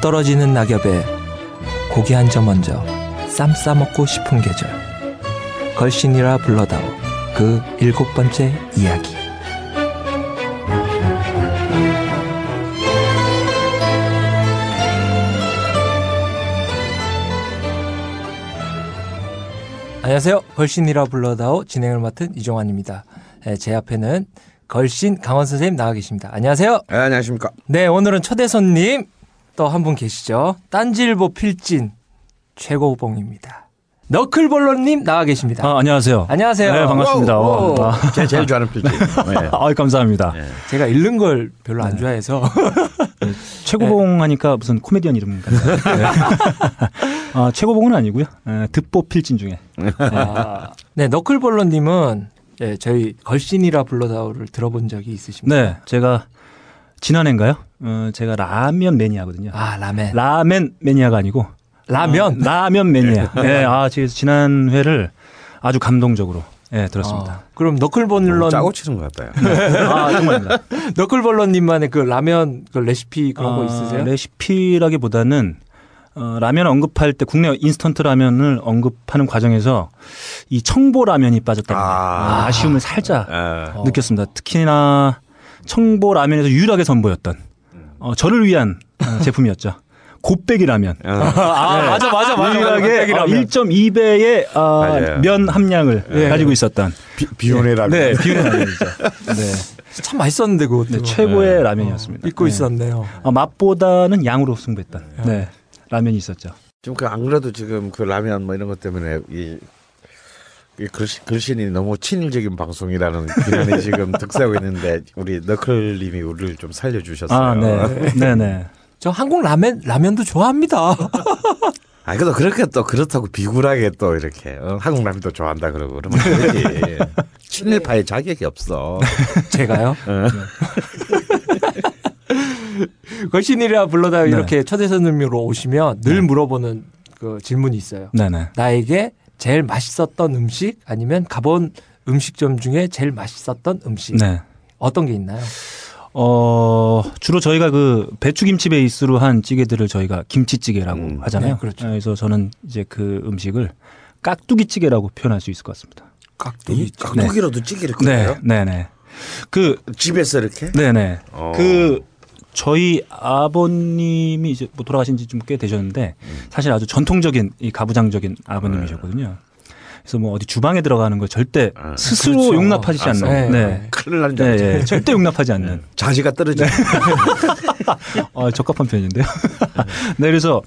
떨어지는 낙엽에 고기 한 점 얹어 쌈 싸먹고 싶은 계절. 걸신이라 불러다오 그 일곱 번째 이야기. 안녕하세요. 걸신이라 불러다오 진행을 맡은 이종환입니다. 예, 제 앞에는 걸신 강원 선생님 나와 계십니다. 안녕하세요. 네, 안녕하십니까. 네, 오늘은 초대 손님 또 한 분 계시죠. 딴질보 필진 최고봉입니다. 너클볼러님 나와 계십니다. 아, 안녕하세요. 안녕하세요. 네, 반갑습니다. 오, 오. 와, 제가 제일 좋아하는 필지. 네. 아, 감사합니다. 제가 읽는 걸 별로 안 좋아해서 최고봉 하니까 무슨 코미디언 이름 같아요. 네. 아, 최고봉은 아니고요. 에, 듣보 필진 중에. 아, 네, 너클볼러님은 네, 저희 걸신이라 불러다오를 들어본 적이 있으십니까? 네, 제가 지난해인가요? 어, 제가 라면 매니아거든요. 아, 라멘. 라멘 매니아가 아니고 라면. 어, 라면 매니아. 네, 아, 제가 지난 회를 아주 감동적으로 예, 들었습니다. 어, 그럼 너클볼러 너무 짜고 치는 것 같아요. 아, 정말입니다. 너클볼러님만의 그 라면 그 레시피 그런 거 아, 있으세요? 레시피라기보다는 어, 라면 언급할 때 국내 인스턴트 라면을 언급하는 과정에서 이 청보 라면이 빠졌다는 아. 아. 쉬움을 살짝 아, 어. 느꼈습니다. 특히나 청보 라면에서 유일하게 선보였던 어, 저를 위한 어, 제품이었죠. 곱빼기 라면. 어. 아, 맞아, 맞아, 맞아. 유일하게 어, 1.2배의 어, 맞아요. 면 함량을 예. 가지고 있었던 비, 비혼의 라면. 네, 비운의 라면이죠. 네. 참 맛있었는데 그것도. 네, 최고의 라면이었습니다. 잊고 네. 있었네요. 어, 맛보다는 양으로 승부했던 네, 라면이 있었죠. 지금 그 안 그래도 지금 그 라면 뭐 이런 것 때문에 이, 이 글씨, 글씨이 너무 친일적인 방송이라는 비난이 지금 득세하고 있는데 우리 너클님이 우리를 좀 살려주셨어요. 아, 네. 네, 네. 저 한국 라면 라면도 좋아합니다. 아, 그래도 그렇게 또 그렇다고 비굴하게 또 이렇게 어, 한국 라면도 좋아한다 그러고 그러면 안 되지. 친일파의 자격이 없어. 제가요? 걸신이라 불러다 네. 이렇게 초대 손님으로 오시면 늘 물어보는 그 질문이 있어요. 네, 네. 나에게 제일 맛있었던 음식 아니면 가본 음식점 중에 제일 맛있었던 음식 네. 어떤 게 있나요? 어, 주로 저희가 그 배추김치 베이스로 한 찌개들을 저희가 김치찌개라고 음. 하잖아요. 네, 그렇죠. 그래서 저는 이제 그 음식을 깍두기찌개라고 표현할 수 있을 것 같습니다. 깍두기. 깍두기로도 찌개를 네, 끓여요? 네, 네. 그, 집에서 이렇게? 네, 네. 어. 그 저희 아버님이 이제 뭐 돌아가신 지 좀 꽤 되셨는데 사실 아주 전통적인 이 가부장적인 아버님이셨거든요. 그래서 뭐 어디 주방에 들어가는 걸 절대 아, 스스로 그렇죠. 용납하지 아, 않는. 네. 네. 큰일 나는 줄 네. 예, 절대 용납하지 않는. 자지가 떨어져. 어, 적합한 표현인데요. 네, 그래서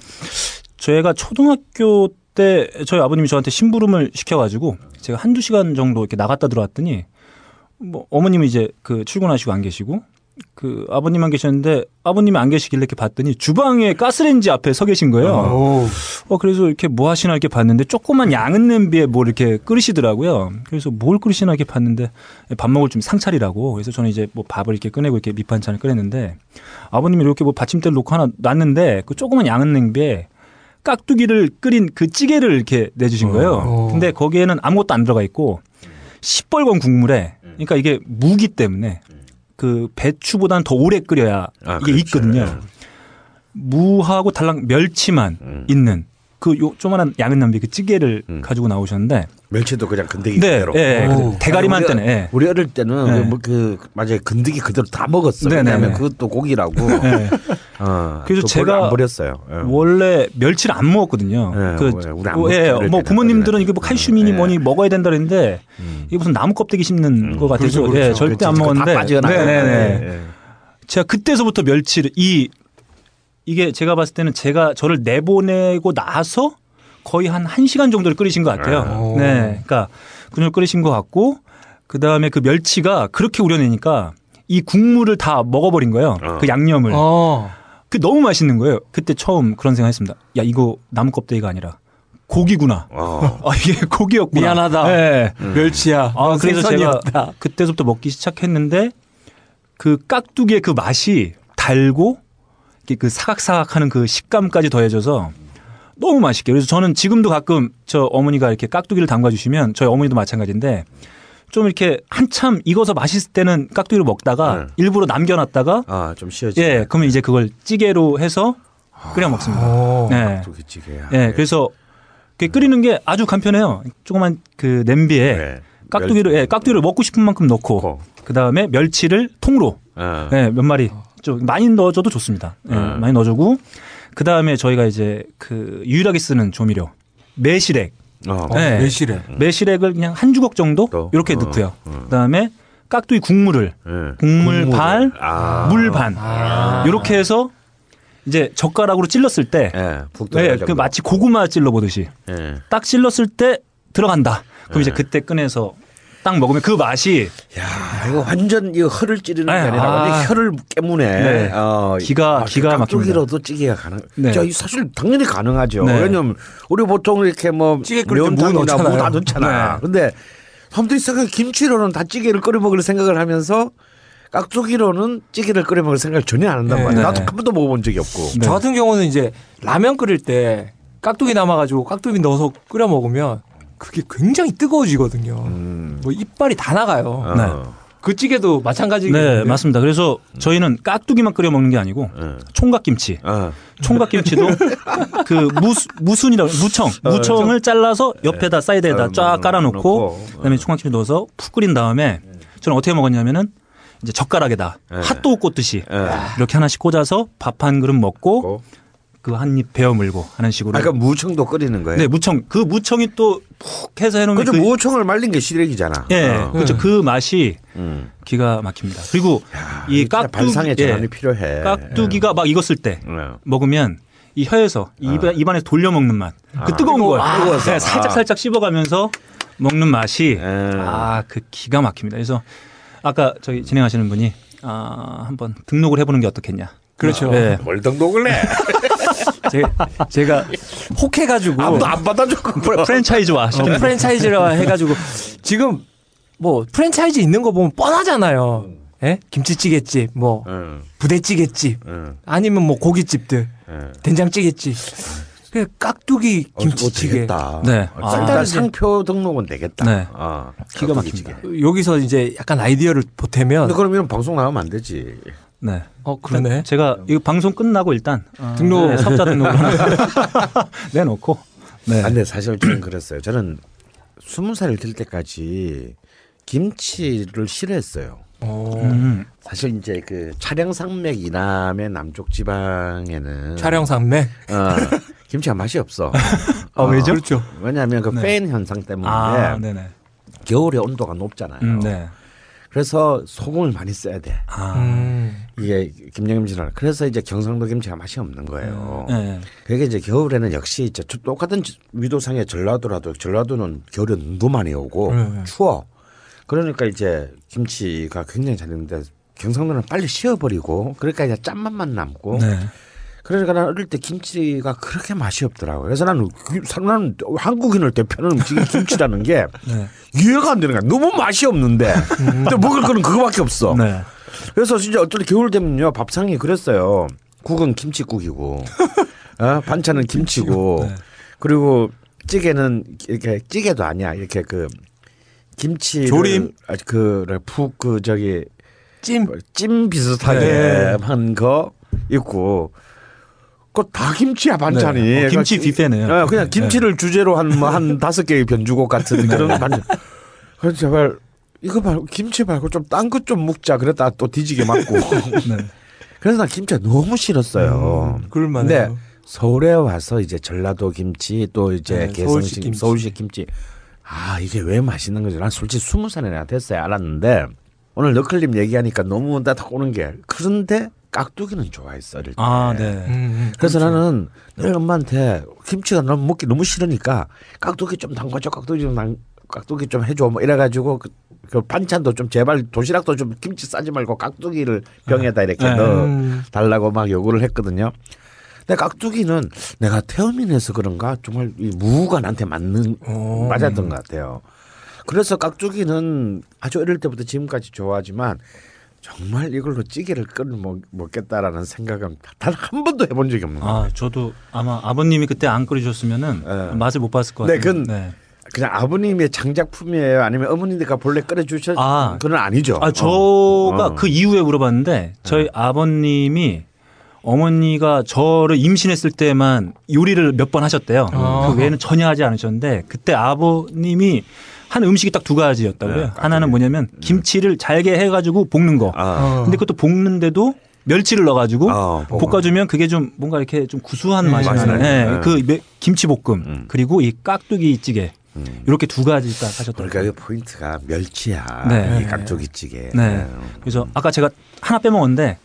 저희가 초등학교 때 저희 아버님이 저한테 심부름을 시켜가지고 제가 한두 시간 정도 이렇게 나갔다 들어왔더니 뭐 어머님이 이제 그 출근하시고 안 계시고 그 아버님만 계셨는데 아버님이 안 계시길래 이렇게 봤더니 주방에 가스레인지 앞에 서 계신 거예요. 오. 어, 그래서 이렇게 뭐 하시나 이렇게 봤는데 조그만 양은 냄비에 뭘 이렇게 끓이시더라고요. 그래서 뭘 끓이시나 이렇게 봤는데 밥 먹을 좀 상차리라고. 그래서 저는 이제 뭐 밥을 이렇게 꺼내고 이렇게 밑반찬을 꺼냈는데 아버님이 이렇게 뭐 받침대를 놓고 하나 놨는데 그 조그만 양은 냄비에 깍두기를 끓인 그 찌개를 이렇게 내주신 거예요. 어. 근데 거기에는 아무것도 안 들어가 있고 시뻘건 국물에 그러니까 이게 무기 때문에 그 배추보다는 더 오래 끓여야 아, 이게 그렇죠. 있거든요. 무하고 달랑 멸치만 음. 있는 그 요 조만한 양은 냄비 그 찌개를 음. 가지고 나오셨는데 멸치도 그냥 건더기 네, 그대로. 예, 오. 그 대가리만 때는 예. 우리 어릴 때는 네. 뭐그 맞아요 건더기 그대로 다 먹었어. 네, 왜냐하면 네, 네. 그것도 고기라고. 예. 어, 그래서 또 제가 안 버렸어요. 예. 원래 멸치를 안 먹었거든요. 네, 그 우리- 안 어, 먹죠, 예, 뭐. 부모님들은 이게 뭐 칼슘이니 네. 뭐니 먹어야 된다 그랬는데 음. 이게 무슨 나무 껍데기 씹는 거 같아서 그렇죠, 그렇죠. 예, 절대 안 그치, 그거 다 먹었는데. 네, 네, 네. 예, 예. 제가 그때서부터 멸치를 이 이게 제가 봤을 때는 제가 저를 내보내고 나서 거의 한 1시간 정도를 끓이신 것 같아요. 아. 네. 그러니까 그걸 끓이신 것 같고 그다음에 그 멸치가 그렇게 우려내니까 이 국물을 다 먹어버린 거예요. 어. 그 양념을. 어. 그 너무 맛있는 거예요. 그때 처음 그런 생각 했습니다. 야, 이거 나무 껍데기가 아니라 고기구나. 어. 아, 이게 고기였구나. 미안하다. 네. 멸치야. 아, 그래서 생선이었다. 제가 그때부터 먹기 시작했는데 그 깍두기의 그 맛이 달고 그 사각사각하는 그 식감까지 더해져서 너무 맛있게. 그래서 저는 지금도 가끔 저 어머니가 이렇게 깍두기를 담가주시면 저희 어머니도 마찬가지인데 좀 이렇게 한참 익어서 맛있을 때는 깍두기를 먹다가 네. 일부러 남겨놨다가 아, 좀 쉬어지. 예, 그러면 이제 그걸 찌개로 해서 끓여 먹습니다. 오. 네. 깍두기찌개야. 예, 그래서 그 끓이는 게 아주 간편해요. 조그만 그 냄비에 네. 깍두기를 예, 깍두기를 먹고 싶은 만큼 넣고. 그 다음에 멸치를 통으로 어. 예, 몇 마리 좀 많이 넣어줘도 좋습니다. 예, 음. 많이 넣어주고 그 다음에 저희가 이제 그 유일하게 쓰는 조미료 매실액 어. 네. 매실에. 매실액을 그냥 한 주걱 정도 또? 이렇게 어, 넣고요. 어. 그다음에 깍두기 국물을 예. 국물 반, 아. 물 반. 아. 이렇게 해서 이제 젓가락으로 찔렀을 때 예. 푹 네, 들어갈 그. 마치 고구마 찔러 보듯이 예. 딱 찔렀을 때 들어간다. 그럼 이제 네. 그때 꺼내서 딱 먹으면 그 맛이 야, 이거 완전 이거 혀를 찌르는 게 네, 아니라 아. 완전 혀를 깨무네. 네. 어, 기가- 기가 막힙니다. 깍두기로도 찌개가 가능. 네. 저 사실 당연히 가능하죠. 네. 왜냐면 우리 보통 이렇게 뭐 찌개 무 넣잖아요. 무다 넣잖아. 네. 근데 사람들이 생각 김치로는 다 찌개를 끓여 먹을 생각을 하면서 깍두기로는 찌개를 끓여 먹을 생각을 전혀 안 한단 네. 말이야. 네. 나도 한 번도 먹어본 적이 없고. 네. 저 같은 경우는 이제 라면 끓일 때 깍두기 남아가지고 깍두기 넣어서 끓여 먹으면 그게 굉장히 뜨거워지거든요. 음. 뭐 이빨이 다 나가요. 어. 그 찌개도 마찬가지겠 네 맞습니다. 그래서 저희는 깍두기만 끓여 먹는 게 아니고 어. 총각김치, 어. 총각김치도 그 무수, 무순이라고 무청, 무청을 잘라서 옆에다 사이드에다 어, 쫙 넣어- 깔아놓고 넣고. 그다음에 총각김치 넣어서 푹 끓인 다음에 저는 어떻게 먹었냐면은 이제 젓가락에다 네. 핫도그 꽂듯이 예. 이렇게 하나씩 꽂아서 밥 한 그릇 먹고 고. 그 한 입 베어 물고 하는 식으로. 아, 그러니까 무청도 끓이는 거예요. 네 무청 그 무청이 또 푹 해서 해놓으면 그죠 그, 무청을 말린 게 시래기잖아. 예 어. 그렇죠 그 맛이 음. 기가 막힙니다. 그리고 이 진짜 깍두기 발상의 예, 전환이 필요해. 깍두기가 막 익었을 때 예. 먹으면 이 혀에서 입안, 입안에서 돌려 먹는 맛. 그 뜨거운 걸 뜨거워서. 네, 살짝 아. 살짝 씹어가면서 먹는 맛이 예. 아그 기가 막힙니다. 그래서 아까 저희 진행하시는 분이 아 한번 등록을 해보는 게 어떻겠냐. 그렇죠. 네. 뭘 등록을 해? 제, 제가 혹해가지고 아무도 안 받아줬고. 프랜차이즈화 어, 프랜차이즈라 해가지고 지금 뭐 프랜차이즈 있는 거 보면 뻔하잖아요. 예? 김치찌개집, 뭐 응, 부대찌개집, 응, 아니면 뭐 고깃집들, 응. 된장찌개집. 그 깍두기 어, 김치찌개. 되겠다. 네. 어, 아. 일단 상표 등록은 되겠다. 네. 어, 기가. 막힙니다. 여기서 이제 약간 아이디어를 보태면 근데 그러면 방송 나가면 안 되지. 네. 어 그러네. 제가 이 방송 끝나고 일단 어, 등록. 네, 사업자 등록을 하나 내놓고 네. 아, 근데 사실 저는 그랬어요. 저는 스무 살이 될 때까지 김치를 싫어했어요. 어, 음. 사실 이제 그 차량 산맥 이남의 남쪽 지방에는 촬영 산맥. 어, 김치가 맛이 없어. 아, 왜죠? 그렇죠. 왜냐하면 그 네. 현상 때문에 아, 네네. 겨울에 온도가 높잖아요. 음, 네. 그래서 소금을 많이 써야 돼. 아, 음. 이게 김장김치는 그래서 이제 경상도 김치가 맛이 없는 거예요. 네. 그게 이제 겨울에는 역시 이제 저- 똑같은 위도상의 전라도라도 전라도는 겨울에 눈도 많이 오고 네. 추워. 그러니까 이제 김치가 굉장히 잘 되는데 경상도는 빨리 식어버리고 그러니까 이제 짠맛만 남고 네. 그러니까 나는 어릴 때 김치가 그렇게 맛이 없더라고요. 그래서 나는 그- 나는 한국인을 대표하는 음식이 김치라는 게 네. 이해가 안 되는 거야. 너무 맛이 없는데 근데 먹을 거는 그거밖에 없어. 네. 그래서 진짜 어떨 때 겨울 되면요 밥상이 그랬어요. 국은 김치국이고, 어? 반찬은 김치고, 네. 그리고 찌개는 이렇게 찌개도 아니야. 이렇게 그 김치 조림? 그푹그 저기 찜. 찜 비슷하게 네. 한거 있고. 그다 김치야 반찬이. 네. 어, 김치 그러니까 뷔페네요. 어, 그냥 김치를 주제로 한뭐 한 다섯 개의 변주곡 같은 그런 반찬. 그래서 제발 이거 말고 김치 말고 좀 딴 것 좀 먹자. 그랬다 또 뒤지게 맞고. 네. 그래서 난 김치가 너무 싫었어요. 음, 그럴만해요. 근데 서울에 와서 이제 전라도 김치 또 이제 네, 개성식 서울식 김치. 서울식 김치. 아 이게 왜 맛있는 거지? 난 솔직히 스무 살이나 됐어야 알았는데 오늘 너클님 얘기하니까 너무 나딱 오는 게 그런데 깍두기는 좋아했어 어릴 때. 아, 네. 음, 음. 그래서 나는 늘 엄마한테 김치가 너무 먹기 너무 싫으니까 깍두기 좀 담가줘 깍두기 좀 담, 깍두기 좀 해줘 뭐 이래가지고 그, 그 반찬도 좀 제발 도시락도 좀 김치 싸지 말고 깍두기를 병에다 이렇게 네. 넣어 음. 달라고 막 요구를 했거든요. 근데 깍두기는 내가 태어민해서 그런가 정말 이 무가 나한테 맞는 오. 맞았던 것 같아요. 그래서 깍두기는 아주 어릴 때부터 지금까지 좋아하지만 정말 이걸로 찌개를 끓여 먹, 먹겠다라는 생각은 단 한 번도 해본 적이 없는 거예요. 아, 저도 아마 아버님이 그때 안 끓여줬으면은 네. 맛을 못 봤을 것 네, 같아요. 그건 그냥 아버님의 장작품이에요. 아니면 어머니가 본래 끓여 주셨 아. 그건 아니죠. 아, 저가 어. 그 이후에 물어봤는데 저희 아버님이 어머니가 저를 임신했을 때만 요리를 몇 번 하셨대요. 아. 그 외에는 전혀 하지 않으셨는데 그때 아버님이 한 음식이 딱 두 가지였다고요. 네, 하나는 뭐냐면 김치를 잘게 해가지고 볶는 거. 아, 어. 근데 그것도 볶는데도 멸치를 넣어가지고 아, 볶아주면 그게 좀 뭔가 이렇게 좀 구수한 네, 맛이 나는. 네, 네. 그 매- 김치볶음 음. 그리고 이 깍두기 찌개 음. 이렇게 두 가지 딱 하셨더라고요. 그러니까 그 포인트가 멸치야. 네. 이 깍두기 찌개. 네. 그래서 아까 제가 하나 빼먹었는데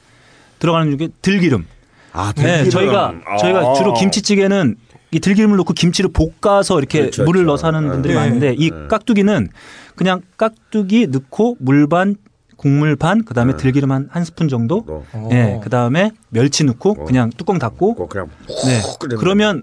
들어가는 중에 들기름. 아, 네, 들기름. 저희가 아. 저희가 주로 김치찌개는 이 들기름을 넣고 김치를 볶아서 이렇게 그렇죠, 물을 그렇죠. 넣어서 하는 분들이 네. 많은데 이 네. 깍두기는 그냥 깍두기 넣고 물 반 국물 반 그다음에 네. 들기름 한 한 스푼 정도. 또 어. 네, 그다음에 멸치 넣고 어. 그냥 뚜껑 닫고 꼭 그냥 네. 그러면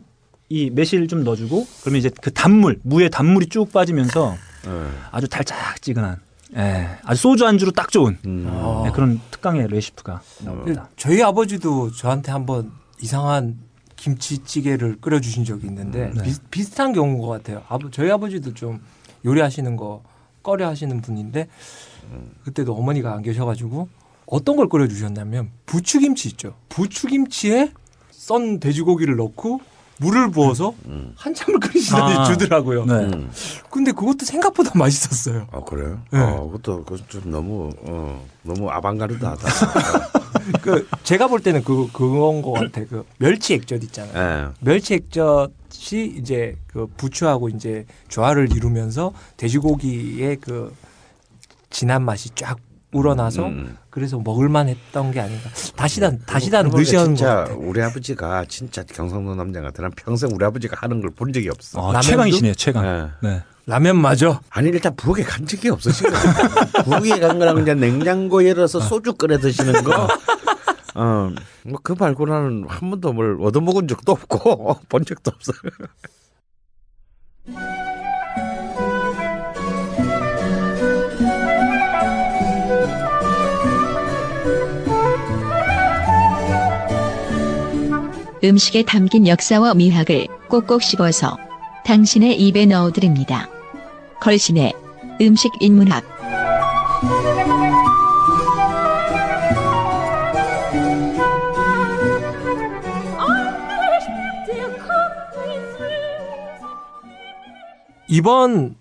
이 매실 좀 넣어주고 그러면 이제 그 단물 무의 단물이 쭉 빠지면서 네. 아주 달짝지근한 예, 아주 소주 안주로 딱 좋은 음. 어. 네, 그런 특강의 레시피가 그 나옵니다. 저희 아버지도 저한테 한번 이상한 김치찌개를 끓여주신 적이 있는데 네. 비, 비슷한 경우인 것 같아요. 아버, 저희 아버지도 좀 요리하시는 거 꺼려 하시는 분인데 그때도 어머니가 안 계셔가지고 어떤 걸 끓여주셨냐면 부추김치 있죠. 부추김치에 썬 돼지고기를 넣고 물을 부어서 음. 한참을 끓이시더니 아. 주더라고요. 네. 음. 근데 그것도 생각보다 맛있었어요. 아 그래요? 네. 어, 그것도 그것 좀 너무 어, 너무 아방가르드하다. 그 제가 볼 때는 그 그건 것 같아. 그 멸치 액젓 있잖아요. 예. 멸치 액젓이 이제 그 부추하고 이제 조화를 이루면서 돼지고기의 그 진한 맛이 쫙 우러나서 음. 그래서 먹을만 했던 게 아닌가. 다시다 다시다 그러고 느시하는 것 진짜 같아. 우리 아버지가 진짜 경상도 남자 같아. 난 평생 우리 아버지가 하는 걸 본 적이 없어. 아? 최강이시네요, 최강. 예. 네. 라면 맞아. 아니 일단 부엌에 간 적이 없으신 거예요. 부엌에 간 거랑 이제 냉장고 열어서 소주 끓여 드시는 거. 어, 뭐 그 말고는 한 번도 뭘 얻어먹은 적도 없고 본 적도 없어요. 음식에 담긴 역사와 미학을 꼭꼭 씹어서 당신의 입에 넣어드립니다. 걸신의 음식 인문학 이번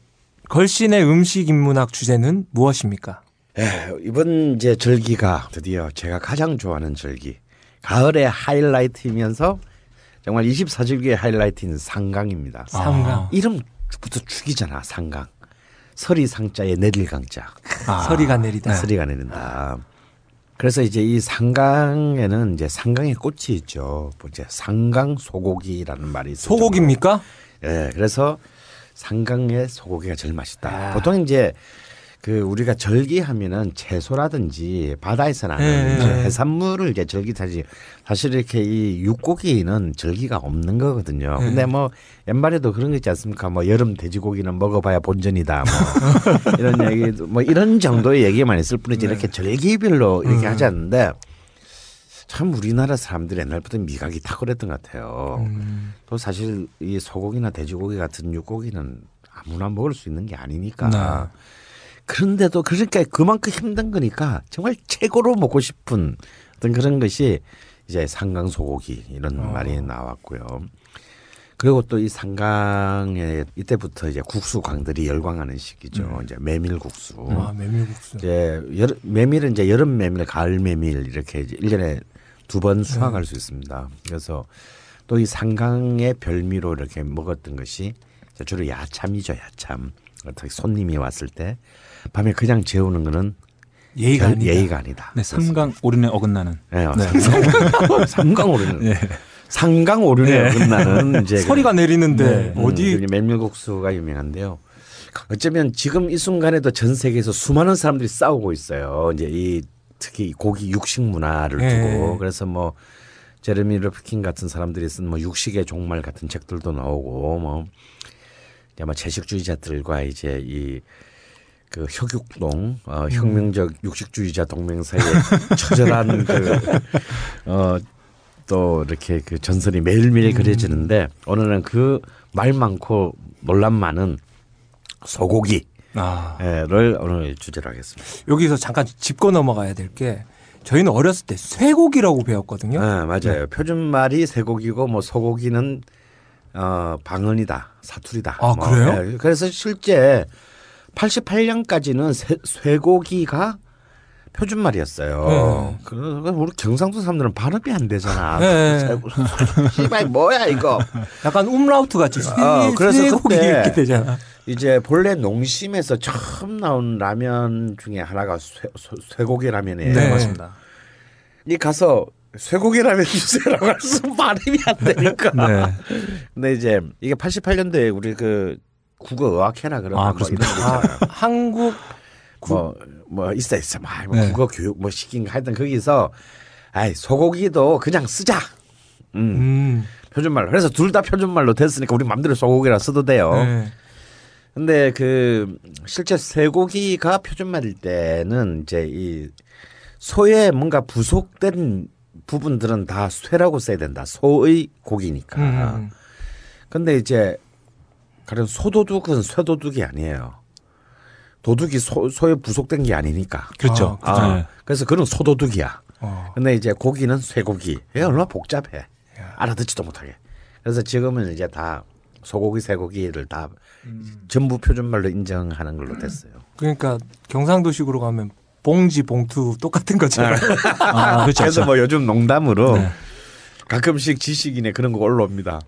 걸신의 음식 인문학 주제는 무엇입니까? 예, 이번 이제 절기가 드디어 제가 가장 좋아하는 절기. 가을의 하이라이트이면서 정말 24절기의 하이라이트인 상강입니다. 상강. 이름부터 죽이잖아, 상강. 설이 상자에 내릴 강자. 아, 서리가 내리다. 서리가 내린다. 그래서 이제 이 상강에는 이제 상강의 꽃이 있죠. 뭐 이제 상강 소고기라는 말이 있어요. 소고기입니까? 예, 그래서 상강의 소고기가 제일 맛있다. 아. 보통 이제 그 우리가 절기하면은 채소라든지 바다에서 나는 네. 이제 해산물을 이제 절기하지 사실 이렇게 이 육고기는 절기가 없는 거거든요. 네. 근데 뭐 옛말에도 그런 거 있지 않습니까? 뭐 여름 돼지고기는 먹어봐야 본전이다. 뭐 이런 얘기 뭐 이런 정도의 얘기만 있을 뿐이지 이렇게 절기별로 이렇게 음. 하지 않는데 참 우리나라 사람들이 옛날부터 미각이 탁월했던 것 같아요. 음. 또 사실 이 소고기나 돼지고기 같은 육고기는 아무나 먹을 수 있는 게 아니니까. 네. 그런데도 그러니까 그만큼 힘든 거니까 정말 최고로 먹고 싶은 어떤 그런 것이 이제 상강 소고기 이런 어. 말이 나왔고요. 그리고 또 이 상강에 이때부터 이제 국수 광들이 열광하는 시기죠. 이제 메밀국수. 아 메밀국수. 이제 여름, 메밀은 이제 여름 메밀, 가을 메밀 이렇게 이제 1년에 두 번 수확할 수 있습니다. 그래서 또 이 상강의 별미로 이렇게 먹었던 것이 주로 야참이죠, 야참. 어떻게 손님이 왔을 때 밤에 그냥 재우는 거는 예의가 별- 아니다. 예의가 아니다. 네, 삼강 오륜에 어긋나는. 네, 네. 삼강, 오르는. 네. 상강 오르네 어긋나는 이제 서리가 내리는데 네. 어디 음, 메밀국수가 유명한데요. 어쩌면 지금 이 순간에도 전 세계에서 수많은 사람들이 싸우고 있어요. 이제 이 특히 이 고기 육식 문화를 예. 두고 그래서 뭐 제레미 러프킨 같은 사람들이 쓴 뭐 육식의 종말 같은 책들도 나오고 뭐뭐 채식주의자들과 이제 이 그 혁육동 어, 혁명적 육식주의자 동맹 사이에 처절한 그어또 이렇게 그 전설이 매일매일 그려지는데 오늘은 그말 많고 논란 많은 소고기를 아. 오늘 주제로 하겠습니다. 여기서 잠깐 짚고 넘어가야 될 게 저희는 어렸을 때 쇠고기라고 배웠거든요. 네, 맞아요. 표준 말이 쇠고기고 뭐 소고기는 어 방언이다, 사투리다. 아, 뭐, 그래요? 예, 그래서 실제 88년까지는 쇠, 쇠고기가 표준말이었어요. 네. 그래서 우리 경상도 사람들은 발음이 안 되잖아. 네. 씨발 뭐야 이거. 약간 umlaut 같이 쇠, 어, 그래서 그때 이렇게 되잖아. 이제 본래 농심에서 처음 나온 라면 중에 하나가 쇠, 쇠- 쇠고기 라면이에요. 네. 맞습니다. 이 가서 쇠고기 라면 주세요라고 해서 발음이 안 되니까. 네. 근데 이제 이게 88년도에 우리 그 국어 의학회나 그런 아, 뭐 그렇습니다. 이런 거 있잖아요. 한국 뭐, 뭐 있어 있어. 뭐, 뭐 네. 국어 교육 뭐 시킨 거 하여튼 거기서 아이 소고기도 그냥 쓰자. 음. 음. 표준말로. 그래서 둘 다 표준말로 됐으니까 우리 맘대로 소고기라 써도 돼요. 네. 근데 그 실제 쇠고기가 표준말일 때는 이제 이 소에 뭔가 부속된 부분들은 다 쇠라고 써야 된다. 소의 고기니까. 음. 근데 이제 가령 소도둑은 쇠도둑이 아니에요. 도둑이 소, 소에 부속된 게 아니니까. 그렇죠. 아, 아, 네. 그래서 그런 소도둑이야. 어. 근데 이제 고기는 쇠고기. 이게 얼마나 복잡해. 알아듣지도 못하게. 그래서 지금은 이제 다 소고기, 쇠고기를 다 전부 표준말로 인정하는 걸로 됐어요. 그러니까 경상도식으로 가면 봉지, 봉투 똑같은 것처럼. 아, 그렇죠. 그래서 뭐 요즘 농담으로 네. 가끔씩 지식인에 그런 거 올라옵니다.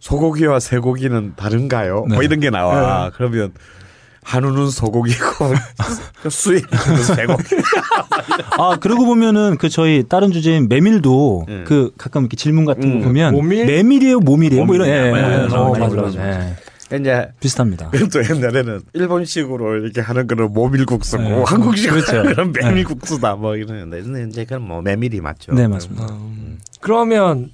소고기와 쇠고기는 다른가요? 뭐 네. 이런 게 나와. 그러면 한우는 소고기고 수입은 쇠고기. 아 그러고 보면은 그 저희 다른 주제인 메밀도 네. 그 가끔 이렇게 질문 같은 음, 거 보면 모밀? 메밀이에요, 모밀이에요, 뭐 이런 예, 모밀. 예, 네, 예, 어, 맞아. 맞아. 예. 이제 비슷합니다. 또 옛날에는 일본식으로 이렇게 하는 거는 모밀국수고 네. 한국식으로 그렇죠. 거는 메밀국수다 뭐 이러는데 근데 이제 그건 뭐 메밀이 맞죠. 네 맞습니다. 음. 그러면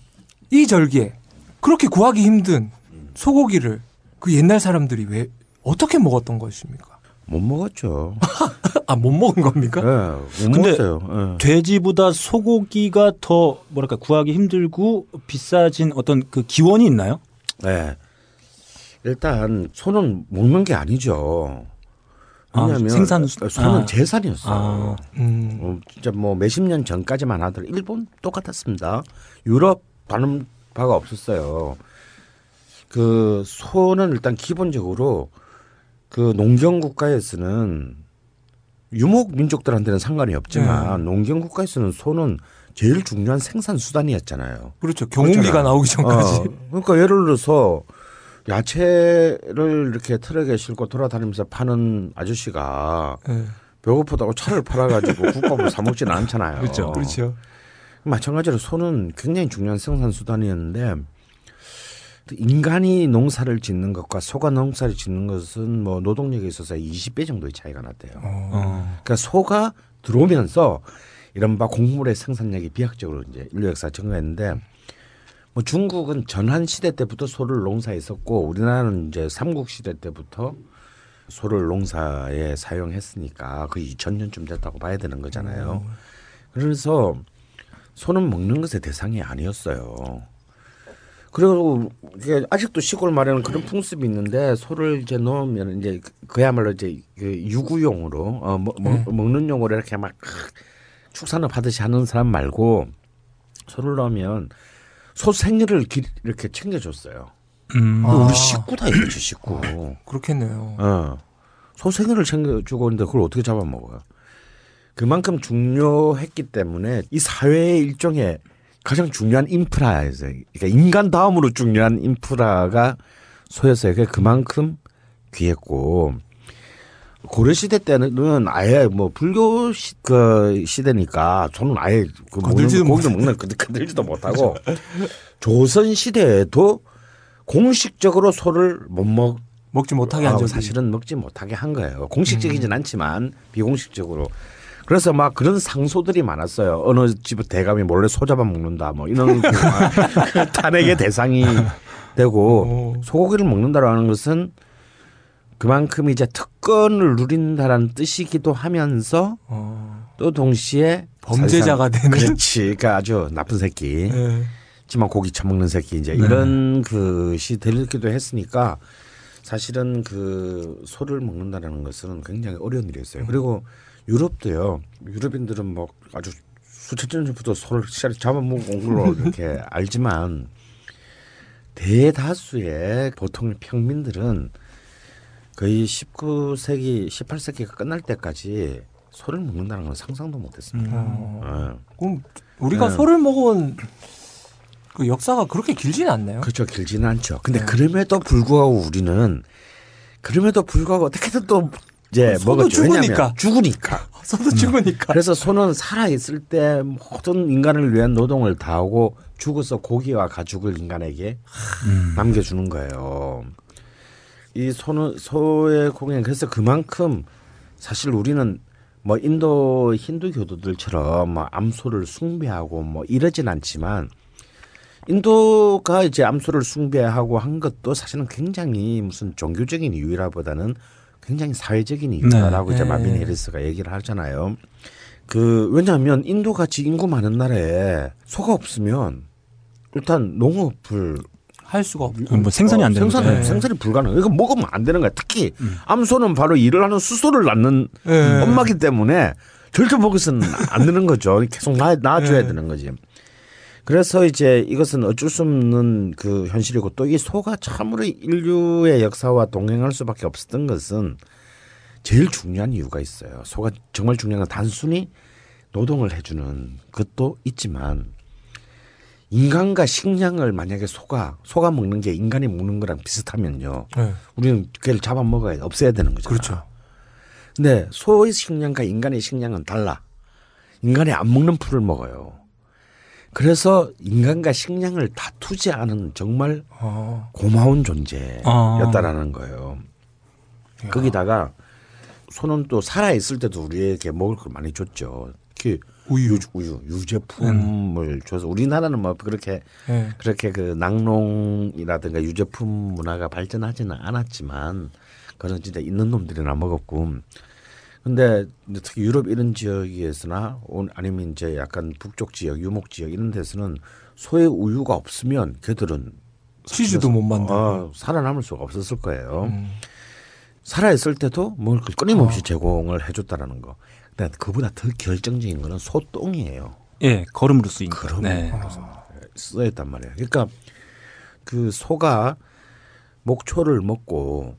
이 절기에 그렇게 구하기 힘든 소고기를 그 옛날 사람들이 왜 어떻게 먹었던 것입니까? 못 먹었죠. 아 못 먹은 겁니까? 예, 못 근데 먹었어요. 예. 돼지보다 소고기가 더 뭐랄까 구하기 힘들고 비싸진 어떤 그 기원이 있나요? 네. 일단 소는 먹는 게 아니죠. 아, 왜냐하면 생산 수- 소는 아. 재산이었어요. 음. 어, 진짜 뭐 몇십 년 전까지만 하더라도 일본 똑같았습니다. 유럽 다른 바가 없었어요. 그 소는 일단 기본적으로 그 농경 국가에서는 유목 민족들한테는 상관이 없지만 농경 국가에서는 소는 제일 중요한 생산 수단이었잖아요. 그렇죠. 경운기가. 나오기 전까지. 어, 그러니까 예를 들어서 야채를 이렇게 트럭에 싣고 돌아다니면서 파는 아저씨가 네. 배고프다고 차를 팔아가지고 국밥을 사 먹지는 않잖아요. 그렇죠. 그렇죠. 마찬가지로 소는 굉장히 중요한 생산 수단이었는데 인간이 농사를 짓는 것과 소가 농사를 짓는 것은 뭐 노동력에 있어서 20배 정도의 차이가 났대요. 어. 그러니까 소가 들어오면서 이른바 곡물의 생산량이 비약적으로 이제 인류 역사 증가했는데 뭐 중국은 전한 시대 때부터 소를 농사했었고 우리나라는 이제 삼국 시대 때부터 소를 농사에 사용했으니까 거의 2000년쯤 됐다고 봐야 되는 거잖아요. 그래서 소는 먹는 것의 대상이 아니었어요. 그리고 이게 아직도 시골 말에는 그런 풍습이 있는데 소를 이제 넣으면 이제 그야말로 이제 그 유구용으로 어, 먹, 먹- 먹는 용으로 이렇게 막 축산업 하듯이 하는 사람 말고 소를 넣으면 소 생일을 기- 이렇게 챙겨줬어요. 음. 아. 우리 식구다 이거지 식구. 그렇겠네요. 어. 소 생일을 챙겨주고 있는데 그걸 어떻게 잡아먹어요? 그만큼 중요했기 때문에 이 사회의 일종의 가장 중요한 인프라에서 그러니까 인간 다음으로 중요한 인프라가 소였어요. 그러니까 그만큼 귀했고 고려 시대 때는 아예 뭐 불교 시, 그 시대니까 저는 아예 그 먹는 고기를 먹는 그 건들지도 못하고 조선 시대에도 공식적으로 소를 못 먹. 먹지 못하게 아, 한 적이 사실은 먹지 못하게 한 거예요. 공식적이진 않지만 비공식적으로. 그래서 막 그런 상소들이 많았어요. 어느 집 대감이 몰래 소 잡아 먹는다 뭐 이런 그 탄핵의 대상이 되고 오. 소고기를 먹는다라는 것은 그만큼 이제 특권을 누린다라는 뜻이기도 하면서 어. 또 동시에 범죄자가 되는? 그렇지, 그러니까 아주 나쁜 새끼. 네. 하지만 고기 처먹는 새끼 이제 이런 것이 되기도 했으니까 사실은 그 소를 먹는다라는 것은 굉장히 어려운 일이었어요. 그리고 유럽도요. 유럽인들은 뭐 아주 수천 년 전부터 소를 시작해 잡아먹은 걸로 이렇게 알지만 대다수의 보통 평민들은 거의 19세기, 18세기가 끝날 때까지 소를 먹는다는 건 상상도 못했습니다. 어. 그럼 우리가 네. 소를 먹은 그 역사가 그렇게 길지는 않나요? 그렇죠. 길지는 않죠. 근데 네. 그럼에도 불구하고 우리는 그럼에도 불구하고 어떻게든 또 이제 소도 먹었죠. 왜냐하면 죽으니까. 죽으니까. 소도 죽으니까. 그래서 소는 살아 있을 때 모든 인간을 위한 노동을 다하고 죽어서 고기와 가죽을 인간에게 남겨주는 거예요. 이 소는 소의 고기는 그래서 그만큼 사실 우리는 뭐 인도 힌두 교도들처럼 뭐 암소를 숭배하고 뭐 이러진 않지만 인도가 이제 암소를 숭배하고 한 것도 사실은 굉장히 무슨 종교적인 이유라보다는 굉장히 사회적인 이유다라고 네. 이제 네. 마빈 해리스가 얘기를 하잖아요. 그 왜냐하면 인도 같이 인구 많은 나라에 소가 없으면 일단 농업을 할 수가 없고. 뭐 생산이 안 되는 생산이, 거죠. 네. 생산이 불가능. 이거 먹으면 안 되는 거야. 특히 암소는 바로 일을 하는 수소를 낳는 네. 엄마기 때문에 절대 먹어서는 안 되는 거죠. 계속 낳, 낳아줘야 네. 되는 거지. 그래서 이제 이것은 어쩔 수 없는 그 현실이고 또 이 소가 참으로 인류의 역사와 동행할 수밖에 없었던 것은 제일 중요한 이유가 있어요. 소가 정말 중요한 건 단순히 노동을 해주는 것도 있지만 인간과 식량을 만약에 소가 소가 먹는 게 인간이 먹는 거랑 비슷하면요. 네. 우리는 걔를 잡아 먹어야 없애야 되는 거죠. 그렇죠. 근데 소의 식량과 인간의 식량은 달라. 인간이 안 먹는 풀을 먹어요. 그래서 인간과 식량을 다투지 않은 정말 어. 고마운 존재였다라는 거예요. 야. 거기다가 소는 또 살아 있을 때도 우리에게 먹을 걸 많이 줬죠. 특히 우유, 우유, 유제품을 줘서 우리나라는 뭐 그렇게 네. 그렇게 그 낙농이라든가 유제품 문화가 발전하지는 않았지만 그런 진짜 있는 놈들이나 먹었고 근데 특히 유럽 이런 지역에서나 온- 아니면 이제 약간 북쪽 지역 유목 지역 이런 데서는 소의 우유가 없으면 걔들은 치즈도 못 만들고. 어, 살아남을 수가 없었을 거예요. 음. 살아 있을 때도 먹을 걸 끊임없이 어. 제공을 해줬다라는 거. 근데 그보다 더 결정적인 거는 소똥이에요. 예, 걸음으로 쓰이니까. 걸음. 네. 쓰였단 말이에요. 그러니까 그 소가 목초를 먹고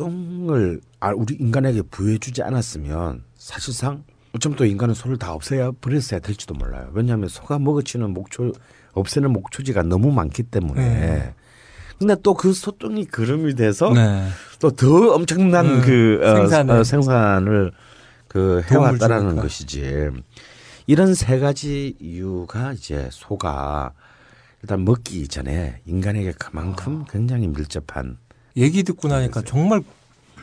똥을 아, 우리 인간에게 부여해주지 않았으면 사실상 어쩌면 또 인간은 소를 다 없애야 버렸어야 될지도 몰라요. 왜냐하면 소가 먹어치는 목초 없애는 목초지가 너무 많기 때문에. 네. 근데 또 그 소똥이 그름이 돼서 네. 또더 엄청난 음, 그 어, 생산을. 어, 생산을 그 해왔다라는 주니까. 것이지. 이런 세 가지 이유가 이제 소가 일단 먹기 전에 인간에게 그만큼 굉장히 밀접한 얘기 듣고 나니까 정말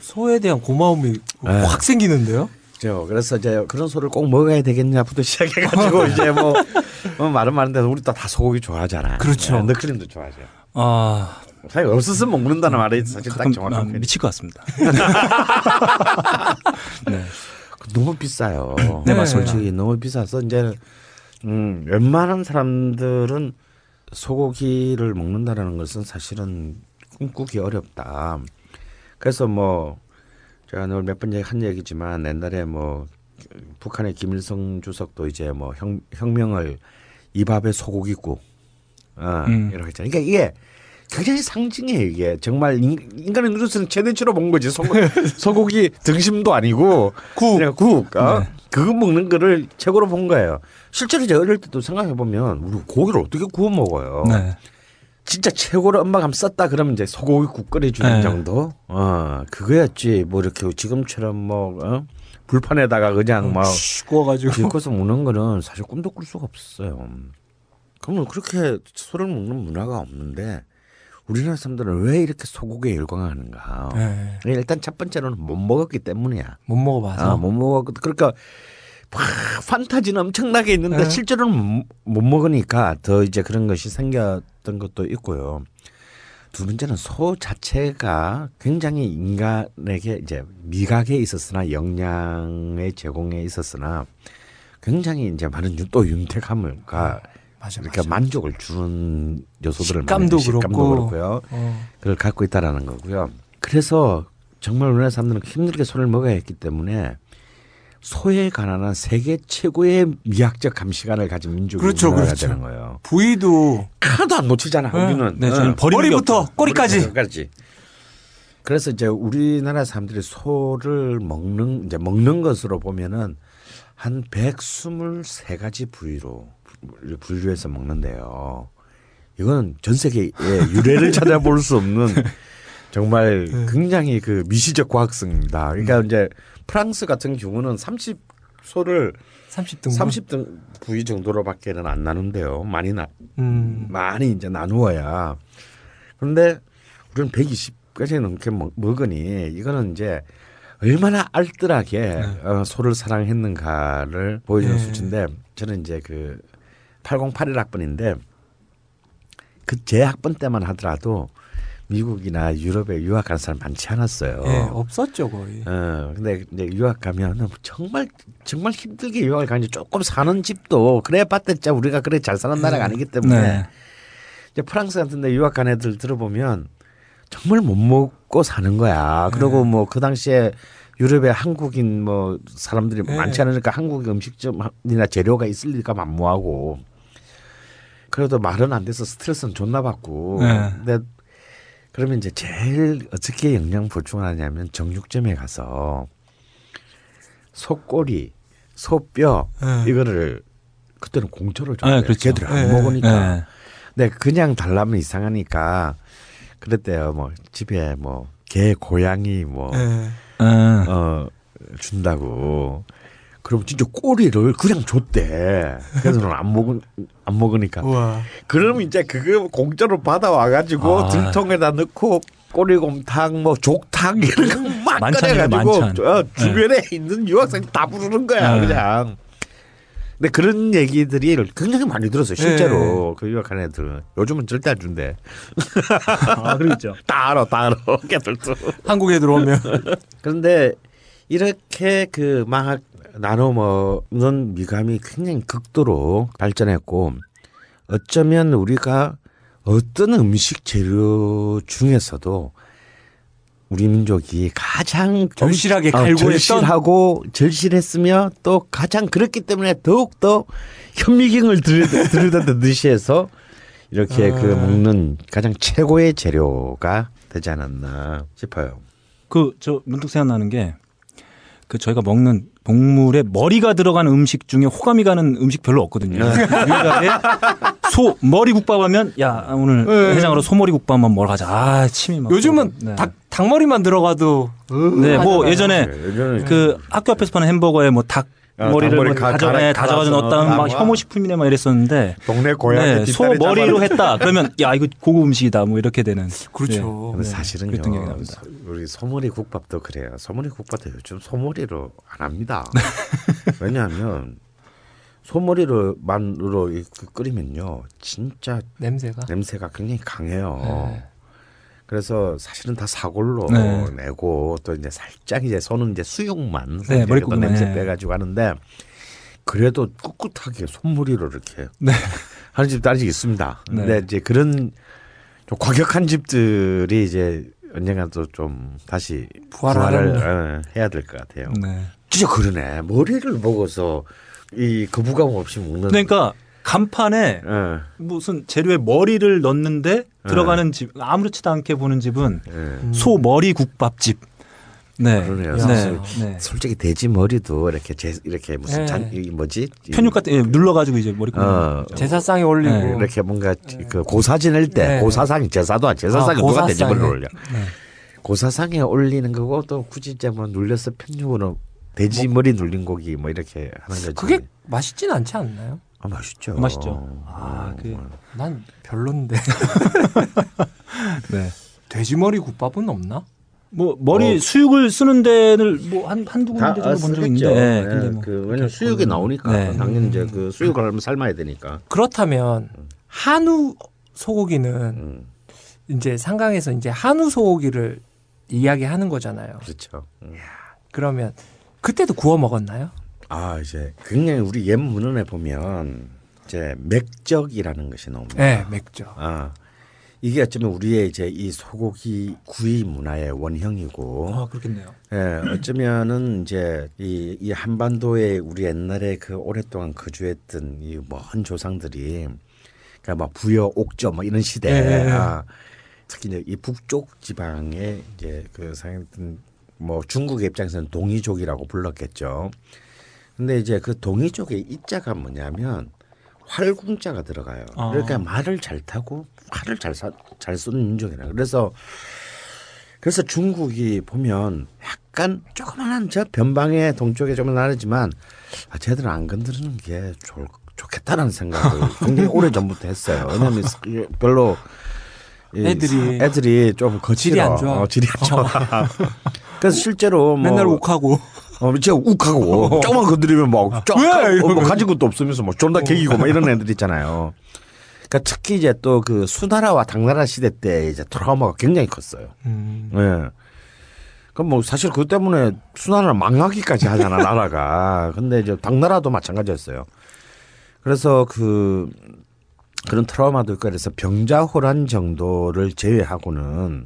소에 대한 고마움이 네. 확 생기는데요. 죠 그래서 이제 그런 소를 꼭 먹어야 되겠냐부터 시작해가지고 이제 뭐, 뭐 말은 많은데 우리 또다 소고기 좋아하잖아. 그렇죠. 네, 너클림도 좋아하죠. 아, 사실 없었으면 먹는다는 말이 사실 딱 아, 정확한 편이 미칠 것 같습니다. 네. 너무 비싸요. 네, 맞습니다. 솔직히 너무 비싸서 이제 음, 웬만한 사람들은 소고기를 먹는다라는 것은 사실은 꿈꾸기 어렵다. 그래서 뭐 제가 오늘 몇 번 한 얘기지만 옛날에 뭐 북한의 김일성 주석도 이제 뭐 혁, 혁명을 이 밥에 소고기 국 어, 음. 이렇게 했잖아요. 그러니까 이게 굉장히 상징이에요 이게 정말 인, 인간의 눈으로서는 최대치로 본 거지 소, 소고기 등심도 아니고 국, 국 어? 네. 그거 먹는 거를 최고로 본 거예요. 실제로 제가 어릴 때도 생각해 보면 우리 고기를 어떻게 구워 먹어요. 네. 진짜 최고로 엄마가 한번 썼다 그러면 이제 소고기 국 끓여주는 네. 정도. 어 그거였지 뭐 이렇게 지금처럼 뭐 어? 불판에다가 그냥 막슉 구워가지고. 길거서 먹는 거는 사실 꿈도 꿀 수가 없어요. 그러면 그렇게 소를 먹는 문화가 없는데 우리나라 사람들은 왜 이렇게 소고기에 열광하는가? 네. 일단 첫 번째로는 못 먹었기 때문이야. 못 먹어봐서. 아, 못 먹었 그러니까 막 판타지는 엄청나게 있는데 네. 실제로는 못- 못 먹으니까 더 이제 그런 것이 생겼 던 것도 있고요. 두 번째는 소 자체가 굉장히 인간에게 이제 미각에 있었으나 영양의 제공에 있었으나 굉장히 이제 많은 유- 또 윤택함을가 맞아, 이렇게 맞아. 만족을 주는 요소들을 식감도 많이 식감도 그렇고. 그렇고요. 어. 그걸 갖고 있다라는 거고요. 그래서 정말 우리나라 사람들은 힘들게 소를 먹어야 했기 때문에 소에 관한 세계 최고의 미학적 감시관을 가진 민족이 그렇죠, 우리나라가 그렇죠. 되는 거예요. 부위도 하나도 안 놓치잖아. 네. 우리는. 네, 저는 게 머리부터 없죠. 꼬리까지. 까지. 그래서 이제 우리나라 사람들이 소를 먹는 이제 먹는 것으로 보면은 한 123가지 부위로 분류해서 먹는데요. 이건 전 세계의 유래를 찾아볼 수 없는 정말 굉장히 그 미시적 과학성입니다. 그러니까 이제 프랑스 같은 경우는 30 소를 30등 30등 부위 정도로밖에는 안 나눈대요. 많이 나 음. 많이 이제 나누어야. 그런데 우리는 120까지 넘게 먹, 먹으니 이거는 이제 얼마나 알뜰하게 어, 소를 사랑했는가를 보여주는 네. 수치인데 저는 이제 그 8081 학번인데 그 제 학번 때만 하더라도 미국이나 유럽에 유학하는 사람 많지 않았어요. 예, 없었죠 거의. 어, 근데 이제 유학 가면 정말 정말 힘들게 유학을 가는지 조금 사는 집도 그래 봤자 우리가 그래 잘 사는 나라가 아니기 때문에 네. 이제 프랑스 같은 데 유학 간 애들 들어보면 정말 못 먹고 사는 거야. 그리고 뭐 그 당시에 유럽에 한국인 뭐 사람들이 네. 많지 않으니까 한국 음식점이나 재료가 있을 리가 만무하고 그래도 말은 안 돼서 스트레스는 존나 받고 네. 근데 그러면 이제 제일 어떻게 영양 보충하냐면 정육점에 가서 소꼬리, 소뼈 네. 이거를 그때는 공짜로 줬대요. 네, 그렇죠. 걔들 안 네. 먹으니까. 네. 네, 그냥 달라면 이상하니까 그랬대요. 뭐 집에 뭐 개, 고양이 뭐 예. 어. 어, 준다고. 그럼 진짜 꼬리를 그냥 줬대. 그래서 안 먹은 안 먹으니까. 우와. 그럼 이제 그거 공짜로 받아와 가지고 아. 들통에다 넣고 꼬리곰탕 뭐 족탕 이런 거막 끓여 가지고 만찬. 어, 주변에 있는 유학생 다 부르는 거야 네. 그냥. 근데 그런 얘기들이 굉장히 많이 들었어요 실제로 그 유학한 애들 요즘은 절대 안 준대 아, 그러겠죠. 다 알아 다 알아 걔들도 한국에 들어오면 그런데 이렇게 그 망학 나눠 먹는 미감이 굉장히 극도로 발전했고 어쩌면 우리가 어떤 음식 재료 중에서도 우리 민족이 가장 절실하게 어? 절실하고 절실했으며 또 가장 그렇기 때문에 더욱 더 현미경을 들여- 들여다듯이 해서 이렇게 그 먹는 가장 최고의 재료가 되지 않았나 싶어요. 그 저 문득 생각나는 게 그 저희가 먹는 동물의 머리가 들어간 음식 중에 호감이 가는 음식 별로 없거든요. 우리나라에 소 머리 국밥 하면 야 오늘 네. 해장으로 소머리 국밥만 먹으러 가자. 아 침이 막. 요즘은 네. 닭 닭머리만 들어가도 네, 뭐 하잖아요. 예전에 예전에 그 학교 앞에서 파는 햄버거에 뭐 닭 아, 머리를 뭐 가- 다져 네, 다져가지고 넣었다는 막. 혐오 식품이네 막 이랬었는데 동네 고양이 네, 소 머리로 했다. 그러면 야 이거 고급 음식이다 뭐 이렇게 되는. 그렇죠. 근데 네, 사실은요. 그랬던 기억이 납니다. 소- 우리 소머리 국밥도 그래요. 소머리 국밥도 요즘 소머리로 안 합니다. 왜냐하면 소머리로만으로 끓이면요, 진짜 냄새가. 냄새가 굉장히 강해요. 네. 그래서 사실은 다 사골로 네. 내고 또 이제 살짝 이제 손은 이제 수육만 네, 또 냄새 네. 빼가지고 하는데 그래도 꿋꿋하게 손머리로 이렇게 네. 하는 집도 아직 있습니다. 네. 근데 이제 그런 좀 과격한 집들이 이제 언젠가 또 좀 다시 부활하려면. 부활을 어, 해야 될 것 같아요. 네. 진짜 그러네. 머리를 먹어서 이 거부감 없이 먹는. 그러니까 간판에 어, 무슨 재료에 머리를 넣는데 들어가는 집 아무렇지도 않게 보는 집은 예. 소 머리 국밥집. 네. 그러네요. 네. 네. 솔직히 돼지 머리도 이렇게 제, 이렇게 무슨 네. 잔이 뭐지? 이- 편육 같은 예, 눌러 가지고 이제 머리 어, 제사상에 올리고 네, 이렇게 뭔가 그 고사 지낼 때 네. 고사상이 제사도 아니 제사상에 아, 누가 돼지. 머리를 올려? 네. 고사상에 올리는 거고 또 굳이 이제 뭐 눌려서 편육으로 돼지 머리 눌린 고기 뭐 이렇게 하는 거지. 그게 맛있진 않지 않나요? 아 맛있죠. 맛있죠. 아, 그 난 별론데. 네. 돼지머리 국밥은 없나? 뭐 머리 어. 수육을 쓰는 데는 뭐한 한두 다 군데 정도 본 적이. 있는데 네, 네, 근데 뭐 그 왜냐면 수육이 나오니까 네. 당연히 이제 그 수육을 하면 삶아야 되니까. 그렇다면 한우 소고기는 음, 이제 상강에서 이제 한우 소고기를 이야기하는 거잖아요. 그렇죠. 음. 그러면 그때도 구워 먹었나요? 아 이제 굉장히 우리 옛 문헌에 보면 이제 맥적이라는 것이 나옵니다. 네, 맥주. 아 이게 어쩌면 우리의 이제 이 소고기 구이 문화의 원형이고 아 그렇겠네요. 예, 어쩌면은 이제 이, 이 한반도에 우리 옛날에 그 오랫동안 거주했던 이 먼 조상들이 그러니까 막 부여 옥저 뭐 이런 시대 예, 예. 아, 특히 이제 이 북쪽 지방에 이제 그 사용했던 뭐 중국의 입장에서는 동이족이라고 불렀겠죠. 근데 이제 그 동이족의 이자가 뭐냐면 활궁자가 들어가요. 아. 그러니까 말을 잘 타고 활을 잘, 사, 잘 쏘는 민족이라. 그래서 그래서 중국이 보면 약간 조그마한 저 변방의 동쪽에 조금 나르지만 아, 쟤들은 안 건드리는 게 좋, 좋겠다라는 생각을 굉장히 오래 전부터 했어요. 왜냐하면 별로 이 애들이- 애들이 좀 거칠어. 질이 안 좋아. 어, 질이 안 좋아. 그래서 실제로 뭐 맨날 욱하고 어, 진짜 욱하고 조금만 건드리면 막 쫙, 왜? 어, 뭐 가진 것도 없으면서 막 존나 개기고 막 이런 애들 있잖아요. 그러니까 특히 이제 또 그 수나라와 당나라 시대 때 이제 트라우마가 굉장히 컸어요. 음. 예. 그럼 뭐 사실 그 때문에 수나라를 망하기까지 하잖아 나라가. 근데 이제 당나라도 마찬가지였어요. 그래서 그 그런 트라우마도 있고 그래서 병자호란 정도를 제외하고는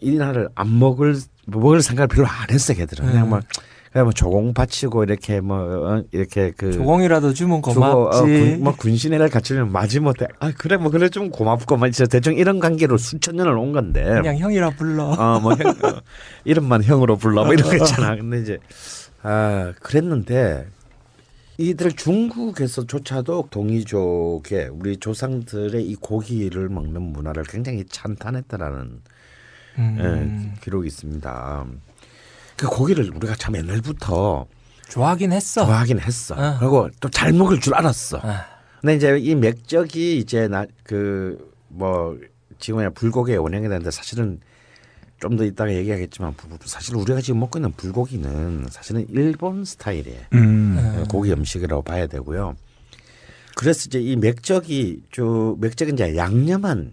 이 나라를 안 먹을 먹을 생각을 별로 안 했어 걔들은 그냥 음. 막 그냥 뭐 조공 바치고 이렇게 뭐 어, 이렇게 그 조공이라도 주면 어, 고맙지. 군, 뭐 군신애를 갖추면 마지못해 아 그래 뭐 그래 좀 고맙고만 진짜 대충 이런 관계로 수천 년을 온 건데 그냥 형이라 불러. 어뭐 형, 어, 이름만 형으로 불러 뭐 이런 거 있잖아 근데 이제 아 그랬는데 이들 중국에서조차도 동이족의 우리 조상들의 이 고기를 먹는 문화를 굉장히 찬탄했다라는 음. 예, 기록이 있습니다. 그 고기를 우리가 참 옛날부터 좋아하긴 했어. 좋아하긴 했어. 어. 그리고 또 잘 먹을 줄 알았어. 아. 근데 이제 이 맥적이 이제 나 그 뭐 지금의 불고기의 원형이 되는데 사실은 좀 더 이따가 얘기하겠지만 사실 우리가 지금 먹고 있는 불고기는 사실은 일본 스타일의 음. 고기 음식이라고 봐야 되고요. 그래서 이제 이 맥적이 저 맥적은 이제 양념한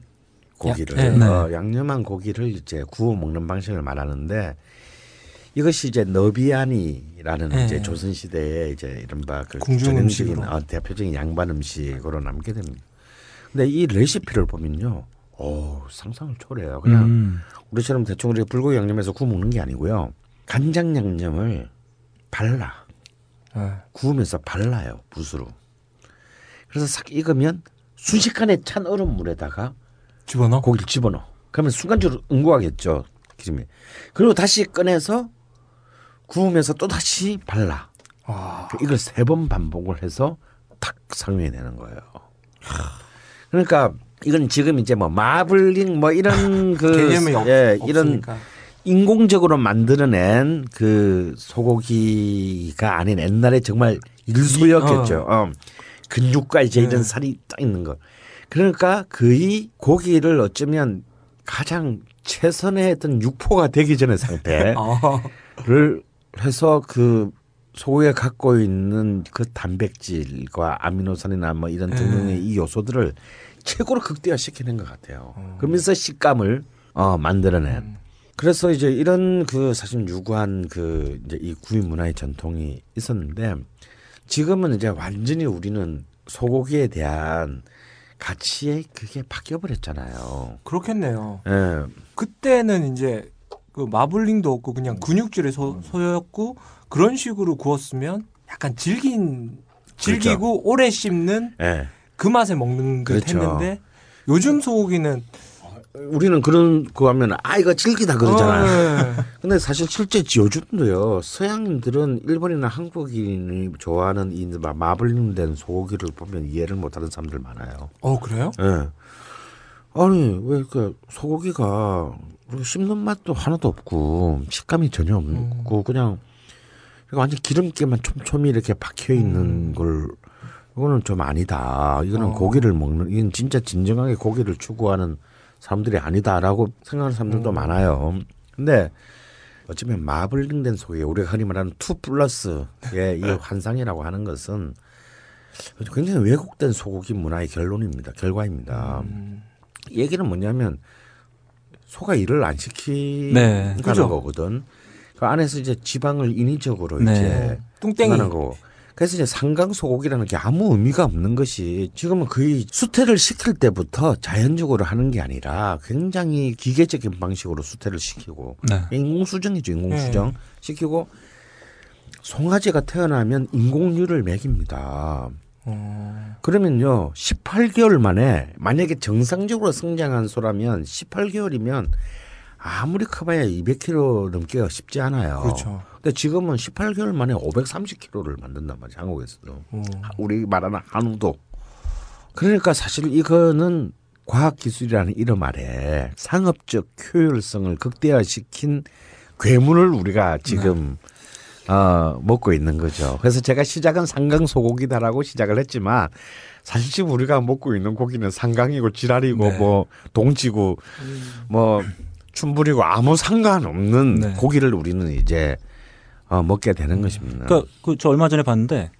고기를 야- 네. 어, 양념한 고기를 이제 구워 먹는 방식을 말하는데 이것이 이제 너비아니라는 네. 이제 조선 시대에 이제 이른바 그 전형적인. 어, 대표적인 양반 음식으로 남게 됩니다. 근데 이 레시피를 보면요, 오 상상을 초래해요. 그냥 음. 우리처럼 대충 우리가 불고기 양념해서 구워 먹는 게 아니고요. 간장 양념을 발라 아. 구우면서 발라요 붓으로. 그래서 싹 익으면 순식간에 찬 얼음 물에다가 집어넣어. 고기를 집어넣어. 그러면 순간적으로 응고하겠죠 기름이. 그리고 다시 꺼내서 구우면서 또 다시 발라. 아. 이걸 세 번 반복을 해서 탁 상용이 되는 거예요. 그러니까 이건 지금 이제 뭐 마블링 뭐 이런 그 개념이 없, 예, 이런. 인공적으로 만들어낸 그 소고기가 아닌 옛날에 정말 일소였겠죠. 어. 근육과 이제 네. 이런 살이 딱 있는 거. 그러니까 거의 고기를 어쩌면 가장 최선의 어떤 육포가 되기 전의 상태를 어. 해서 그 소고기가 갖고 있는 그 단백질과 아미노산이나 뭐 이런 등등의 이 요소들을 최고로 극대화시키는 것 같아요. 그러면서 식감을 어, 만들어낸. 그래서 이제 이런 그 사실 유구한 그 이제 이 구이 문화의 전통이 있었는데 지금은 이제 완전히 우리는 소고기에 대한 가치에 그게 바뀌어 버렸잖아요. 그렇겠네요. 예. 그때는 이제 그 마블링도 없고 음. 그냥 근육질의 소, 소였고 그런 식으로 구웠으면 약간 질긴 질기고 오래 씹는 예. 그 맛에 먹는 듯 그렇죠. 했는데 요즘 소고기는 우리는 그런 거 하면 아 이거 질기다 그러잖아요. 어, 예. 근데 사실 실제 요즘도요 서양인들은 일본이나 한국인이 좋아하는 이 마- 마블링된 소고기를 보면 이해를 못하는 사람들 많아요. 어 그래요? 예. 아니 왜 그 소고기가 뭐 씹는 맛도 하나도 없고 식감이 전혀 없고 그냥 이거 완전 기름기만 촘촘히 이렇게 박혀 있는 걸 이거는 좀 아니다. 이거는 어. 고기를 먹는 이건 진짜 진정하게 고기를 추구하는 사람들이 아니다라고 생각하는 사람들도 많아요. 근데 어쩌면 마블링된 소고기 우리가 흔히 말하는 two plus의 이 환상이라고 하는 것은 굉장히 왜곡된 소고기 문화의 결론입니다. 결과입니다. 음. 얘기는 뭐냐면 소가 일을 안 시키는 네. 거거든. 그 안에서 이제 지방을 인위적으로 네. 이제 뚱땡이 하는 거고. 그래서 이제 상강 소고기라는 게 아무 의미가 없는 것이 지금은 거의 수태를 시킬 때부터 자연적으로 하는 게 아니라 굉장히 기계적인 방식으로 수태를 시키고 네. 인공수정이죠 인공수정 시키고 송아지가 태어나면 인공류를 먹입니다. 어, 그러면요 18개월 만에 만약에 정상적으로 성장한 소라면 18개월이면 아무리 커봐야 200kg 넘기가 쉽지 않아요. 그렇죠. 근데 지금은 18개월 만에 530kg를 만든단 말이야 한국에서도. 음. 우리 말하는 한우도. 그러니까 사실 이거는 과학 기술이라는 이름 아래 상업적 효율성을 극대화시킨 괴물을 우리가 지금 어, 먹고 있는 거죠. 그래서 제가 시작은 상강 소고기다라고 시작을 했지만 사실 지금 우리가 먹고 있는 고기는 상강이고 지랄이고 네. 뭐 동치고 뭐 춘불이고 아무 상관없는 네. 고기를 우리는 이제 어, 먹게 되는 것입니다. 그러니까 그 저 얼마 전에 봤는데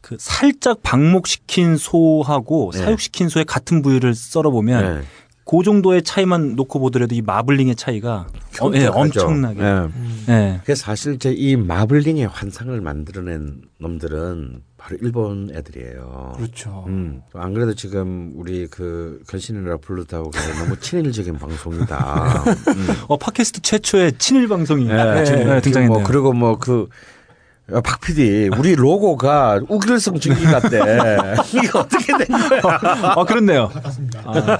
그 살짝 방목시킨 소하고 네. 사육시킨 소의 같은 부위를 썰어 보면 네. 그 정도의 차이만 놓고 보더라도 이 마블링의 차이가 어, 예, 흉측하죠. 엄청나게. 예. 음. 예. 그래서 사실 이제 이 마블링의 환상을 만들어낸 놈들은 바로 일본 애들이에요. 그렇죠. 음, 안 그래도 지금 우리 그 견신이라 부르다고 너무 친일적인 방송이다. 음. 어 팟캐스트 최초의 친일 방송이 예, 지금 네, 등장했네요. 뭐 그리고 뭐그 박 PD 우리 로고가 우길성 증기 같대. 이게 어떻게 된 거야? 아 그렇네요. 아,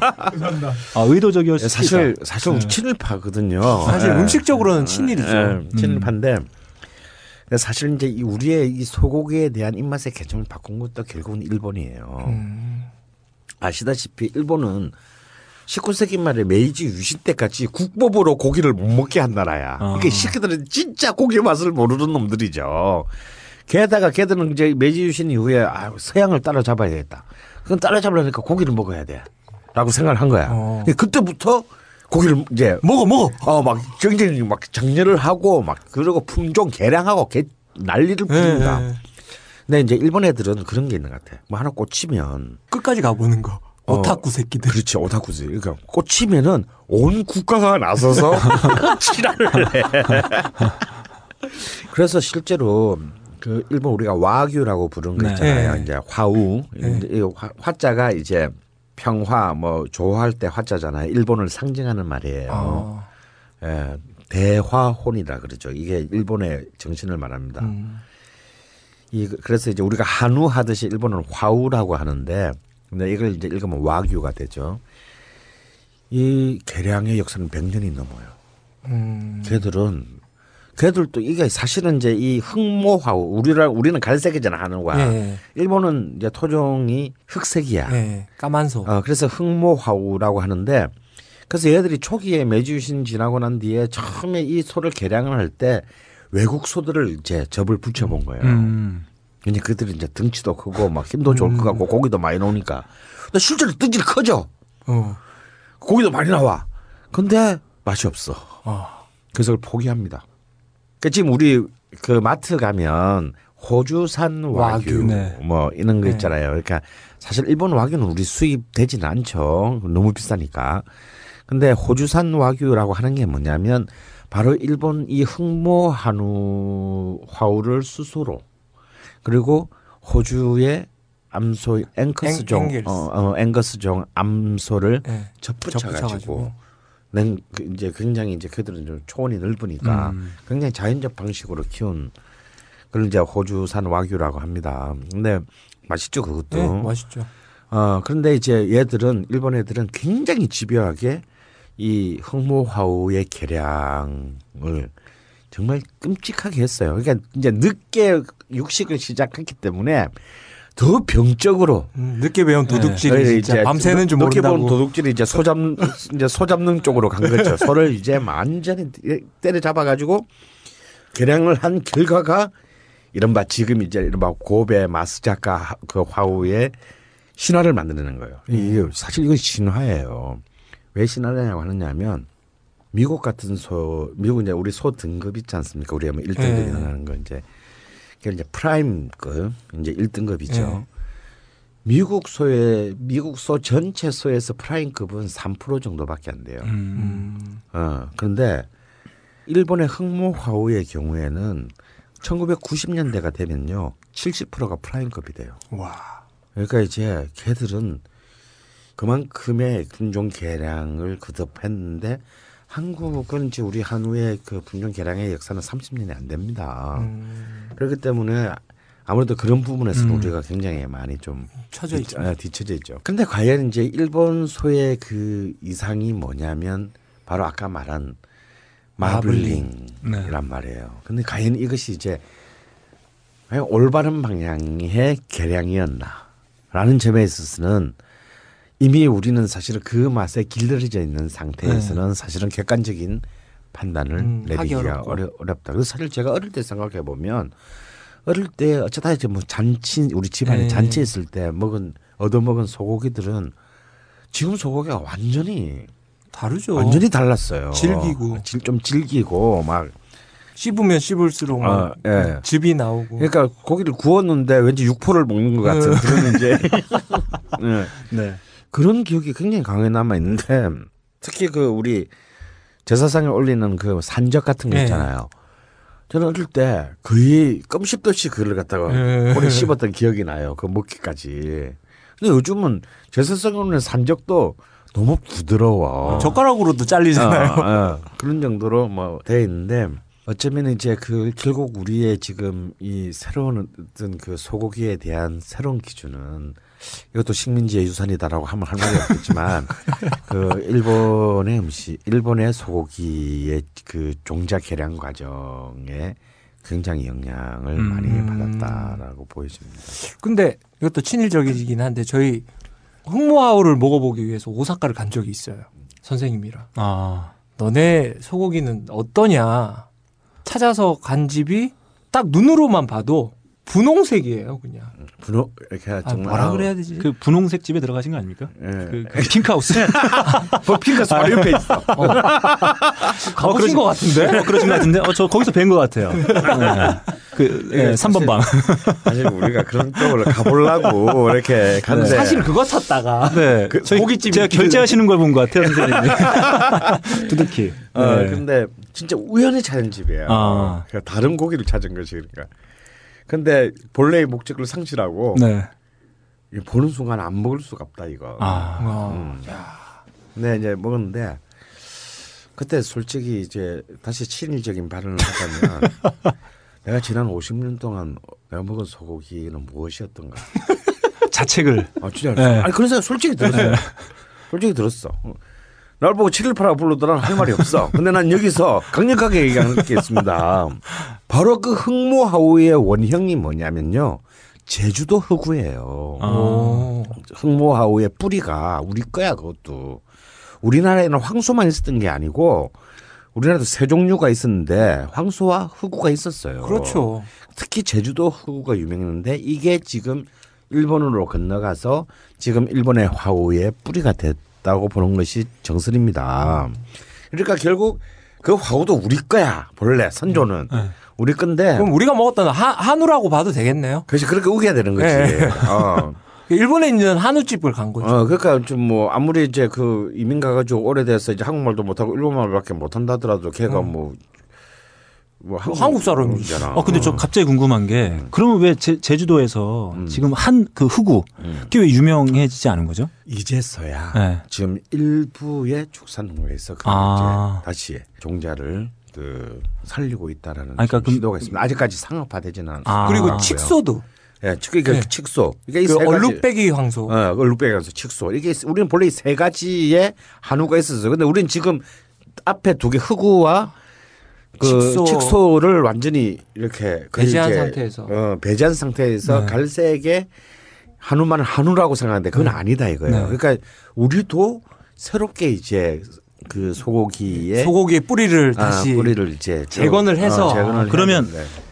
아, 의도적이었을 수도 사실. 사실 우리 친일파거든요. 사실 예. 음식적으로는 친일이죠. 예, 친일파인데 근데 사실 이제 이 우리의 이 소고기에 대한 입맛의 개념을 바꾼 것도 결국은 일본이에요. 음. 아시다시피 일본은 19세기 말에 메이지 유신 때까지 국법으로 고기를 못 먹게 한 나라야. 아. 그러니까 이 새끼들은 진짜 고기 맛을 모르는 놈들이죠. 게다가 걔들은 이제 메이지 유신 이후에 아, 서양을 따라잡아야 되겠다. 그건 따라잡으려니까 고기를 먹어야 돼. 라고 생각을 한 거야. 어. 그때부터 고기를 이제 먹어 먹어. 어, 막 굉장히 막 정렬을 하고 막 그리고 품종 개량하고 개 난리를 부립니다. 예, 예. 근데 이제 일본 애들은 그런 게 있는 것 같아. 뭐 하나 꽂히면 끝까지 가보는 거. 어. 오타쿠 새끼들. 그렇지 오타쿠지. 그러니까 꽂히면은 온 국가가 나서서 지랄을 해. 그래서 실제로 그 일본 우리가 와규라고 부르는 거 네. 있잖아요. 네. 이제 화우. 네. 이 화, 화자가 이제 평화 뭐 조화할 때 화자잖아요. 일본을 상징하는 말이에요. 아, 예, 대화혼이라 그러죠. 이게 일본의 정신을 말합니다. 음. 이 그래서 이제 우리가 한우 하듯이 일본은 화우라고 하는데 근데 이걸 이제 읽으면 와규가 되죠. 이 개량의 역사는 100년이 넘어요. 음. 걔들은 걔들도 이게 사실은 이제 이 흑모화우 우리랑 우리는 갈색이잖아 한우가 예, 일본은 이제 토종이 흑색이야. 예. 예. 까만소. 어, 그래서 흑모화우라고 하는데 그래서 얘들이 초기에 메주신 지나고 난 뒤에 처음에 이 소를 개량을 할 때 외국 소들을 이제 접을 붙여본 거예요. 음. 이제 그들이 이제 등치도 크고 막 힘도 좋을 것 같고 고기도 많이 나오니까. 근데 실제로 등치를 커져. 어. 고기도 많이 나와. 근데 맛이 없어. 아. 그래서 그걸 포기합니다. 그 지금 우리 그 마트 가면 호주산 와규, 와규, 네. 뭐 이런 거 네. 있잖아요. 그러니까 사실 일본 와규는 우리 수입되지는 않죠. 너무 비싸니까. 근데 호주산 와규라고 하는 게 뭐냐면 바로 일본 이 흑모 한우 화우를 수소로 그리고 호주의 암소 앵커스종 앵- 앵글스. 어, 어, 앵거스종 암소를 예. 접붙여 가지고 냉그 이제 굉장히 이제 그들은 좀 초원이 넓으니까 음. 굉장히 자연적 방식으로 키운 그걸 이제 호주산 와규라고 합니다. 근데 맛있죠 그것도. 예, 맛있죠. 어 그런데 이제 얘들은 일본 애들은 굉장히 집요하게 이 흑모화우의 개량을 정말 끔찍하게 했어요. 그러니까 이제 늦게 육식을 시작했기 때문에 더 병적으로 음, 늦게 배운 도둑질이 네, 진짜 밤새는 줄 늦게 본 모른다고. 도둑질이 이제 소잡 이제 소잡는 쪽으로 간 거죠. 소를 이제 완전히 때려 잡아 가지고 개량을 한 결과가 이른바 지금 이제 이른바 고베 마스자카 그 화우의 신화를 만드는 거예요. 이게 사실 이건 신화예요. 왜 신화냐고 하느냐면 미국 같은 소, 미국 이제 우리 소 등급 있지 않습니까? 우리가 뭐 1등급이 네. 나가는 거 이제 그게 이제 prime급 이제 1등급이죠. 네. 미국 소의 미국 소 전체 소에서 prime급은 3% 정도밖에 안 돼요. 음. 음. 어, 그런데 일본의 흑모화우의 경우에는 1990년대가 되면요 70%가 prime급이 돼요. 와. 그러니까 이제 걔들은 그만큼의 품종 개량을 거듭했는데 한국은 이제 우리 한우의 그 품종 개량의 역사는 30년이 안 됩니다. 음, 그렇기 때문에 아무래도 그런 부분에서 는 음. 우리가 굉장히 많이 좀 뒤- 있죠. 아, 뒤쳐져 있죠. 근데 과연 이제 일본 소의 그 이상이 뭐냐면 바로 아까 말한 마블링이란 말이에요. 근데 과연 이것이 이제 과연 올바른 방향의 개량이었나라는 점에 있어서는 이미 우리는 사실은 그 맛에 길들여져 있는 상태에서는 사실은 객관적인 판단을 네. 음, 내리기가. 어려, 어렵다. 그래서 사실 제가 어릴 때 생각해 보면 어릴 때 어쩌다 이제 뭐 잔치 우리 집안에 네. 잔치 있을 때 먹은 얻어 먹은 소고기들은 지금 소고기가 완전히 다르죠. 완전히 달랐어요. 질기고. 질- 좀 질기고 막 씹으면 씹을수록 막 아, 예. 즙이 나오고. 그러니까 고기를 구웠는데 왠지 육포를 먹는 것 같은 그런 이제 예. 네. 그런 기억이 굉장히 강하게 남아 있는데 특히 그 우리 제사상에 올리는 그 산적 같은 거 네. 있잖아요. 저는 어릴 때 거의 껌 씹듯이 그걸 갖다가 네. 오래 씹었던 기억이 나요. 그 먹기까지. 근데 요즘은 제사상에 올리는 산적도 너무 부드러워. 젓가락으로도 잘리잖아요. 어, 어. 그런 정도로 뭐 돼 있는데 어쩌면 이제 그 결국 우리의 지금 이 새로운 어떤 그 소고기에 대한 새로운 기준은 이것도 식민지의 유산이다라고 하면 할 말이 없겠지만 그 일본의 음식, 일본의 소고기의 그 종자 개량 과정에 굉장히 영향을 음. 많이 받았다라고 보여집니다. 근데 이것도 친일적이긴 한데 저희 흑모하우를 먹어보기 위해서 오사카를 간 적이 있어요. 선생님이랑. 아. 너네 소고기는 어떠냐 찾아서 간 집이 딱 눈으로만 봐도 분홍색이에요 그냥 분호 이렇게 아, 정말 뭐라 그래야 되지 그 분홍색 집에 들어가신 거 아닙니까? 예. 그, 그 핑크하우스. 뭐 핑크 바로 옆에 있어. 가보신 것 같은데 어, 그러신 것 같은데? 어, 저 거기서 뵌 것 같아요. 네. 그, 예, 예, 3번 방. 사실 우리가 그런 쪽으로 가보려고 이렇게 갔는데 사실 그거 찾다가 네. 그 저희 고깃집 제가 결제하시는 걸 본 것 같아요, 선생님이. 두둑히. 어, 네. 근데 진짜 우연히 찾은 집이에요. 아. 그러니까 다른 고기를 찾은 거지 그러니까. 근데 본래의 목적을 상실하고 네. 보는 순간 안 먹을 수가 없다 이거. 아. 어, 음. 근데 이제 먹었는데 그때 솔직히 이제 다시 친일적인 발언을 하자면 내가 지난 50년 동안 내가 먹은 소고기는 무엇이었던가. 자책을. 아 진짜 네. 아니 그런 생각 솔직히 들었어요. 솔직히 들었어. 어. 날 보고 718라 불러도 난할 말이 없어. 근데 난 여기서 강력하게 얘기하겠습니다. 바로 그 흑모하우의 원형이 뭐냐면요. 제주도 흑우예요. 아. 오. 흑모하우의 뿌리가 우리 거야 그것도. 우리나라에는 황소만 있었던 게 아니고 우리나라도 세 종류가 있었는데 황소와 흑우가 있었어요. 그렇죠 특히 제주도 흑우가 유명했는데 이게 지금 일본으로 건너가서 지금 일본의 화우의 뿌리가 됐 다고 보는 것이 정설입니다. 그러니까 결국 그 화우도 우리 거야 본래 선조는 네. 우리 건데 그럼 우리가 먹었던 한, 한우라고 봐도 되겠네요 그렇지 그렇게 우겨야 되는 거지. 네. 어. 일본에 있는 한우집을 간 거죠 어, 그러니까 좀 뭐 아무리 이제 그 이민 가가지고 오래돼서 이제 한국말도 못하고 일본말밖에 못한다더라도 걔가 뭐, 뭐 한국 사람이지. 사람이잖아. 어, 근데 저 갑자기 궁금한 게, 그러면 왜 제, 제주도에서 음. 지금 한 그 흑우, 음. 그게 왜 유명해지지 않은 거죠? 이제서야 네. 지금 일부의 축산농가에서 그 아. 다시 종자를 그 살리고 있다라는 아, 그러니까 시도가 있습니다. 아직까지 상업화되지는 않. 아. 그리고 아, 칡소도 예, 그러니까 네. 칡소. 이게 그. 얼룩배기 황소 어, 얼룩배기면서 칡소. 이게 우리는 본래 이 세 가지의 한우가 있었어요. 근데 우리는 지금 앞에 두 개 흑우와 그 칡소. 칡소를 완전히 이렇게 배제한 이제 상태에서. 어, 배제한 상태에서 네. 갈색의 한우만 한우라고 생각하는데 그건 아니다 이거예요. 네. 그러니까 우리도 새롭게 이제 그 소고기의 소고기의 뿌리를 아, 다시 뿌리를 이제 재건을 해서. 재건을 해야 그러면.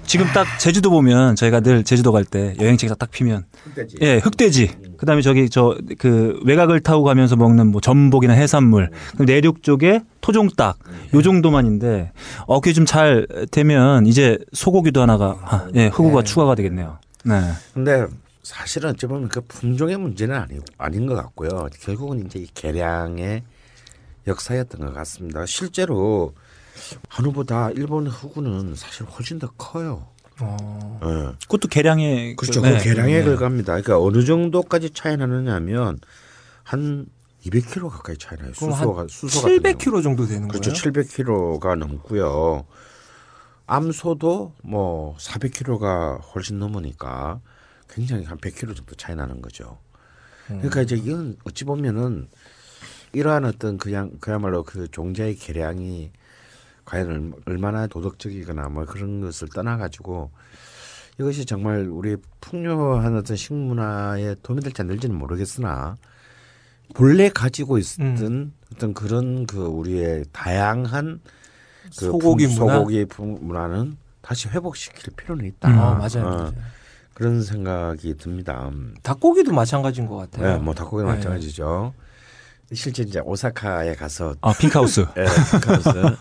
지금 딱 제주도 보면 저희가 늘 제주도 갈 때 여행책에서 딱 피면 흑돼지. 예, 흑돼지. 그다음에 저기 저 그 외곽을 타고 가면서 먹는 뭐 전복이나 해산물. 그리고 내륙 쪽에 토종닭. 요 정도만인데 어 그게 좀잘 되면 이제 소고기도 하나가 아, 예, 흑우가 추가가 되겠네요. 네. 근데 사실은 어찌 보면 그 품종의 문제는 아니, 아닌 것 같고요. 결국은 이제 이 개량의 역사였던 것 같습니다. 실제로 한우보다 일본 흑우는 사실 훨씬 더 커요. 어. 예. 그것도 계량에 그렇죠. 네. 그 계량에 네. 들어갑니다. 그러니까 어느 정도까지 차이 나느냐면 한 200kg 가까이 차이 나요. 수소가 한 수소 같은 경우. 700kg 정도 되는 그렇죠. 거예요? 700kg가 넘고요. 암소도 뭐 400kg가 훨씬 넘으니까 굉장히 한 100kg 정도 차이 나는 거죠. 그러니까 이제 이건 어찌 보면은 이러한 어떤 그냥 그야말로 그 종자의 계량이 과연 얼- 얼마나 도덕적이거나 뭐 그런 것을 떠나가지고 이것이 정말 우리 풍요한 어떤 식문화에 도움이 될지 안 될지는 모르겠으나 본래 가지고 있던 어떤 그런 그 우리의 다양한 그 소고기 품- 문화? 소고기 품- 문화는 다시 회복시킬 필요는 있다. 음. 어, 맞아요. 어, 맞아요. 그런 생각이 듭니다. 음. 닭고기도 마찬가지인 것 같아요. 네, 뭐 닭고기는 네. 마찬가지죠. 실제 이제 오사카에 가서 아 핑크하우스. 예, 핑크하우스.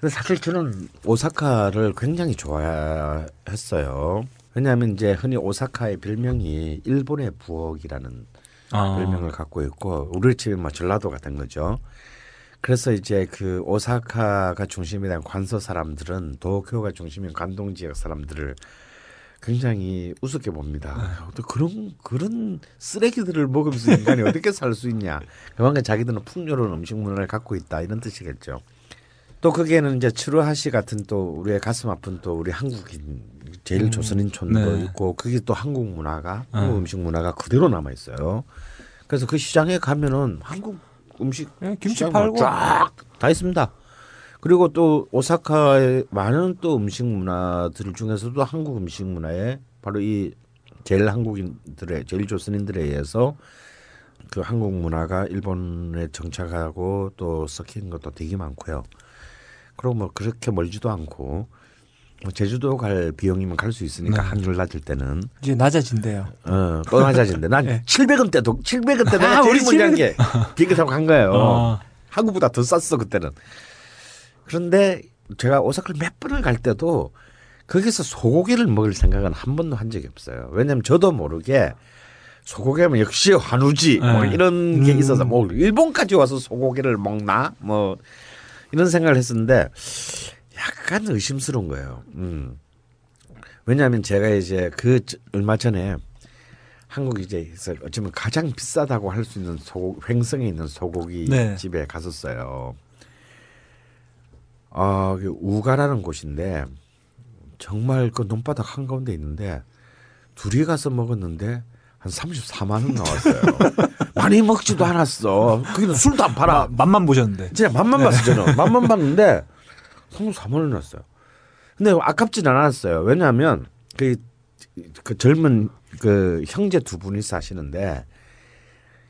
근데 사실 저는 오사카를 굉장히 좋아했어요. 왜냐하면 이제 흔히 오사카의 별명이 일본의 부엌이라는 아. 별명을 갖고 있고 우리 집이 뭐 전라도 같은 거죠. 그래서 이제 그 오사카가 중심이 된 관서 사람들은 도쿄가 중심인 관동 지역 사람들을 굉장히 우습게 봅니다. 또 그런 그런 쓰레기들을 먹으면서 인간이 어떻게 살 수 있냐? 그만큼 자기들은 풍요로운 음식 문화를 갖고 있다 이런 뜻이겠죠. 또 거기에는 이제 츠루하시 같은 또 우리의 가슴 아픈 또 우리 한국인 제일 조선인촌도 네. 있고 그게 또 한국 문화가 아. 한국 음식 문화가 그대로 남아 있어요. 그래서 그 시장에 가면은 한국 음식 네, 김치 팔고. 쫙 다 있습니다. 그리고 또 오사카의 많은 또 음식 문화들 중에서도 한국 음식 문화에 바로 이 제일 한국인들의 제일 조선인들에 의해서 그 한국 문화가 일본에 정착하고 또 섞인 것도 되게 많고요. 그리고 뭐 그렇게 멀지도 않고 뭐 제주도 갈 비용이면 갈 수 있으니까 네. 환율 낮을 때는 이제 낮아진대요. 어, 또 낮아진대. 난 네. 700원 때도 700원 때 내가 아, 제일 먼저 한게 비행기 타고 간 거예요. 아. 한국보다 더 쌌어 그때는. 그런데 제가 오사카를 몇 번을 갈 때도 거기서 소고기를 먹을 생각은 한 번도 한 적이 없어요. 왜냐하면 저도 모르게 소고기하면 역시 한우지 뭐 네. 이런 게 있어서 뭐 일본까지 와서 소고기를 먹나 뭐 이런 생각을 했었는데 약간 의심스러운 거예요. 음. 왜냐하면 제가 이제 그 저- 얼마 전에 한국 이제 어쩌면 가장 비싸다고 할 수 있는 소고 횡성에 있는 소고기 네. 집에 갔었어요. 아, 그 우가라는 곳인데 정말 그 논바닥 한 가운데 있는데 둘이 가서 먹었는데 한 34만 원 나왔어요. 많이 먹지도 않았어. 거기는 술도 안 팔아. 맛만 보셨는데. 진짜 맛만 봤어 저는 맛만 봤는데 34만 원 났어요. 근데 아깝진 않았어요. 왜냐하면 그, 그 젊은 그 형제 두 분이 사시는데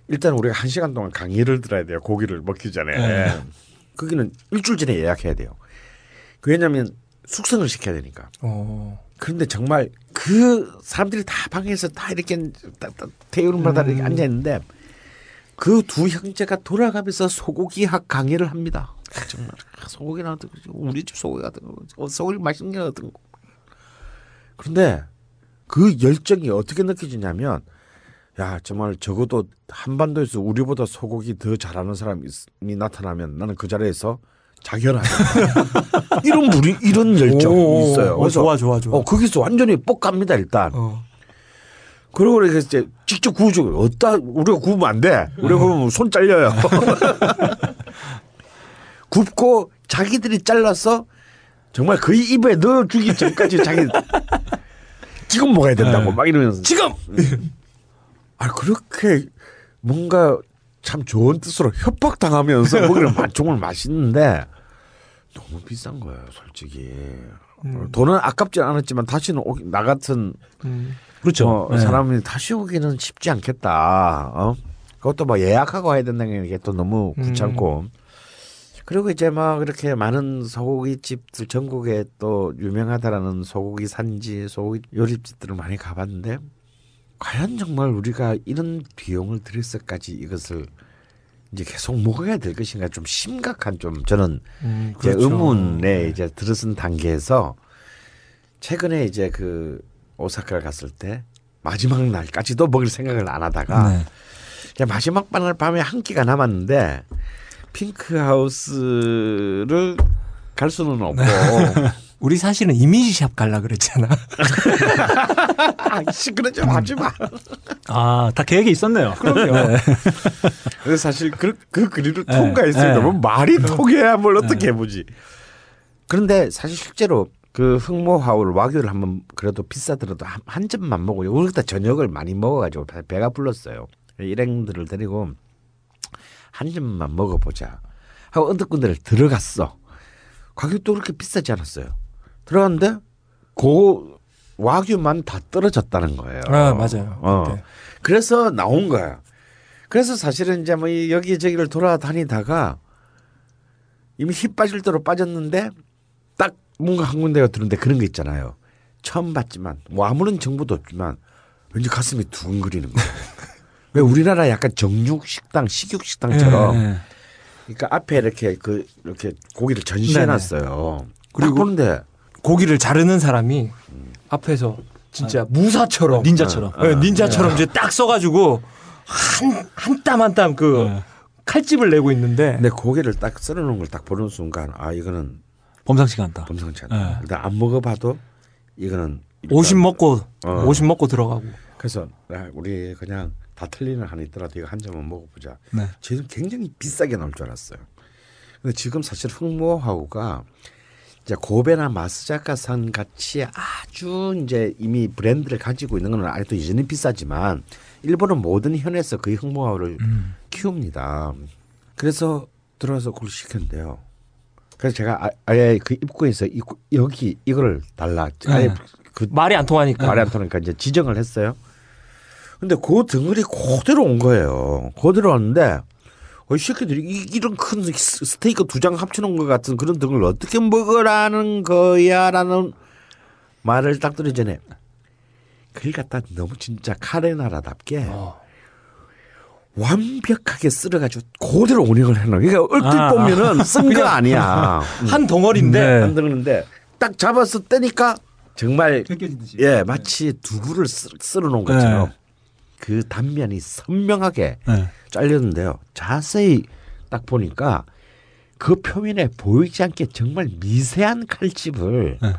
일단 우리가 한 시간 동안 강의를 들어야 돼요. 고기를 먹기 전에. 네. 거기는 일주일 전에 예약해야 돼요. 왜냐하면 숙성을 시켜야 되니까. 어. 그런데 정말 그 사람들이 다 방에서 다 이렇게 테이블마다 이렇게 앉아 있는데 그 두 형제가 돌아가면서 소고기학 강의를 합니다. 정말 소고기나 어떤 거, 우리 집 소고기 같은 거, 어, 소고기 맛있는 게 어떤 거. 그런데 그 열정이 어떻게 느껴지냐면 야 정말 적어도 한반도에서 우리보다 소고기 더 잘하는 사람이 나타나면 나는 그 자리에서 자결하겠다. 이런 물이 이런 열정이 오, 있어요. 어, 그래서 좋아, 좋아, 좋아. 어, 거기서 완전히 뻑 갑니다, 일단. 어. 그러고 이렇게 이제 직접 구워주고, 어따, 우리가 구우면 안 돼. 우리가 구우면 손 잘려요. 굽고 자기들이 잘라서 정말 그 입에 넣어주기 전까지 자기 지금 먹어야 된다고 네. 막 이러면서. 지금 아, 그렇게 뭔가 참 좋은 뜻으로 협박당하면서 먹으면 맛- 정말 맛있는데 너무 비싼 거예요, 솔직히. 어, 돈은 아깝지 않았지만 다시는 오기- 나 같은 음. 그렇죠. 어, 네. 사람이 다시 오기는 쉽지 않겠다. 어? 그것도 뭐 예약하고 해야 된다는 게 또 너무 귀찮고. 그리고 이제 막 이렇게 많은 소고기 집들 전국에 또 유명하다라는 소고기 산지, 소고기 요리집들을 많이 가봤는데 과연 정말 우리가 이런 비용을 들여서까지 이것을 이제 계속 먹어야 될 것인가 좀 심각한 좀 저는 음, 이제 그렇죠. 의문에 네. 이제 들어선 단계에서 최근에 이제 그 오사카를 갔을 때 마지막 날까지도 먹을 생각을 안 하다가 네. 이제 마지막 날 밤에 한 끼가 남았는데 핑크 하우스를 갈 수는 없고 우리 사실은 이미지샵 갈라 그랬잖아. 아, 시끄러 좀 하지 마. 아, 다 계획이 있었네요. 그럼요. 그래서 사실 그, 그 그림을 네. 통과했으니까 네. 뭐 말이 통해야 뭘 어떻게 해보지. 그런데 사실 실제로 그 흑모하울 와규를 한번 그래도 비싸더라도 한, 한 점만 먹어요. 우리 그때 저녁을 많이 먹어가지고 배- 배가 불렀어요. 일행들을 데리고 한 점만 먹어보자 하고 언덕군대를 들어갔어. 가격도 그렇게 비싸지 않았어요. 들어갔는데 그 와규만 다 떨어졌다는 거예요. 아, 맞아요. 어. 그때. 그래서 나온 거야. 그래서 사실은 이제 뭐이 여기저기를 돌아다니다가 이미 힘 빠질 대로 빠졌는데 딱 뭔가 한 군데가 들는데 그런 거 있잖아요. 처음 봤지만 뭐 아무런 정보도 없지만 왠지 가슴이 두근거리는 거예요. 왜 우리나라 약간 정육 식당, 식육 식당처럼 네. 그러니까 앞에 이렇게 그 이렇게 고기를 전시해 놨어요. 그리고- 그리고 보는데 고기를 자르는 사람이 앞에서 진짜 무사처럼 닌자처럼. 네, 닌자처럼 이제 딱 써가지고 한 한 땀 한 땀그 네. 칼집을 내고 있는데 근데 고기를 딱 썰어 놓은 걸 딱 보는 순간 아 이거는 범상치가 않다. 범상치 않다. 네. 일단 안 먹어봐도 이거는 50 먹고 어. 50 먹고 들어가고 그래서 야, 우리 그냥 다 틀리는 한이 있더라도 이거 한 점은 먹어보자. 네. 지금 굉장히 비싸게 나올 줄 알았어요. 근데 지금 사실 흑모하우가 이제 고베나 마스자카산 같이 아주 이제 이미 브랜드를 가지고 있는 건 아직도 여전히 비싸지만 일본은 모든 현에서 그 흑모하우를 음. 키웁니다. 그래서 들어와서 그걸 시켰는데요. 그래서 제가 아- 아예 그 입구에서 이- 여기 이거를 달라. 아예 네. 그 말이 안 통하니까 말이 안 통하니까 이제 지정을 했어요. 근데 그 덩어리 그대로 온 거예요. 그대로 왔는데 어, 이 새끼들이 이- 이런 큰 스- 스테이크 두 장 합쳐놓은 것 같은 그런 덩어리를 어떻게 먹으라는 거야라는 말을 딱 들기 전에 그걸 갖다 너무 진짜 카레나라답게 어. 완벽하게 쓸어가지고 그대로 운영을 해놔. 그러니까 얼핏 아, 보면은 쓴거 아니야. 한 덩어리인데 네. 안 덩어리인데 딱 잡아서 떼니까 정말. 예, 마치 두부를 쓰- 쓸어 놓은 것처럼 네. 그 단면이 선명하게 네. 잘렸는데요. 자세히 딱 보니까 그 표면에 보이지 않게 정말 미세한 칼집을 네.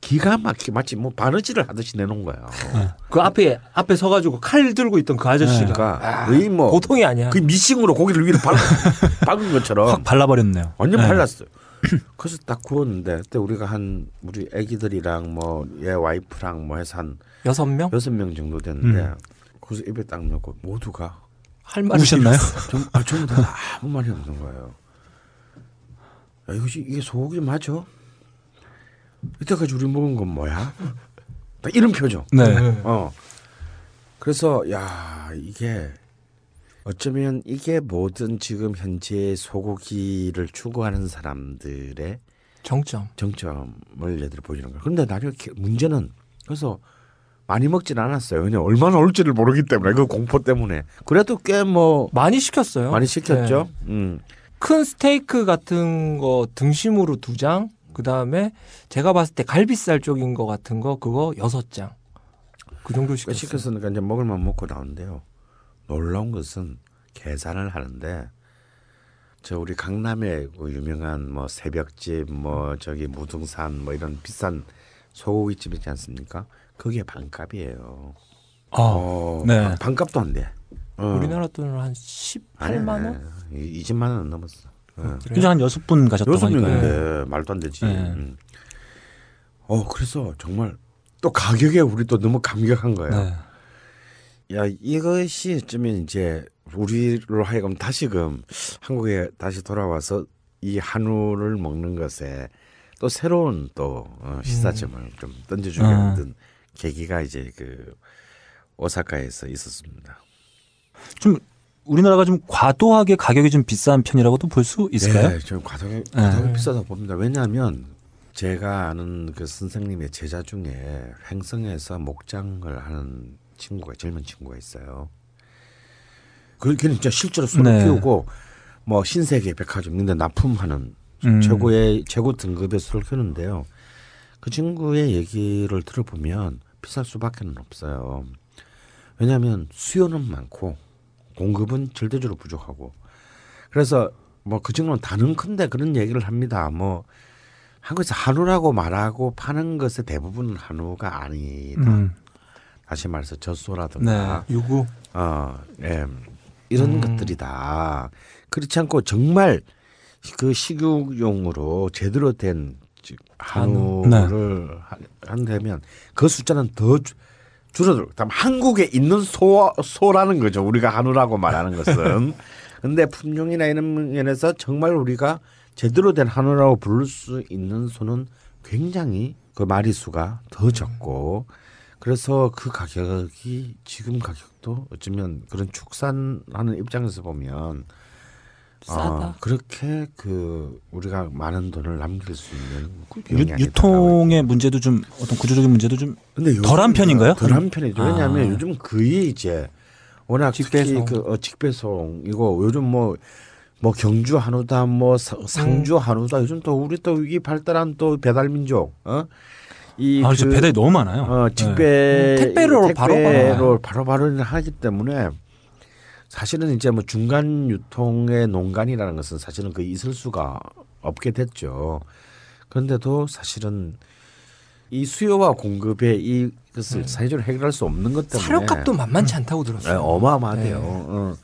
기가 막히게 마치 뭐 바느질을 하듯이 내놓은 거예요. 그 앞에 앞에 서가지고 칼 들고 있던 그 아저씨가 그러니까 거의 뭐 보통이 아니야. 그 미싱으로 고기를 위로 박, 박은 것처럼 확 발라버렸네요. 완전 네. 발랐어요. 그래서 딱 구웠는데 그때 우리가 한 우리 애기들이랑 뭐 얘 와이프랑 뭐 해서 한 여섯 명 여섯 명 정도 됐는데 음. 거기서 입에 딱 넣고 모두가 할 말이 우셨나요? 전, 아, 전부 다 아무 말이 없는 거예요. 야, 이것이 이게 소고기 맞아? 이때까지 우리 먹은 건 뭐야? 딱 이런 표정. 네. 어. 그래서 야 이게 어쩌면 이게 모든 지금 현재 소고기를 추구하는 사람들의 정점. 정점을 얘들이 보여주는 거예요. 그런데 나중에 기- 문제는 그래서 많이 먹진 않았어요. 왜냐 얼마나 올지를 모르기 때문에 그 공포 때문에 그래도 꽤 뭐 많이 시켰어요. 많이 시켰죠. 네. 음. 큰 스테이크 같은 거 등심으로 두 장, 그 다음에 제가 봤을 때 갈비살 쪽인 거 같은 거 그거 여섯 장. 그 정도 그 시켰어요. 시켰으니까 이제 먹을만 먹고 나오는데요. 놀라운 것은 계산을 하는데 저 우리 강남에 그 유명한 뭐 새벽집 뭐 저기 무등산 뭐 이런 비싼 소고기집 있지 않습니까? 그게 반값이에요. 아, 어, 네. 반- 반값도 안 돼. 어. 우리나라 돈으로 한 18만 원? 이 20만 원은 넘었어. 어. 그래요? 그죠 한 여섯 분 가셨다고 여섯. 명인데 말도 안 되지. 네. 음. 어 그래서 정말 또 가격에 우리 또 너무 감격한 거예요. 네. 야 이것이 어쩌면 이제 우리로 하여금 다시금 한국에 다시 돌아와서 이 한우를 먹는 것에 또 새로운 또 어, 시사점을 좀 던져주게 음. 만든 계기가 이제 그 오사카에서 있었습니다. 좀 우리나라가 좀 과도하게 가격이 좀 비싼 편이라고도 볼 수 있을까요? 네, 좀 과도하게, 과도하게 네. 비싸다 봅니다. 왜냐하면 제가 아는 그 선생님의 제자 중에 횡성에서 목장을 하는 친구가 젊은 친구가 있어요. 그 걔는 진짜 실제로 소를 네. 키우고 뭐 신세계 백화점 있는데 납품하는 음. 최고의 최고 등급의 소를 키우는데요. 그 친구의 얘기를 들어보면 비쌀 수밖에는 없어요. 왜냐하면 수요는 많고 공급은 절대적으로 부족하고 그래서 뭐그 친구는 다능컨대 그런 얘기를 합니다. 뭐 한국에서 한우라고 말하고 파는 것의 대부분은 한우가 아니다. 음. 다시 말해서 젖소라든가 유구. 어, 예. 이런 음. 것들이다. 그렇지 않고 정말 그 식육용으로 제대로 된즉 한우. 한우를 한- 한다면 그 숫자는 더 주- 줄어들. 다음 한국에 있는 소 소라는 거죠. 우리가 한우라고 말하는 것은. 근데 품종이나 이런 면에서 정말 우리가 제대로 된 한우라고 부를 수 있는 소는 굉장히 그 마리 수가 더 적고 그래서 그 가격이 지금 가격도 어쩌면 그런 축산하는 입장에서 보면 싸다. 어, 그렇게 그 우리가 많은 돈을 남길 수 있는 유. 유통의 문제도 좀 어떤 구조적인 문제도 좀 덜한 편인가요? 덜한 편이죠. 왜냐하면 아. 요즘 거의 이제 워낙 직배송. 특히 그 어, 직배송 이거 요즘 뭐뭐 경주 한우다 뭐 사- 상주 음. 한우다 요즘 또 우리 또 이 발달한 또 배달 민족 어 이 아, 그렇죠. 배달이 너무 많아요. 어, 네. 직배 음, 택배로 바로바로 택배로 바로 바로 하기 때문에 사실은 이제 뭐 중간 유통의 농간이라는 것은 사실은 그 있을 수가 없게 됐죠. 그런데도 사실은 이 수요와 공급의 이것을 사회적으로 해결할 수 없는 것 때문에 사료값도 만만치 않다고 네, 들었어요. 어마어마하대요. 네. 어.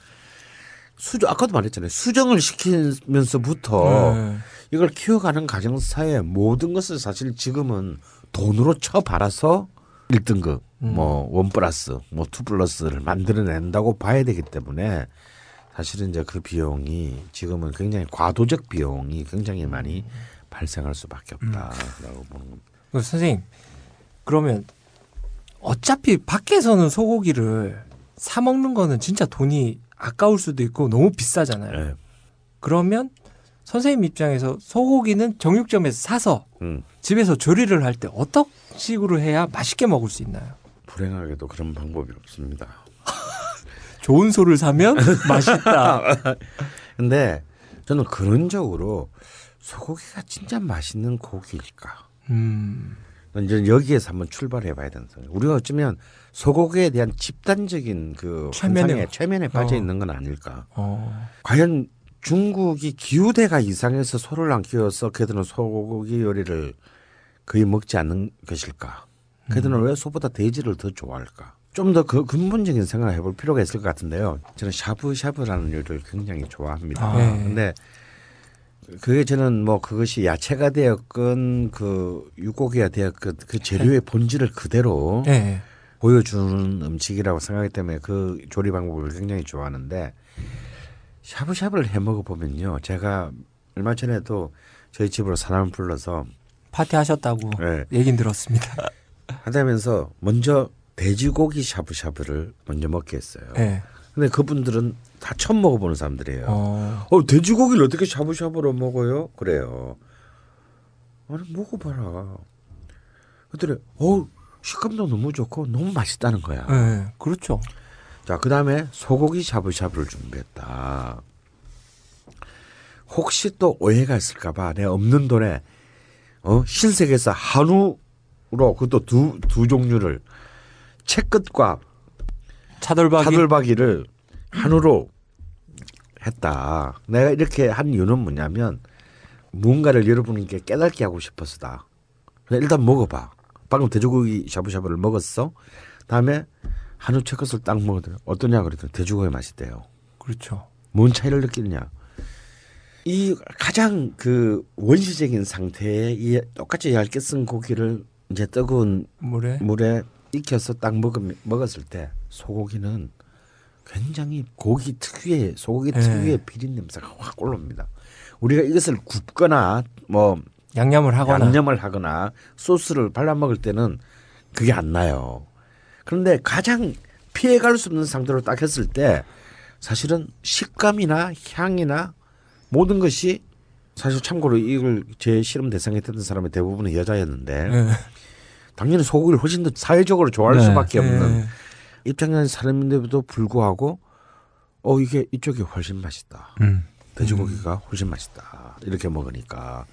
수정 아까도 말했잖아요. 수정을 시키면서부터 네. 이걸 키워가는 과정상의 모든 것을 사실 지금은 돈으로 쳐 발라서 1등급 음. 뭐 one plus 뭐 two plus를 만들어낸다고 봐야 되기 때문에 사실은 이제 그 비용이 지금은 굉장히 과도적 비용이 굉장히 많이 발생할 수밖에 없다라고 보는 겁니다. 그 선생님 그러면 어차피 밖에서는 소고기를 사 먹는 거는 진짜 돈이 아까울 수도 있고 너무 비싸잖아요. 네. 그러면 선생님 입장에서 소고기는 정육점에서 사서 음. 집에서 조리를 할 때 어떤 식으로 해야 맛있게 먹을 수 있나요? 불행하게도 그런 방법이 없습니다. 좋은 소를 사면 맛있다. 근데 저는 근원적으로 소고기가 진짜 맛있는 고기일까? 음, 이제 여기에서 한번 출발해 봐야 된다. 우리가 어쩌면 소고기에 대한 집단적인 그 최면에- 최면에 빠져 어. 있는 건 아닐까? 어, 과연 중국이 기후대가 이상해서 소를 안 키워서 그들은 소고기 요리를 거의 먹지 않는 것일까? 그들은 왜 소보다 돼지를 더 좋아할까? 좀 더 그 근본적인 생각을 해볼 필요가 있을 것 같은데요. 저는 샤브샤브라는 요리를 굉장히 좋아합니다. 아. 네. 근데 그게 저는 뭐 그것이 야채가 되었건 그 육고기가 되었건 그 재료의 본질을 그대로 네. 보여주는 음식이라고 생각하기 때문에 그 조리 방법을 굉장히 좋아하는데 샤브샤브를 해 먹어 보면요. 제가 얼마 전에도 저희 집으로 사람을 불러서 파티 하셨다고 네. 얘긴 들었습니다. 하다면서 먼저 돼지고기 샤브샤브를 먼저 먹게 했어요. 네. 근데 그분들은 다 처음 먹어보는 사람들이에요. 어, 어, 돼지고기를 어떻게 샤브샤브로 먹어요? 그래요. 아니 먹어봐라. 그랬더니 어 식감도 너무 좋고 너무 맛있다는 거야. 네. 그렇죠. 자, 그 다음에 소고기 샤브샤브를 준비했다. 혹시 또 오해가 있을까봐 내 없는 돈에 어 신세계에서 한우로 그것도 두 두 종류를 채끝과 차돌박이. 차돌박이를 한우로 했다. 내가 이렇게 한 이유는 뭐냐면 무언가를 여러분께 깨닫게 하고 싶어서다. 일단 먹어봐. 방금 돼지고기 샤브샤브를 먹었어. 다음에 한우 채끝을 딱 먹었더니 어떠냐 그랬더니 돼지고기 맛있대요. 그렇죠. 뭔 차이를 느끼느냐? 이 가장 그 원시적인 상태에 이 똑같이 얇게 쓴 고기를 이제 뜨거운 물에. 물에 익혀서 딱 먹으면, 먹었을 때 소고기는 굉장히 고기 특유의 소고기 네. 특유의 비린 냄새가 확 올라옵니다. 우리가 이것을 굽거나 뭐 양념을 하거나. 양념을 하거나 소스를 발라 먹을 때는 그게 안 나요. 그런데 가장 피해갈 수 없는 상태로 딱 했을 때 사실은 식감이나 향이나 모든 것이 사실 참고로 이걸 제 실험 대상에 했던 사람의 대부분은 여자였는데 네. 당연히 소고기를 훨씬 더 사회적으로 좋아할 네. 수밖에 없는 네. 입장에 사람인데도 불구하고 어 이게 이쪽이 훨씬 맛있다. 음. 돼지고기가 훨씬 맛있다. 이렇게 먹으니까.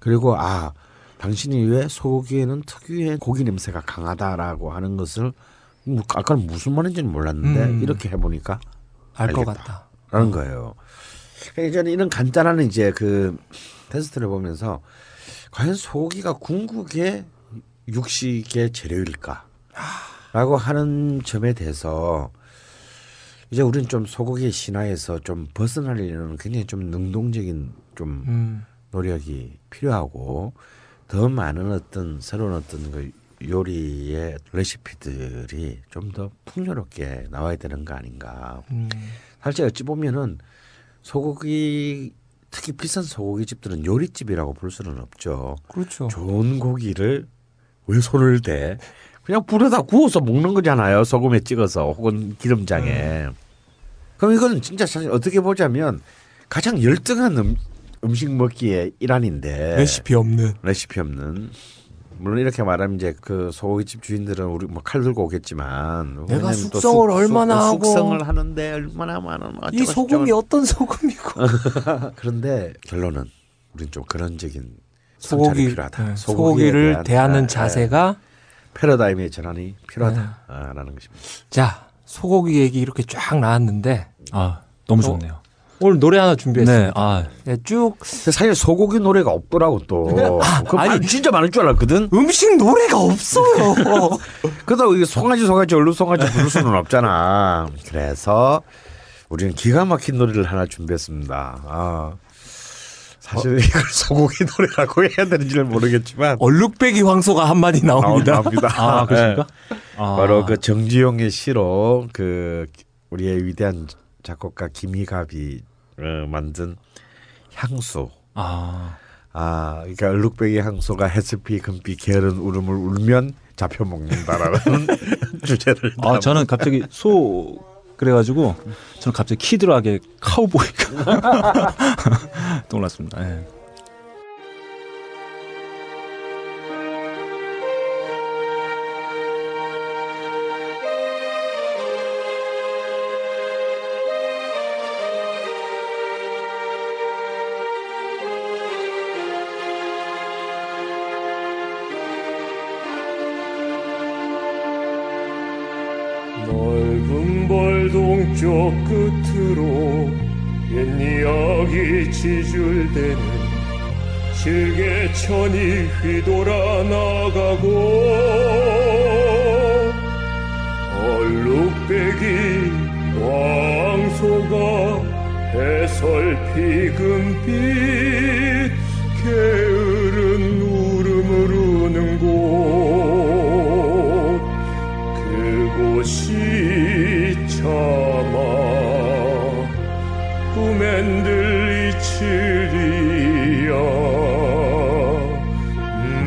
그리고 아, 당신이 왜 소고기에는 특유의 고기 냄새가 강하다라고 하는 것을 뭐 아까는 무슨 말인지는 몰랐는데 음. 이렇게 해보니까 알것 알겠다. 같다. 라는 거예요. 그러니까 저는 이런 간단한 이제 그 테스트를 보면서 과연 소고기가 궁극의 육식의 재료일까? 라고 하는 점에 대해서 이제 우리는 좀 소고기 신화에서 좀 벗어나려는 굉장히 좀 능동적인 좀 음. 노력이 필요하고 더 많은 어떤 새로운 어떤 그 요리의 레시피들이 좀 더 풍요롭게 나와야 되는 거 아닌가. 음. 사실 어찌 보면은 소고기 특히 비싼 소고기 집들은 요리집이라고 볼 수는 없죠. 그렇죠. 좋은 고기를 왜 손을 대? 그냥 불에다 구워서 먹는 거잖아요. 소금에 찍어서 혹은 기름장에. 그럼 이거는 진짜 사실 어떻게 보자면 가장 열등한 음, 음식 먹기의 일환인데 레시피 없는. 레시피 없는 물론 이렇게 말하면 이제 그 소고기집 주인들은 우리 뭐 칼 들고 오겠지만 내가 또 숙성을 숙- 얼마나 숙- 하고 숙성을 하는데 얼마나 많은 이 소금이 저쩌고. 어떤 소금이고. 그런데 결론은 우린 좀 그런적인 소고기, 필요하다. 네, 소고기를 대한, 대하는 아, 자세가 패러다임의 전환이 네. 필요하다라는 것입니다. 자 소고기 얘기 이렇게 쫙 나왔는데 아 너무 어, 좋네요. 오늘 노래 하나 준비했습니다. 네, 아 네, 쭉 사실 소고기 노래가 없더라고 또. 그 아니. 아니 진짜 많을 줄 알았거든. 음식 노래가 없어요. 그러다 이게 송아지 송아지 얼룩 송아지 부를 수는 없잖아. 그래서 우리는 기가 막힌 노래를 하나 준비했습니다. 아. 사실 이걸 소고기 노래라고 해야 되는지는 모르겠지만 얼룩배기 황소가 한 마디 나옵니다. 나옵니다. 아, 그렇습니까? 네. 아, 바로 그 정지용의 시로 그 우리의 위대한 작곡가 김희갑이 어, 만든 향수. 아, 아, 그러니까 얼룩배기 향수가 해스피 금비 게으른 울음을 울면 잡혀 먹는다라는 주제를. 아 저는 갑자기 소 그래가지고 저는 갑자기 키드락의 카우보이가 떠올랐습니다. 예. 넓은 벌 동쪽 끝으로 옛 이야기 지줄대는 실개천이 휘돌아 나가고 얼룩배기 왕소가 해설 피 금빛 이치리야 음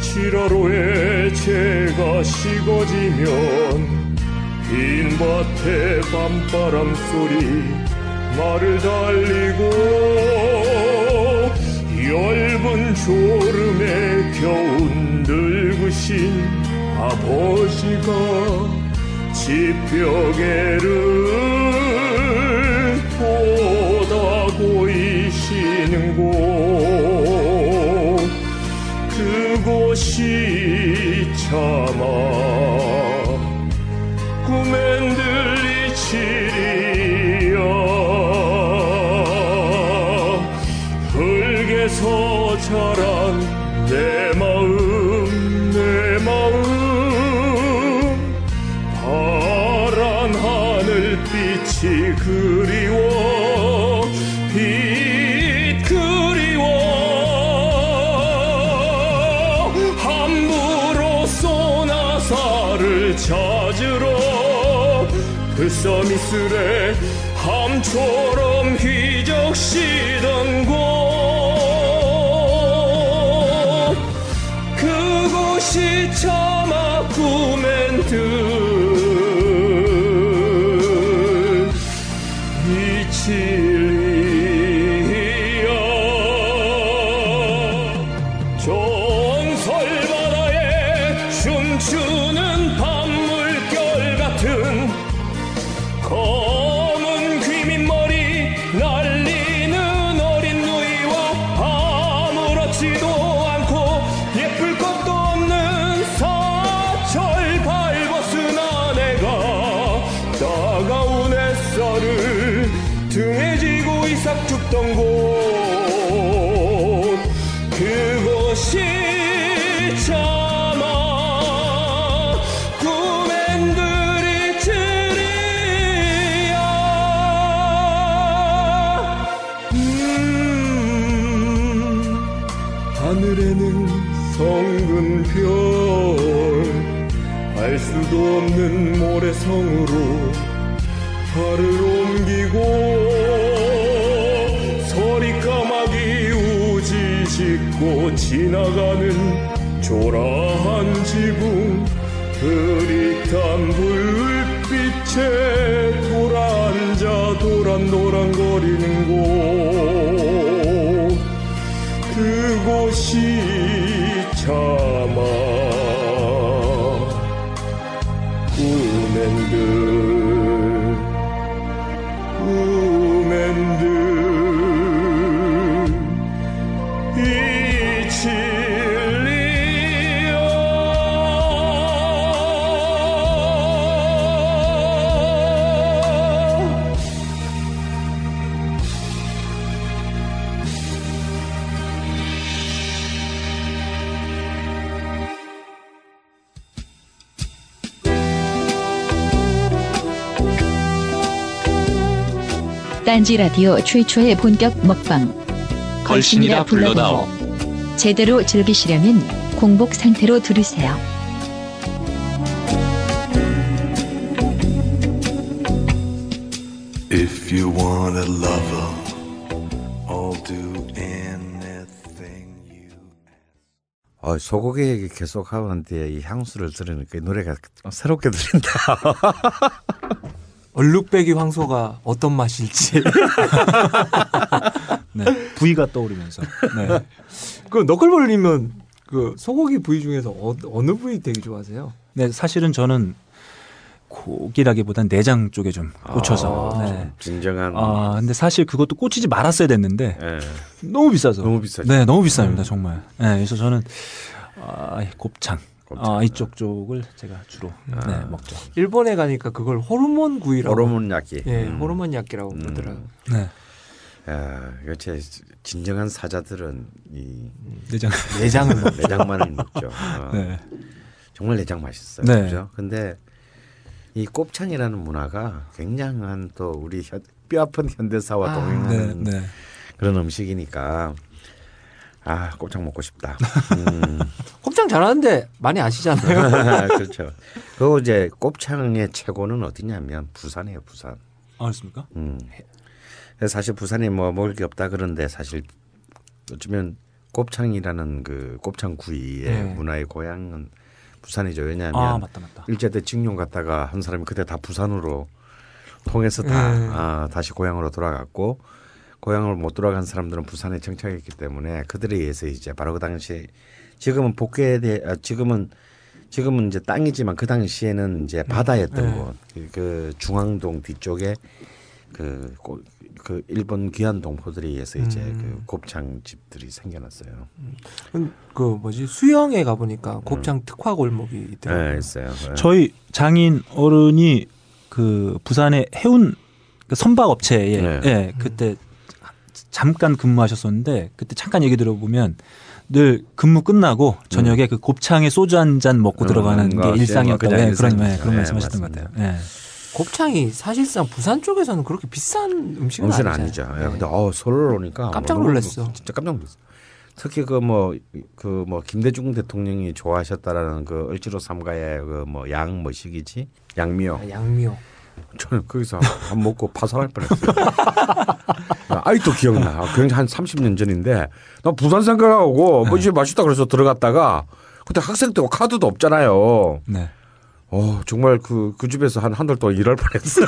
7월호에 채가 식어지면 빈 밭에 밤바람 소리 말을 달리고 엷은 졸음에 겨운 늙으신 아버지가 지벽에를 그곳이 참아 꿈엔 들리치리야 흙에서 자란 서미슬에 함처 딴지 라디오 최초의 본격 먹방. 걸신이라 불러다오. 제대로 즐기시려면 공복 상태로 들으세요. If you want a lover, I'll do anything you 어, 소고기 얘기 계속 하는데 이 향수를 들으니까 이 노래가 새롭게 들린다. 얼룩배기 황소가 어떤 맛일지. 네. 부위가 떠오르면서. 네. 그 너클볼님은 그 소고기 부위 중에서 어, 어느 부위 되게 좋아하세요? 네, 사실은 저는 고기라기보단 내장 쪽에 좀 꽂혀서. 아, 네. 진정한 아, 근데 사실 그것도 꽂히지 말았어야 됐는데 예. 너무 비싸서. 너무 비싸죠. 네, 너무 비쌉니다, 정말. 네, 그래서 저는 아, 곱창. 아, 이쪽 쪽을 제가 주로 네, 먹죠. 일본에 가니까 그걸 호르몬 구이라고. 호르몬 약기. 예, 음. 호르몬 약기라고 부르더라고요. 네. 야, 이거 제 진정한 사자들은 이 내장. 내장을 먹. 내장만을 먹죠. 어. 네. 정말 내장 맛있어요. 네. 그죠? 근데 이 곱창이라는 문화가 굉장한 또 우리 현, 뼈아픈 현대사와 아, 네, 동행하는 네. 그런 음식이니까 아 곱창 먹고 싶다. 음. 곱창 잘하는데 많이 아시잖아요. 그렇죠. 그리고 이제 곱창의 최고는 어디냐면 부산이에요. 부산. 아, 그렇습니까? 음. 사실 부산에 뭐 먹을 게 없다 그런데 사실 어쩌면 곱창이라는 그 곱창 구이의 네. 문화의 고향은 부산이죠. 왜냐하면 아, 맞다, 맞다. 일제 때 징용 갔다가 한 사람이 그때 다 부산으로 통해서 다 네. 아, 다시 고향으로 돌아갔고 고향을 못 돌아간 사람들은 부산에 정착했기 때문에 그들에 의해서 이제 바로 그 당시 지금은 복개돼 아, 지금은 지금은 이제 땅이지만 그 당시에는 이제 바다였던 네. 곳, 그, 그 중앙동 뒤쪽에 그, 고- 그 일본 귀한 동포들에 의해서 이제 음. 그 곱창 집들이 생겨났어요. 그 뭐지 수영에 가 보니까 곱창 특화 골목이 있더라고요. 네, 있어요. 네. 저희 장인 어른이 그 부산의 해운 그 선박 업체에 네. 예, 그때 잠깐 근무하셨었는데 그때 잠깐 얘기 들어보면 늘 근무 끝나고 저녁에 그 곱창에 소주 한 잔 먹고 음, 들어가는 그런 게거 일상이었다고 그냥 예, 그런 일상이죠. 예, 그런 예, 말씀하셨던 것 맞습니다. 같아요. 예. 곱창이 사실상 부산 쪽에서는 그렇게 비싼 음식은 음식은. 아니죠. 예, 네. 근데 어 서울 오니까 깜짝 너무 놀랐어. 진짜 깜짝 놀랐어. 특히 그 뭐 그 뭐 김대중 대통령이 좋아하셨다라는 그 을지로 삼가의 그 뭐 양 뭐시기지 양미요. 아, 양미호. 저는 거기서 밥 먹고 파산할 뻔했어요. 아직도 기억나. 굉장히 한 30년 전인데 나 부산 생각하고 뭐 이제 맛있다 그래서 들어갔다가 그때 학생 때고 카드도 없잖아요. 네. 어 정말 그그 집에서 한 한 달 동안 일할 뻔했어요.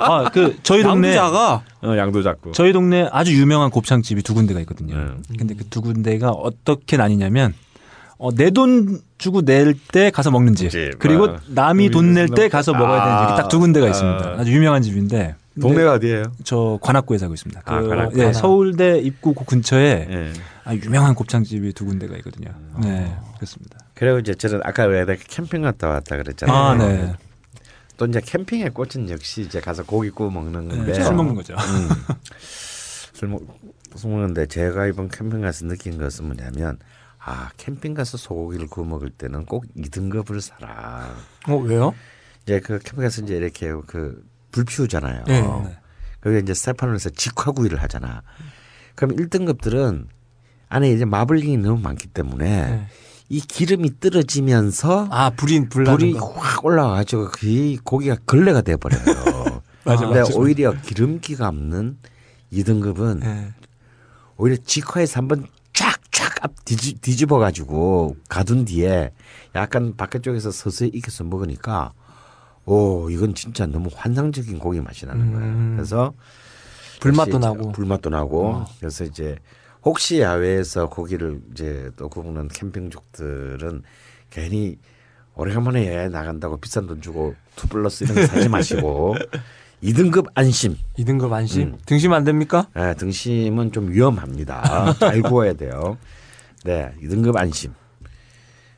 아, 그 저희 동네 양부자가 어, 양도 잡고. 저희 동네 아주 유명한 곱창집이 두 군데가 있거든요. 음. 근데 그 두 군데가 어떻게 나뉘냐면 어, 내 돈 주고 낼 때 가서 먹는 집, 집. 그리고 아. 남이 돈 낼 때 가서 먹어야 되는 집이 딱두 군데가 아. 있습니다. 아주 유명한 집인데 동네가 어디예요? 저 관악구에 살고 있습니다. 아, 그, 관악구. 예, 서울대 입구 그 근처에 예. 아, 유명한 곱창집이 두 군데가 있거든요. 네, 그렇습니다. 그리고 이제 저는 아까 왜 내가 캠핑 갔다 왔다 그랬잖아요. 아, 네. 또 이제 캠핑의 꽃은 역시 이제 가서 고기 구워 먹는 건데 술 먹는 거죠. 음. 술, 먹, 술 먹는데 제가 이번 캠핑 가서 느낀 것은 뭐냐면 아 캠핑 가서 소고기를 구워 먹을 때는 꼭 2등급을 사라. 어 왜요? 이제 그 캠핑 가서 이제 이렇게 그 불 피우잖아요. 네. 거기 이제 스테판에서 직화구이를 하잖아. 그럼 1등급들은 안에 이제 마블링이 너무 많기 때문에 네. 이 기름이 떨어지면서 아 불인 불나는 불이 거. 확 올라와가지고 그 고기가 걸레가 돼 버려요. 맞아, 근데 맞아. 오히려 기름기가 없는 2등급은 네. 오히려 직화에서 한번 쫙쫙 앞 뒤지, 뒤집어 가지고 가둔 뒤에 약간 바깥쪽에서 서서히 익혀서 먹으니까 오 이건 진짜 너무 환상적인 고기 맛이 나는 거예요. 음. 그래서 불맛도 나고. 불맛도 나고 그래서 이제 혹시 야외에서 고기를 이제 또 구우는 캠핑족들은 괜히 오래간만에 야외 나간다고 비싼 돈 주고 two plus 이런 거 사지 마시고 2등급 안심. 2등급 안심. 음. 등심 안 됩니까? 예, 등심은 좀 위험합니다. 잘 구워야 돼요. 네, 2등급 안심.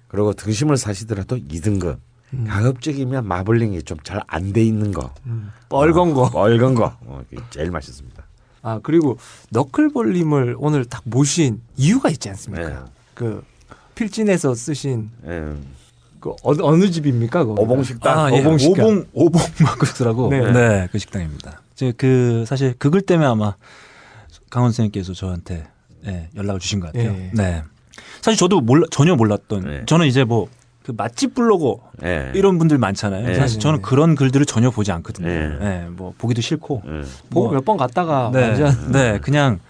그리고 등심을 사시더라도 2등급. 가급적이면 마블링이 좀 잘 안 돼 있는 거. 뻘건 거. 뻘건 거. 어, 제일 맛있습니다. 아 그리고 너클볼님을 오늘 딱 모신 이유가 있지 않습니까? 네. 그 필진에서 쓰신 예. 그 어, 어느 집입니까? 거기가? 오봉식당. 아, 예. 오봉 식당. 오봉 오봉 막국수라고. 네. 네. 그 식당입니다. 이제 그 사실 그글 때문에 아마 강원 선생님께서 저한테 예, 연락을 주신 것 같아요. 예. 네. 사실 저도 몰라, 전혀 몰랐던 네. 저는 이제 뭐 그 맛집 블로거 예. 이런 분들 많잖아요. 네. 사실 저는 그런 글들을 전혀 보지 않거든요. 네. 예, 뭐 보기도 싫고. 예. 보고 뭐, 몇번 갔다가 네, 완전 네, 그냥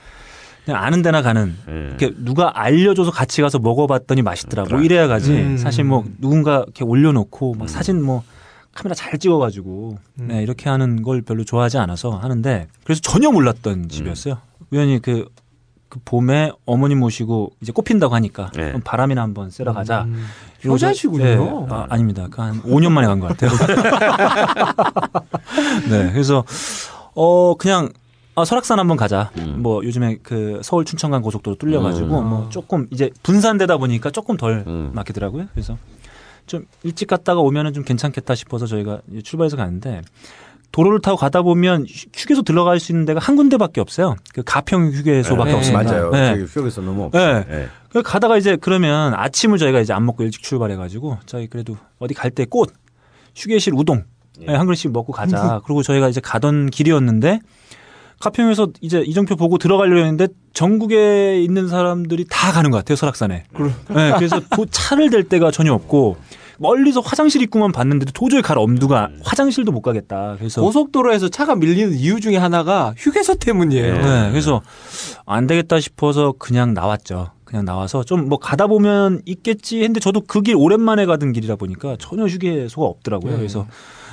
그냥 아는 데나 가는 예. 이렇게 누가 알려줘서 같이 가서 먹어봤더니 맛있더라. 뭐 이래야 가지. 음. 사실 뭐 누군가 이렇게 올려놓고 막 사진 뭐 카메라 잘 찍어가지고 음. 네, 이렇게 하는 걸 별로 좋아하지 않아서 하는데 그래서 전혀 몰랐던 집이었어요. 우연히 그, 그 봄에 어머님 모시고 이제 꽃핀다고 하니까 네. 바람이나 한번 쐬러 가자. 음. 그리고 저- 효자시군요. 네. 아, 아닙니다. 그 한 5년 만에 간 것 같아요. 네. 그래서 어 그냥 아, 설악산 한번 가자. 음. 뭐 요즘에 그 서울 춘천간 고속도로 뚫려가지고 음. 뭐 조금 이제 분산되다 보니까 조금 덜 음. 막히더라고요. 그래서 좀 일찍 갔다가 오면은 좀 괜찮겠다 싶어서 저희가 출발해서 가는데 도로를 타고 가다 보면 휴- 휴게소 들어갈 수 있는 데가 한 군데밖에 없어요. 그 가평 휴게소밖에 네, 없습니다. 맞아요. 네. 휴게소 너무 없어요. 네. 예. 그 가다가 이제 그러면 아침을 저희가 이제 안 먹고 일찍 출발해가지고 저희 그래도 어디 갈 때 꽃, 휴게실 우동 네, 한 그릇씩 먹고 가자. 그리고 저희가 이제 가던 길이었는데 가평에서 이제 이정표 보고 들어가려고 했는데 전국에 있는 사람들이 다 가는 것 같아요 설악산에. 네, 그래서 도- 차를 댈 데가 전혀 없고 멀리서 화장실 입구만 봤는데도 도저히 갈 엄두가 화장실도 못 가겠다. 그래서 고속도로에서 차가 밀리는 이유 중에 하나가 휴게소 때문이에요. 네, 그래서 안 되겠다 싶어서 그냥 나왔죠. 그냥 나와서 좀 뭐 가다 보면 있겠지 했는데 저도 그 길 오랜만에 가던 길이라 보니까 전혀 휴게소가 없더라고요. 네. 그래서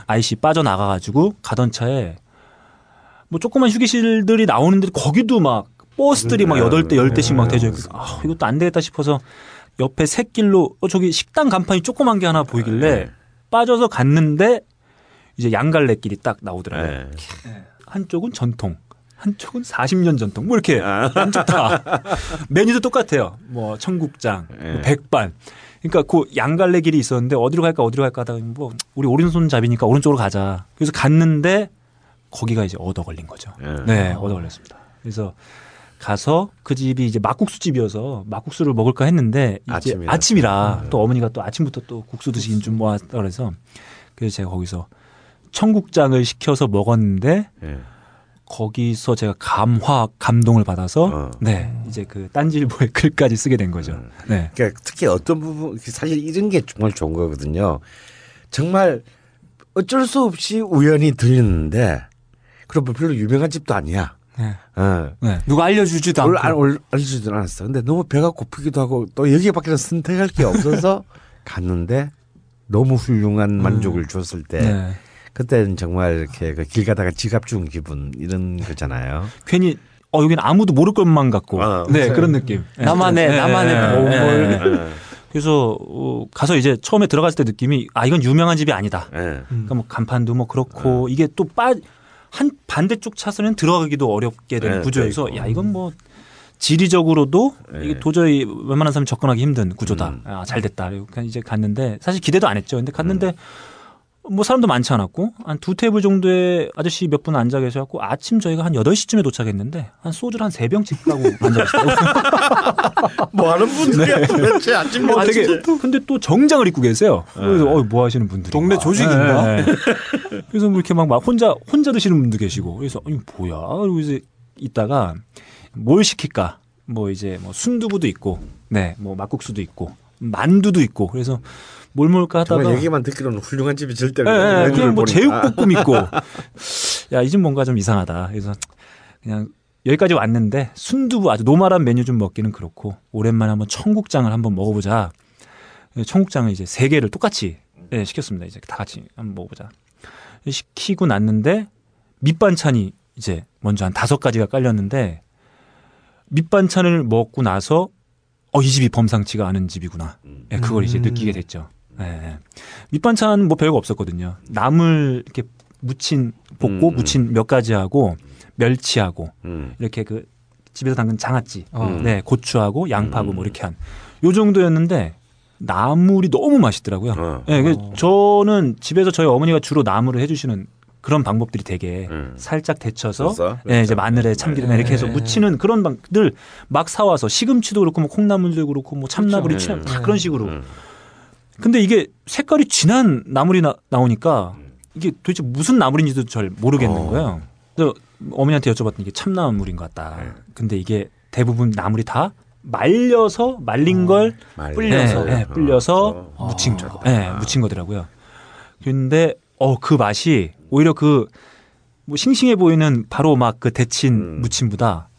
아이씨 빠져나가가지고 가던 차에 뭐 조그만 휴게실들이 나오는데 거기도 막 버스들이 막 여덟 대 열 대씩막 대져 있고 아, 이것도 안 되겠다 싶어서 옆에 샛길로 어, 저기 식당 간판이 조그만 게 하나 보이길래 빠져서 갔는데 이제 양갈래길이 딱 나오더라고요. 예. 한쪽은 전통, 한쪽은 40년 전통. 뭐 이렇게 양쪽 다 메뉴도 똑같아요. 뭐 청국장, 뭐 예. 백반. 그러니까 그 양갈래 길이 있었는데 어디로 갈까 어디로 갈까 하다가 뭐 우리 오른손잡이니까 오른쪽으로 가자. 그래서 갔는데 거기가 이제 얻어 걸린 거죠. 예. 네, 얻어 걸렸습니다. 그래서 가서 그 집이 이제 막국수 집이어서 막국수를 먹을까 했는데 이제 아침이라. 아침이라 또 어머니가 또 아침부터 또 국수 드시긴 좀 뭐하다 그래서 그래서 제가 거기서 청국장을 시켜서 먹었는데 예. 거기서 제가 감화 감동을 받아서 어. 네 이제 그 딴지일보의 글까지 쓰게 된 거죠. 네. 그러니까 특히 어떤 부분 사실 이런 게 정말 좋은 거거든요. 정말 어쩔 수 없이 우연히 들리는데 그럼 별로 유명한 집도 아니야. 네. 어. 네. 누가 알려주지도 않고. 알- 알려주지도 않았어. 근데 너무 배가 고프기도 하고 또 여기밖에 선택할 게 없어서 갔는데 너무 훌륭한 만족을 줬을 때 네. 그때는 정말 이렇게 그 길 가다가 지갑 준 기분 이런 거잖아요. 괜히 어 여기는 아무도 모를 것만 같고 어, 네 그런 느낌. 네. 나만의 네. 나만의 네. 보물. 네. 그래서 어, 가서 이제 처음에 들어갔을 때 느낌이 아 이건 유명한 집이 아니다. 예. 그러니까 뭐 간판도 뭐 그렇고 이게 또 빠 한 반대쪽 차선은 들어가기도 어렵게 되는 네, 구조여서 네, 야 이건 뭐 지리적으로도 네. 이게 도저히 웬만한 사람 접근하기 힘든 구조다. 음. 아, 잘 됐다. 그냥 이제 갔는데 사실 기대도 안 했죠. 근데 갔는데 뭐 사람도 많지 않았고 한 두 테이블 정도의 아저씨 몇 분 앉아 계셔갖고 아침 저희가 한 8시쯤에 도착했는데 한 소주를 한세 병씩 까고 앉아 계시더라고요. 뭐 하는 분들이야 도대체 아침 어, 되게 근데 또 정장을 입고 계세요. 그래서 어, 뭐 하시는 분들이 동네 막. 조직인가? 네, 네. 그래서 뭐 이렇게 막, 막 혼자 혼자 드시는 분도 계시고 그래서 아니 뭐야? 그리고 이제 있다가 뭘 시킬까? 뭐 이제 뭐 순두부도 있고, 네, 뭐 막국수도 있고, 만두도 있고, 그래서 뭘 먹을까 하다가 얘기만 듣기로는 훌륭한 집이 절대 예, 예, 그냥 뭐. 제육볶음 있고, 야 이 집 뭔가 좀 이상하다. 그래서 그냥 여기까지 왔는데 순두부 아주 normal한 메뉴 좀 먹기는 그렇고 오랜만에 한번 청국장을 한번 먹어보자. 청국장을 이제 세 개를 똑같이 예, 시켰습니다. 이제 다 같이 한번 먹어보자. 시키고 났는데 밑반찬이 이제 먼저 한 다섯 가지가 깔렸는데 밑반찬을 먹고 나서 어 이 집이 범상치가 않은 집이구나. 예, 그걸 이제 음. 느끼게 됐죠. 예, 예. 밑반찬 뭐 별거 없었거든요. 나물 이렇게 무친 볶고 음. 무친 몇 가지 하고 멸치하고 음. 이렇게 그 집에서 담근 장아찌, 어. 네 고추하고 양파하고 음. 뭐 이렇게 한 요 정도였는데 나물이 너무 맛있더라고요. 어. 예, 그 저는 집에서 저희 어머니가 주로 나물을 해주시는 그런 방법들이 되게 음. 살짝 데쳐서 그래서? 예, 이제 마늘에 참기름에 이렇게 해서 네. 무치는 그런 방들 막 사와서 시금치도 그렇고 뭐 콩나물도 그렇고 뭐 참나물이 그렇죠. 치- 다 네. 그런 식으로. 음. 근데 이게 색깔이 진한 나물이 나, 나오니까 이게 도대체 무슨 나물인지도 잘 모르겠는 어. 거예요. 그래서 어머니한테 여쭤봤더니 이게 참나물인 것 같다. 네. 근데 이게 대부분 나물이 다 말려서 말린 걸 말려. 불려서 네, 불려서 어. 무친 어. 네, 무친 거더라고요. 근데 어그 맛이 오히려 그 뭐 싱싱해 보이는 바로 막 그 데친 음. 무침보다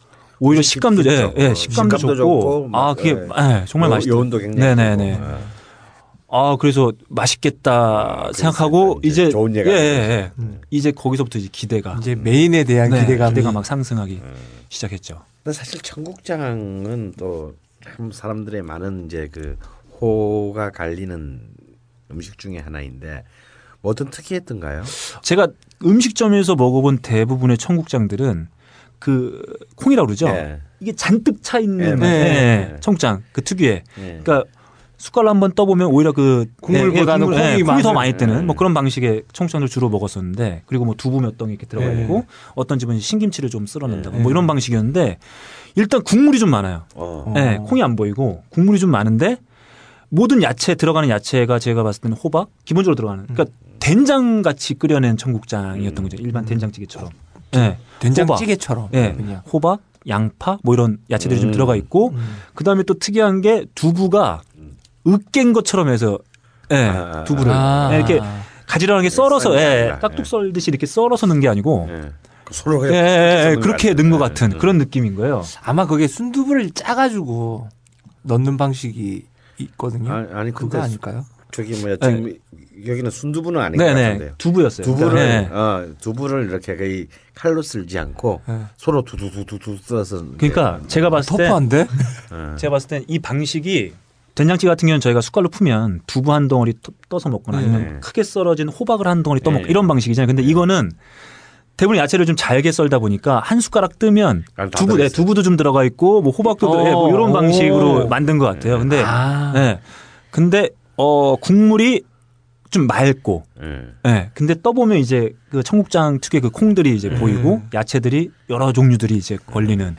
오히려 식감도 예. 예, 어, 식감도, 식감도 좋고, 좋고, 막, 아 그게 예. 예, 정말 요- 맛있다. 요온도 굉장히 네네네. 예. 아 그래서 맛있겠다 아, 생각하고 이제 이제 좋은 예, 예가 예, 되는 예. 음. 이제 거기서부터 이제 기대가 이제 메인에 대한 네, 기대감이 기대가 막 상승하기 음. 시작했죠. 근데 사실 청국장은 또 참 사람들의 많은 이제 그 호가 갈리는 음식 중에 하나인데 뭐 어떤 특이했던가요? 제가 음식점에서 먹어본 대부분의 청국장들은 그 콩이라고 그러죠. 예. 이게 잔뜩 차 있는 네, 예, 맞아요. 청국장 그 특유의 예. 그러니까 숟갈로 한번 떠보면 오히려 그 국물보다는 국물, 콩이 콩이 더 많은- 많이 뜨는 예. 뭐 그런 방식의 청국장을 주로 먹었었는데 그리고 뭐 두부 몇 덩이 이렇게 들어가 예. 있고 어떤 집은 신김치를 좀 쓸어낸다고 예. 뭐 이런 방식이었는데 일단 국물이 좀 많아요. 어. 예, 콩이 안 보이고 국물이 좀 많은데 모든 야채 들어가는 야채가 제가 봤을 때는 호박 기본적으로 들어가는 그러니까 된장 같이 끓여낸 청국장이었던 거죠 일반 된장찌개처럼. 예, 된장찌개처럼 예, 그냥 호박, 양파 뭐 이런 야채들이 좀 음. 들어가 있고 음. 그 다음에 또 특이한 게 두부가 으깬 것처럼 해서 예, 아, 두부를 아. 예, 이렇게 가지런하게 썰어서 썰는 게 예, 깍둑 예. 썰듯이 이렇게 썰어서 넣은 게 아니고 예. 서로 예, 예, 예, 그렇게 넣은 것 네. 같은 그런 느낌인 거예요. 아마 그게 순두부를 짜가지고 넣는 방식이 있거든요. 아니, 아니 그거 근데 아닐까요? 저기 뭐야 지금 여기는 순두부는 아닌 것 네네 같은데요. 두부였어요. 두부를 그러니까, 예. 어, 두부를 이렇게 거의 칼로 쓸지 않고 예. 서로 두두두두두 써서 그러니까 제가 봤을 때 터프한데? 예. 제가 봤을 땐 이 방식이 된장찌개 같은 경우는 저희가 숟갈로 풀면 두부 한 덩어리 떠- 떠서 먹거나 아니면 네. 크게 썰어진 호박을 한 덩어리 떠먹고 네. 이런 방식이잖아요. 근데 이거는 대부분 야채를 좀 잘게 썰다 보니까 한 숟가락 뜨면 아, 다 두부, 네. 두부도 좀 들어가 있고 뭐 호박도 어, 네, 뭐 이런 오. 방식으로 만든 것 같아요. 근데 아. 네. 근데 어 국물이 좀 맑고 예. 예. 근데 떠보면 이제 그 청국장 특유의 그 콩들이 이제 보이고 야채들이 여러 종류들이 이제 걸리는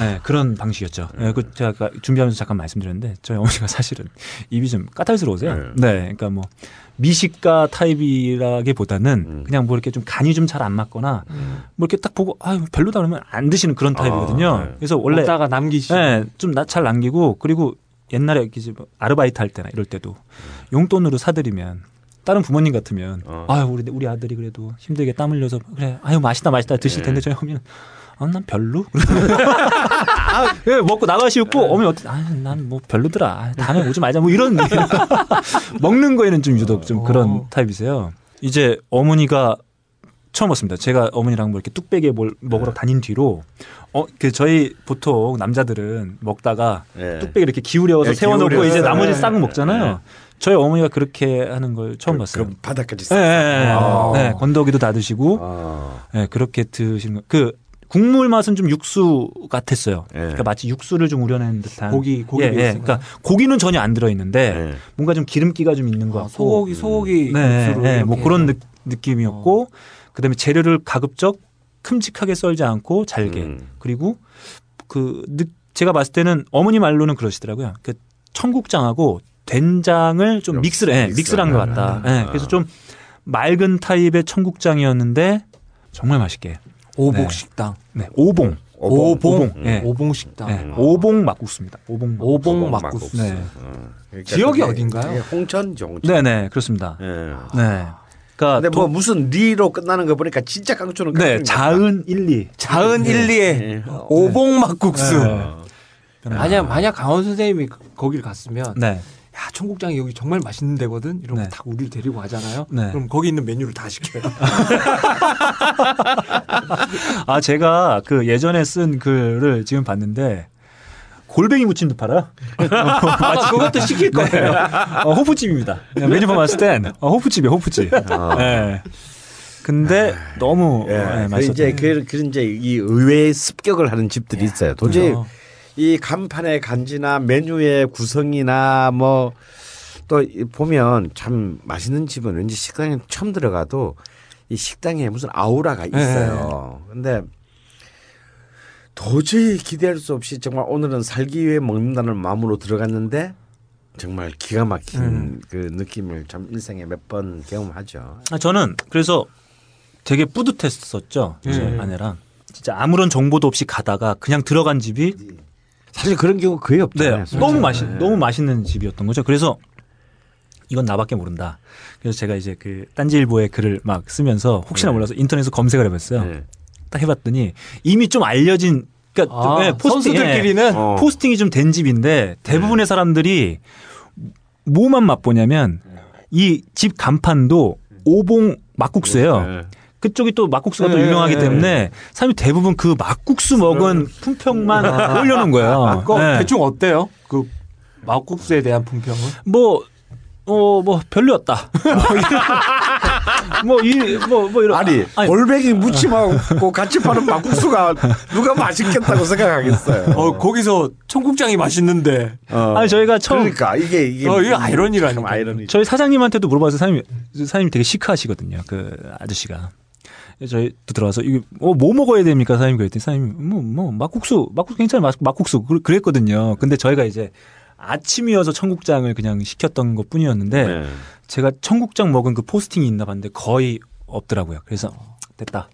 예, 그런 방식이었죠. 예, 그 제가 아까 준비하면서 잠깐 말씀드렸는데 저희 어머니가 사실은 입이 좀 까탈스러우세요. 네. 네. 그러니까 뭐 미식가 타입이라기보다는 음. 그냥 뭐 이렇게 좀 간이 좀 잘 안 맞거나 뭐 이렇게 딱 보고 아 별로다 그러면 안 드시는 그런 타입이거든요. 아, 네. 그래서 원래 먹다가 남기시. 예, 좀잘 남기고 그리고 옛날에 이제 뭐 아르바이트 할 때나 이럴 때도 용돈으로 사드리면 다른 부모님 같으면 어. 아유 우리 우리 아들이 그래도 힘들게 땀 흘려서 그래 아유 맛있다 맛있다 드실 네. 텐데 저희 어머니는 아, 난 별로. 예, 먹고 나가시고 어머니 어때? 아, 난 뭐 별로더라. 아, 다음에 오지 말자. 뭐 이런 먹는 거에는 좀 유독 좀 그런 어. 타입이세요. 이제 어머니가 처음 봤습니다. 제가 어머니랑 뭐 이렇게 뚝배기에 뭘 먹으러 다닌 뒤로 어, 그 저희 보통 남자들은 먹다가 예. 뚝배기 이렇게 기울여서 예, 세워놓고 기울여서. 이제 나머지 예. 싹 먹잖아요. 저희 어머니가 그렇게 하는 걸 처음 그- 봤어요. 그럼 바닥까지 예, 예, 예. 아. 네, 건더기도 다 드시고, 아. 예, 그렇게 드시는 거. 그 국물 맛은 좀 육수 같았어요. 예. 그러니까 마치 육수를 좀 우려낸 듯한 고기- 고기 예, 예. 그러니까 고기는 전혀 안 들어 있는데 예. 뭔가 좀 기름기가 좀 있는 것 아, 같고 소고기 소고기 네, 육수로 네, 이렇게 뭐 그런. 느, 느낌이었고 그다음에 재료를 가급적 큼직하게 썰지 않고 잘게 음. 그리고 그 느, 제가 봤을 때는 어머니 말로는 그러시더라고요. 그 청국장하고 된장을 좀좀 믹스를 예, 믹스를 한 것 같다. 예, 그래서 좀 맑은 타입의 청국장이었는데 정말 맛있게. 오복 네. 식당. 네, 오봉. 오봉. 오봉. 예. 오봉 식당. 네, 오봉 막국수입니다. 오봉. 막국수. 오봉 막국수. 네. 어. 그러니까 지역이 어딘가요? 홍천. 네, 네, 그렇습니다. 예. 네. 그러니까 근데 뭐 도- 무슨 리로 끝나는 거 보니까 진짜 깡초는 네, 자은 1, 2. 자은 네. 1, 2의 예. 오봉 막국수. 네. 만약 만약 강원 선생님이 거길 갔으면 네. 야 청국장이 여기 정말 맛있는 데거든. 이러면 네. 딱 우리를 데리고 가잖아요. 네. 그럼 거기 있는 메뉴를 다 시켜요. 아, 제가 그 예전에 쓴 글을 지금 봤는데 골뱅이 무침도 팔아요. 아, 그것도 시킬 거예요. 어, 호프집입니다. 메뉴판 봤을 땐 어, 호프집이에요, 호프집. 네. 근데 너무 예. 네, 그 맛있었죠. 이제 그, 그 이제 이 의외의 습격을 하는 집들이 있어요. 도저히 그죠. 이 간판의 간지나 메뉴의 구성이나 뭐 또 보면 참 맛있는 집은 왠지 식당에 처음 들어가도 이 식당에 무슨 아우라가 있어요. 근데 도저히 기대할 수 없이 정말 오늘은 살기 위해 먹는다는 마음으로 들어갔는데 정말 기가 막힌 음. 그 느낌을 참 일생에 몇 번 경험하죠. 아, 저는 그래서 되게 뿌듯했었죠. 제 음. 아내랑. 진짜 아무런 정보도 없이 가다가 그냥 들어간 집이 사실 그런 경우 거의 네, 없잖아요. 너무 맛있 너무 맛있는 집이었던 거죠. 그래서 이건 나밖에 모른다. 그래서 제가 이제 그 딴지일보에 글을 막 쓰면서 혹시나 네. 몰라서 인터넷에서 검색을 해봤어요. 네. 딱 해봤더니 이미 좀 알려진 그러니까 좀, 아, 예, 포스팅, 선수들끼리는 어. 예, 포스팅이 좀 된 집인데 대부분의 사람들이 뭐만 맛보냐면 이 집 간판도 오봉 막국수예요. 네. 그쪽이 또 막국수가 또 네, 유명하기 네. 때문에 사람이 대부분 그 막국수 먹은 품평만 올려놓은 거예요. 그거 네. 대충 어때요? 그 막국수에 대한 품평은? 뭐, 어, 뭐, 별로였다. 뭐, 이, 뭐, 뭐, 이런. 아니, 올뱅이 무침하고 같이 파는 막국수가 누가 맛있겠다고 생각하겠어요. 어 거기서 청국장이 맛있는데. 어. 아니, 저희가 처음. 그러니까 이게 이게 어, 이거 아이러니라니까. 참 아이러니. 저희 사장님한테도 물어봐서 사장님, 사장님 되게 시크하시거든요. 그 아저씨가. 저희도 들어와서 이거 어, 뭐 먹어야 됩니까 사장님 그랬더니 사장님 뭐 뭐 막국수 막국수 괜찮아 막- 막국수 그- 그랬거든요. 근데 저희가 이제 아침이어서 청국장을 그냥 시켰던 것 뿐이었는데 네. 제가 청국장 먹은 그 포스팅이 있나 봤는데 거의 없더라고요. 그래서 됐다.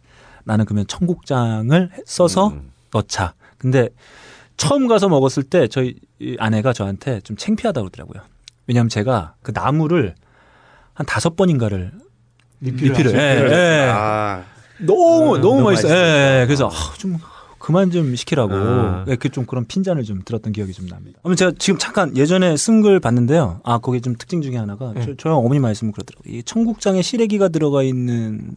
나는 그러면 청국장을 써서 음. 넣자. 근데 처음 가서 먹었을 때 저희 이 아내가 저한테 좀 창피하다고 그러더라고요. 왜냐하면 제가 그 나무를 한 다섯 번인가를 리필을, 예, 예. 아, 너무 음, 너무 맛있어요. 맛있었어. 예, 예. 그래서 아, 좀 그만 좀 시키라고 아. 예, 그좀 그런 핀잔을 좀 들었던 기억이 좀 납니다. 그러면 제가 지금 잠깐 예전에 쓴 글 봤는데요. 아 거기 좀 특징 중에 하나가 네. 저, 저희 어머니 말씀 그러더라고요. 이 청국장에 시래기가 들어가 있는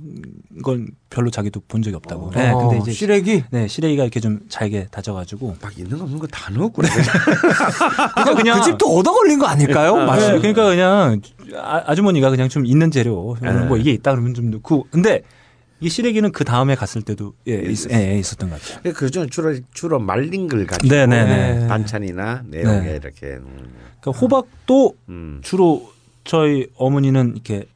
건 별로 자기도 본 적이 없다고. 네, 어, 근데 이제 시래기. 네 시래기가 이렇게 좀 잘게 다져가지고 막 있는 거 없는 거 다 넣었구나. 그러니까 그냥 그 집도 얻어 걸린 거 아닐까요? 맛이. 네, 그러니까 그냥 아, 아주머니가 그냥 좀 있는 재료 네. 뭐 이게 있다 그러면 좀 넣고 근데 이 시래기는 그 다음에 갔을 때도 예, 있, 예, 예, 있었던 것 같아요. 그 중에 주로 주로 말린 걸 가지고 네네네. 반찬이나 내용에 네. 이렇게 음, 그러니까 호박도 음. 주로 저희 어머니는 이렇게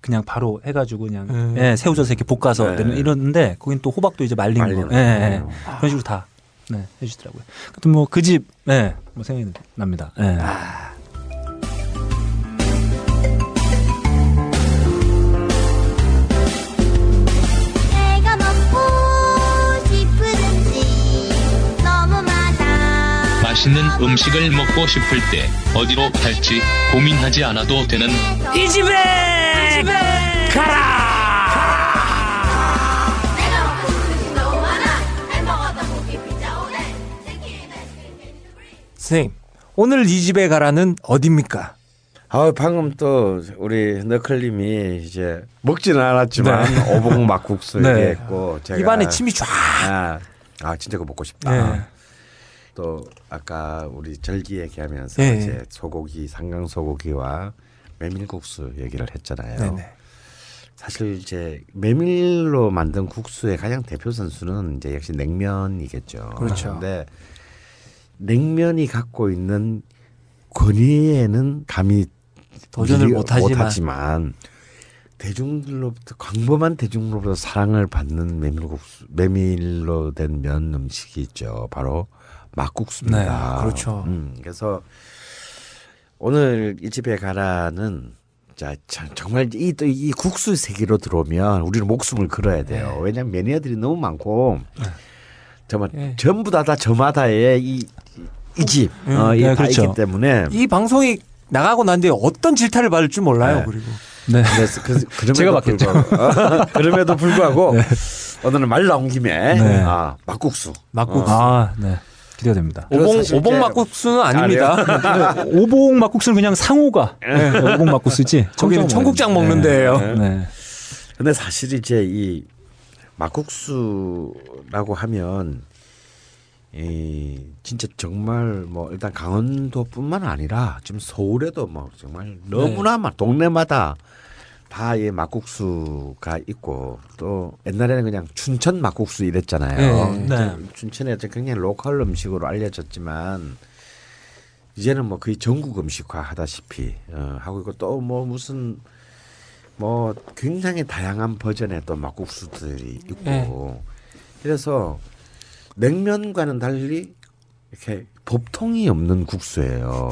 그냥 바로 해가지고 그냥 음. 예, 새우젓에 이렇게 볶아서 네. 이런데 거긴 또 호박도 이제 말린 거 예, 예. 거. 그런 식으로 다 네, 해주시더라고요. 하여튼 뭐그 집 예, 뭐 생각이 납니다. 예. 내 맛있는 음식을 먹고 싶을 때 어디로 갈지 고민하지 않아도 되는 이 집에 가라 오뎅 치킨 아이스크림 선생님, 오늘 이 집에 가라는 어딥니까? 아 방금 또 우리 너클님이 이제 먹지는 않았지만 오봉 막국수 네. 얘기했고 제가 입안에 침이 쫙. 아, 아 진짜 그거 먹고 싶다. 네. 또 아까 우리 절기 얘기하면서 네. 이제 소고기 상강 소고기와 메밀국수 얘기를 했잖아요. 네네. 사실 이제 메밀로 만든 국수의 가장 대표 선수는 이제 역시 냉면이겠죠. 그렇죠. 근데 냉면이 갖고 있는 권위에는 감히 도전을 못하지만. 못하지만 대중들로부터 광범한 대중으로부터 사랑을 받는 메밀국수 메밀로 된 면 음식이 있죠. 바로 막국수입니다. 네, 그렇죠. 음, 그래서 오늘 이 집에 가라는 자 참, 정말 이 또 이 국수 세계로 들어오면 우리는 목숨을 걸어야 돼요. 네. 왜냐하면 매니아들이 너무 많고 정말 네. 전부 다다 저마다의 이 이집 음, 어, 네, 그렇죠. 있기 때문에 이 방송이 나가고 난 뒤에 어떤 질타를 받을 줄 몰라요. 네. 그리고 네. 그래서 그, 제가 받겠죠. 불구하고 그럼에도 불구하고 오늘은 말 나온 김에 네. 아, 막국수 막국수. 아, 네. 기대가 됩니다. 그리고 오봉 오봉 막국수는 아닙니다. 오봉 막국수는 그냥 상호가 네, 오봉 막국수지. 거기는 청국장 먹는 데예요. 네. 네. 근데 사실 이제 이 막국수라고 하면 이 진짜 정말 뭐 일단 강원도뿐만 아니라 지금 서울에도 뭐 정말 너무나 막 동네마다 다이 막국수가 있고 또 옛날에는 그냥 춘천 막국수 이랬잖아요. 네. 네. 춘천에 굉장히 로컬 음식으로 알려졌지만 이제는 뭐 거의 전국 음식화 하다시피 어, 하고 있고 또 뭐 무슨 뭐 굉장히 다양한 버전의 또 막국수들이 있고 네. 그래서 냉면과는 달리 이렇게 법통이 없는 국수예요.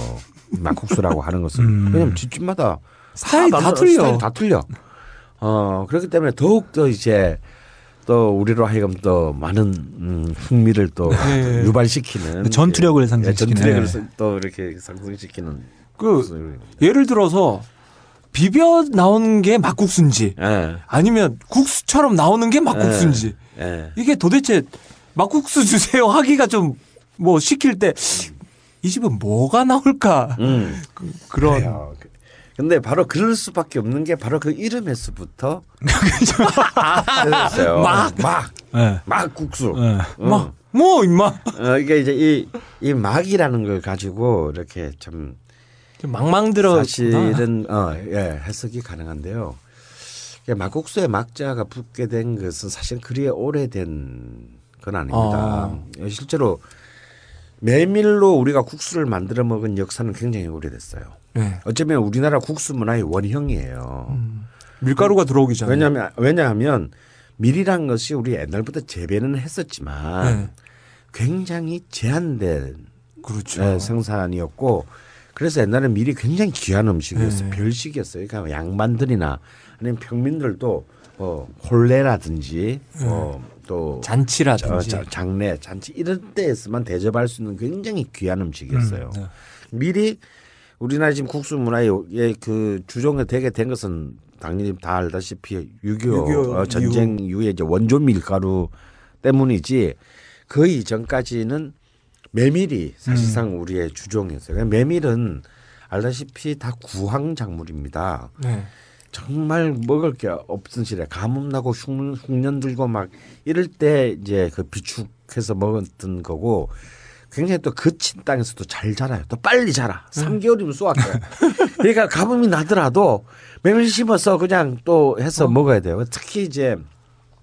막국수라고 하는 것은 음. 왜냐면 집집마다 스타일이 다 나눠- 틀려. 스타일이 다 틀려. 어 그렇기 때문에 더욱 더 이제 또 우리로 하여금 또 많은 음, 흥미를 또 네. 유발시키는 전투력을 예, 상승시키는. 전투력을 네. 또 이렇게 상승시키는 그. 예를 들어서 비벼 나오는 게 막국수인지 예. 아니면 국수처럼 나오는 게 막국수인지 예. 이게 도대체 막국수 주세요 하기가 좀 뭐 시킬 때 이 집은 뭐가 나올까 음. 그, 런 그래요. 근데 바로 그럴 수밖에 없는 게 바로 그 이름에서부터 그랬어요. 막. 막, 네. 막 국수. 네. 어. 막, 뭐 임마 어, 이게 이제 이, 이 막이라는 걸 가지고 이렇게 참 망망 들어 사실은 어, 예, 해석이 가능한데요. 막국수에 막자가 붙게 된 것은 사실 그리 오래된 건 아닙니다. 예, 실제로 메밀로 우리가 국수를 만들어 먹은 역사는 굉장히 오래됐어요. 네. 어쩌면 우리나라 국수 문화의 원형이에요. 밀가루가 들어오기 전에 왜냐하면 왜냐하면 밀이란 것이 우리 옛날부터 재배는 했었지만 네. 굉장히 제한된 그렇죠. 예, 생산이었고 그래서 옛날에 밀이 굉장히 귀한 음식이었어요. 네. 별식이었어요. 그러니까 양반들이나 아니면 평민들도 어, 홀레라든지 어, 또 네. 잔치라든지 자- 장례, 잔치 이런 때에서만 대접할 수 있는 굉장히 귀한 음식이었어요. 음, 네. 밀이 우리나라 지금 국수 문화의 그 주종이 되게 된 것은 당연히 다 알다시피 6.25 6.25 어, 전쟁 이후에 이제 원조 밀가루 때문이지 그 이전까지는 메밀이 사실상 우리의 주종이었어요. 그러니까 메밀은 알다시피 다 구황 작물입니다. 네. 정말 먹을 게 없은 시대 가뭄 나고 흉, 흉년 들고 막 이럴 때 이제 그 비축해서 먹었던 거고 굉장히 또 거친 땅에서도 잘 자라요. 또 빨리 자라. 3개월이면 수확해. 그러니까 가뭄이 나더라도 메밀 심어서 그냥 또 해서 먹어야 돼요. 특히 이제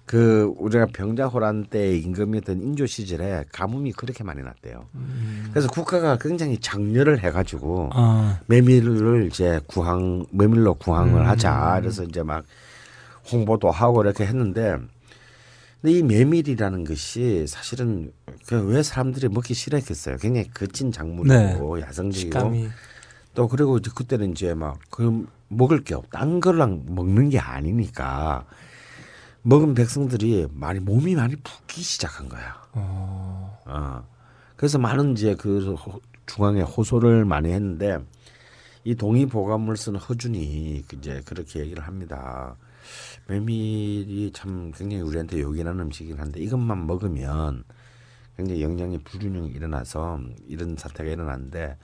그 우리가 병자호란 때 임금이었던 인조 시절에 가뭄이 그렇게 많이 났대요. 그래서 국가가 굉장히 장려를 해가지고 아, 메밀을 이제 구황 메밀로 구황을 하자. 그래서 이제 막 홍보도 하고 이렇게 했는데 근데 이 메밀이라는 것이 사실은 그왜 사람들이 먹기 싫어했겠어요. 굉장히 거친 작물이고 야성적이고 식감이 또 그리고 이제 그때는 이제 막 그 먹을 게 없다. 딴 거랑 먹는 게 아니니까 먹은 백성들이 많이 몸이 많이 붓기 시작한 거야. 어. 그래서 많은 이제 그 호- 중앙에 호소를 많이 했는데 이 동의 보감을 쓴 허준이 그 이제 그렇게 얘기를 합니다. 메밀이 참 굉장히 우리한테 요긴한 음식이긴 한데 이것만 먹으면 굉장히 영양의 불균형이 일어나서 이런 사태가 일어나는데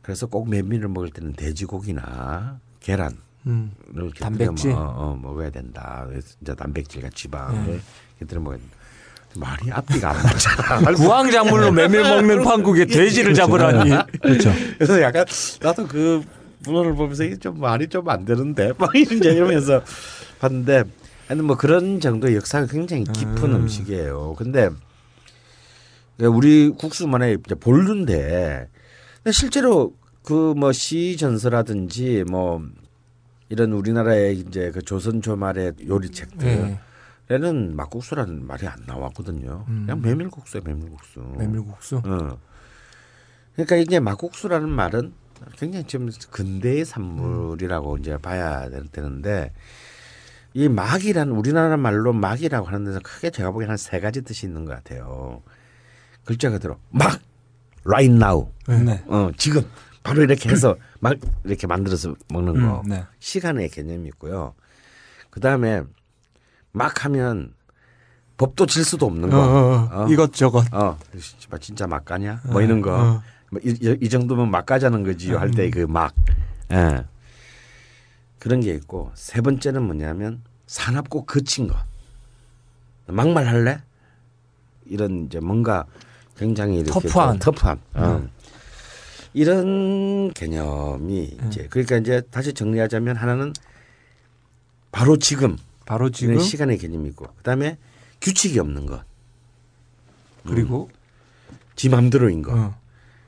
그래서 꼭 메밀을 먹을 때는 돼지고기나 계란을 음. 이렇게 단백질? 먹- 어, 어, 먹어야 된다. 그래서 이제 단백질과 지방을 이렇게 먹어야 된다. 말이 앞뒤가 안 맞잖아. 구황작물로 메밀 먹는 판국에 돼지를 잡으라니. 그렇죠. 그래서 약간 나도 그 문헌을 보면서 이게 좀 말이 좀 안 되는데 막 이제 이러면서 봤는데 하여튼 뭐 그런 정도의 역사가 굉장히 깊은 음. 식이에요 근데 우리 국수만의 이제 본류인데 실제로 그 뭐 시 전서라든지 뭐 이런 우리나라의 이제 그 조선 조말의 요리책들 에는 네. 막국수라는 말이 안 나왔거든요. 음. 그냥 메밀국수예요, 메밀국수. 메밀국수. 어. 그러니까 이게 막국수라는 말은 굉장히 좀 근대의 산물이라고 이제 봐야 될- 되는데 이 막이란 우리나라 말로 막이라고 하는 데서 크게 제가 보기엔 한 세 가지 뜻이 있는 것 같아요. 글자 그대로 막 right now 네. 어 지금 바로 이렇게 해서 막 이렇게 만들어서 먹는 거 음, 네. 시간의 개념이 있고요. 그 다음에 막 하면 법도 질 수도 없는 어, 거. 어, 어? 이것저것. 어, 씨발 진짜 막 가냐? 뭐 이런 거. 어. 뭐 이, 정도면 막 가자는 거지요. 할 때 그 막. 예. 그런 게 있고 세 번째는 뭐냐면 사납고 거친 거. 막말 할래? 이런 이제 뭔가 굉장히 이렇게 터프한. 좀 터프한. 어. 이런 개념이 이제 그러니까 이제 다시 정리하자면 하나는 바로 지금 바로 지금 이런 시간의 개념이 있고 그다음에 규칙이 없는 것. 그리고 지 맘대로인 것. 어.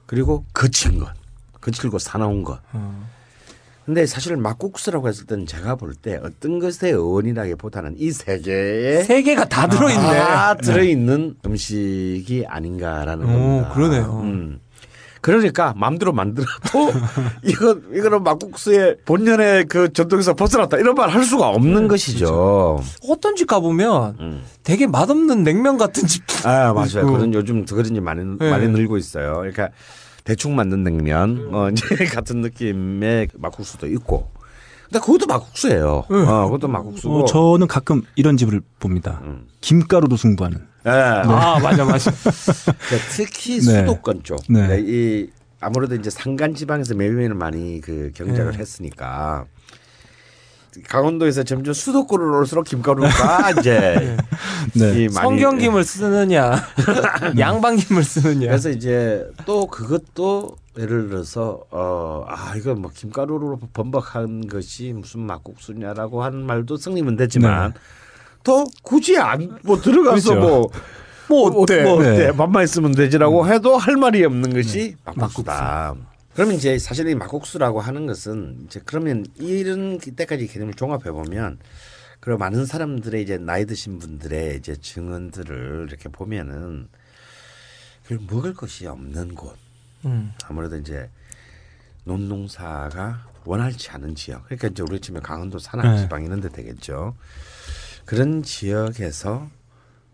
그리고 거친 것. 거칠고 사나운 것. 어. 근데 사실 막국수라고 했을 때는 제가 볼 때 어떤 것의 어원이라기보다는 이 세 개의 세 개가 다 들어있네. 다 들어있는 음식이 아닌가라는 오, 겁니다. 그러네요. 음. 그러니까 마음대로 만들어도 이거 이거는 막국수의 본연의 그 전통에서 벗어났다 이런 말 할 수가 없는 것이죠. 어떤 집 가보면 음. 되게 맛없는 냉면 같은 집. 아 맞아요. 그런 요즘 그런 집 많이 네. 많이 늘고 있어요. 그러니까 대충 만든 냉면 뭐 이제 같은 느낌의 막국수도 있고. 근데 그것도 막국수예요. 어, 그것도 막국수고. 어, 저는 가끔 이런 집을 봅니다. 음. 김가루로 승부하는. 예. 아 맞아 맞아. 그러니까 특히 네. 수도권 쪽. 네. 네, 이 아무래도 이제 산간 지방에서 매일매일 많이 그 경작을 네. 했으니까 강원도에서 점점 수도권으로 올수록 김가루가 이제 네. 이 많이 성경김을 쓰느냐, 양방김을 쓰느냐. 그래서 이제 또 그것도 예를 들어서 어아 이거 뭐 김가루로 범벅한 것이 무슨 막국수냐라고 하는 말도 성립은 됐지만 또 굳이 안 뭐 들어가서 그렇죠. 뭐뭐 어때? 뭐 어때? 네. 밥만 있으면 되지라고 해도 할 말이 없는 것이 막국수다. 그러면 이제 사실 이 막국수라고 하는 것은 이제 그러면 이런 때까지 개념을 종합해 보면 그리고 많은 사람들의 이제 나이 드신 분들의 이제 증언들을 이렇게 보면은 그 먹을 것이 없는 곳 음. 아무래도 이제 논농사가 원활치 않은 지역 그러니까 이제 우리 치면 강원도 산악 네. 지방 이런 데 되겠죠. 그런 지역에서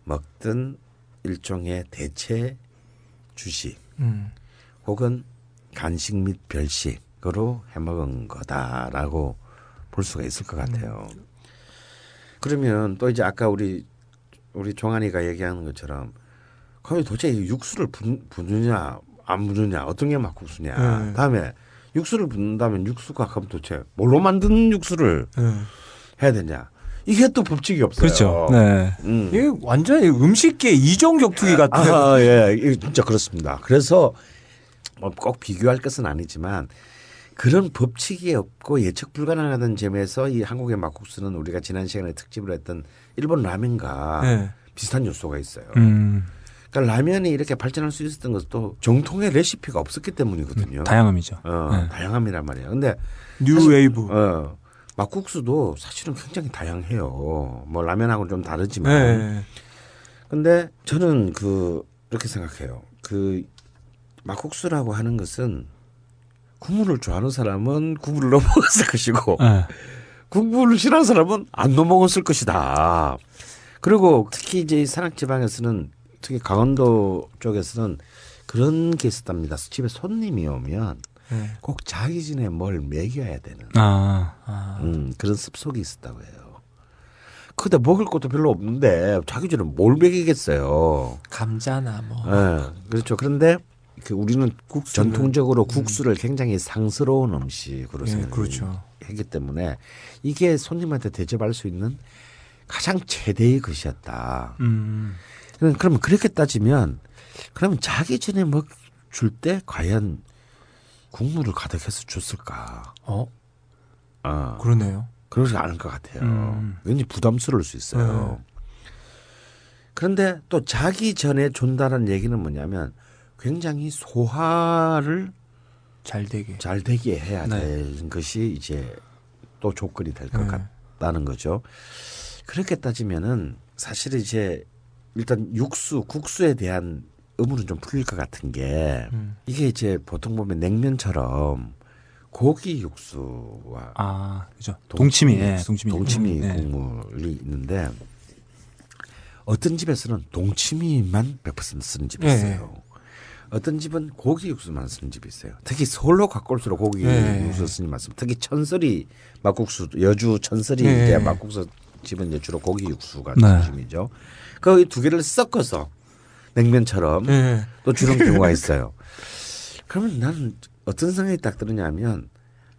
먹던 일종의 대체 주식 음. 혹은 간식 및 별식으로 해먹은 거다라고 볼 수가 있을 것 같아요. 그러면 또 이제 아까 우리 우리 종환이가 얘기하는 것처럼 그럼 도대체 이 육수를 붓, 붓느냐 안 붓느냐 어떤 게 막국수냐 네. 다음에 육수를 붓는다면 육수가 그럼 도대체 뭘로 만든 육수를 음. 해야 되냐 이게 또 법칙이 없어요. 그렇죠. 네. 음. 이게 완전히 음식계 이종 격투기 같은. 아, 예, 진짜 그렇습니다. 그래서 뭐 꼭 비교할 것은 아니지만 그런 법칙이 없고 예측 불가능하던 점에서 이 한국의 막국수는 우리가 지난 시간에 특집을 했던 일본 라면과 네. 비슷한 요소가 있어요. 음, 그러니까 라면이 이렇게 발전할 수 있었던 것도 정통의 레시피가 없었기 때문이거든요. 다양함이죠. 어, 네. 다양함이란 말이에요. 근데 뉴웨이브. 어, 막국수도 사실은 굉장히 다양해요. 뭐 라면하고는 좀 다르지만 네. 근데 저는 그 이렇게 생각해요. 그 막국수라고 하는 것은 국물을 좋아하는 사람은 국물을 넣어 먹었을 것이고 네. 국물을 싫어하는 사람은 안 넣어 먹었을 것이다. 그리고 특히 이제 이 산악지방에서는 특히 강원도 쪽에서는 그런 게 있었답니다. 집에 손님이 오면 네. 꼭 자기 전에 뭘 먹여야 되는 아, 아. 음, 그런 습속이 있었다고 해요. 근데 먹을 것도 별로 없는데 자기 전에 뭘 먹이겠어요. 감자나 뭐. 예, 그렇죠. 그런데 그 우리는 국수는. 전통적으로 국수를 굉장히 상스러운 음식으로 예, 생각하기 그렇죠. 때문에 이게 손님한테 대접할 수 있는 가장 최대의 것이었다. 음, 그럼- 그러면 그렇게 따지면 그러면 자기 전에 먹줄때 과연 국물을 가득해서 줬을까? 어, 어, 그러네요. 그러지 않을 것 같아요. 음. 왠지 부담스러울 수 있어요. 그런데 또 자기 전에 준다는 얘기는 뭐냐면 굉장히 소화를 잘 되게. 잘 되게 해야 네. 되는 것이 이제 또 조건이 될것 네. 같다는 거죠. 그렇게 따지면은 사실 이제 일단 육수, 국수에 대한 의문은 좀 풀릴 것 같은 게 음. 이게 이제 보통 보면 냉면처럼 고기 육수와 아, 그죠. 동치미, 예, 동치미. 동치미 음, 예. 국물이 있는데 어떤 집에서는 동치미만 100% 쓰는 집이 예, 있어요. 어떤 집은 고기 육수만 쓰는 집이 있어요. 특히 서울로 가까울수록 고기 예. 육수 쓰는 말씀. 특히 천설이 막국수 여주 천설이 예. 이제 막국수 집은 이제 주로 고기 육수가 네. 중심이죠. 그 두 개를 섞어서 냉면처럼 예. 또 주는 경우가 있어요. 그러면 나는 어떤 생각이 딱 드느냐면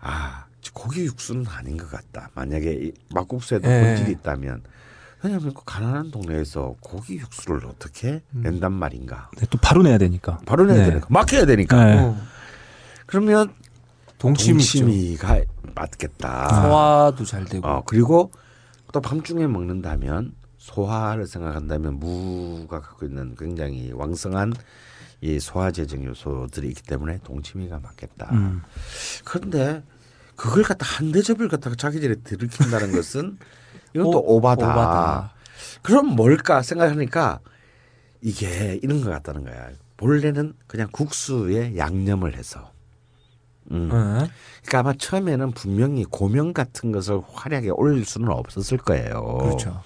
아 고기 육수는 아닌 것 같다. 만약에 이 막국수에도 예. 본질이 있다면 왜냐하면 그 가난한 동네에서 고기 육수를 어떻게 낸단 말인가. 네, 또 바로 내야 되니까. 바로 내야 네. 되니까 막혀야 되니까. 네. 어, 그러면 동치미. 동치미 가 맞겠다. 소화도 잘 되고. 어 그리고 또 밤중에 먹는다면 소화를 생각한다면 무가 갖고 있는 굉장히 왕성한 이 소화제정 요소들이 있기 때문에 동치미가 맞겠다. 음. 그런데 그걸 갖다 한 대접을 갖다가 자기 전에 들이킨다는 것은 이건 또 오- 오바다. 오바다. 그럼 뭘까 생각하니까 이게 이런 것 같다는 거야. 본래는 그냥 국수에 양념을 해서. 음. 예. 그러니까 아마 처음에는 분명히 고명 같은 것을 화려하게 올릴 수는 없었을 거예요. 그렇죠.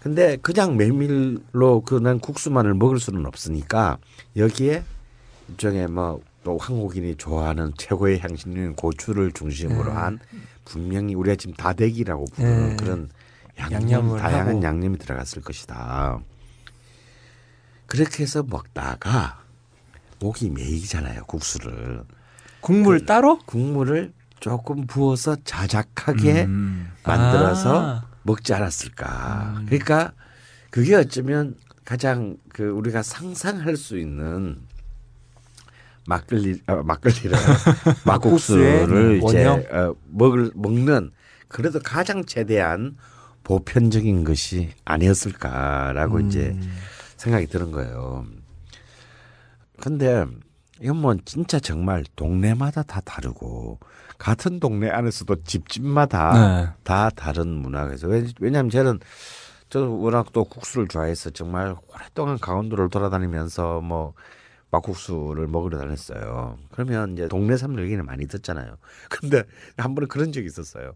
근데 그냥 메밀로 그난 국수만을 먹을 수는 없으니까 여기에 일종의 뭐 또 한국인이 좋아하는 최고의 향신료인 고추를 중심으로 네. 한 분명히 우리가 지금 다대기라고 부르는 네. 그런 양념, 다양한 하고. 양념이 들어갔을 것이다. 그렇게 해서 먹다가 목이 메이잖아요 국수를 국물 따로? 국물을 조금 부어서 자작하게 음. 만들어서 아. 먹지 않았을까. 음. 그러니까 그게 어쩌면 가장 그 우리가 상상할 수 있는 막걸리 어, 막걸리를 막국수를 이제 원형? 어, 먹을 먹는 그래도 가장 최대한 보편적인 것이 아니었을까라고 이제 음. 생각이 드는 거예요. 근데 이건 뭐 진짜 정말 동네마다 다 다르고 같은 동네 안에서도 집집마다 네. 다 다른. 왜- 왜냐하면 저는 저 워낙 또 국수를 좋아해서 정말 오랫동안 강원도를 돌아다니면서 뭐 막국수를 먹으러 다녔어요. 그러면 이제 동네 사람들 얘기는 많이 듣잖아요. 근데 한 번은 그런 적이 있었어요.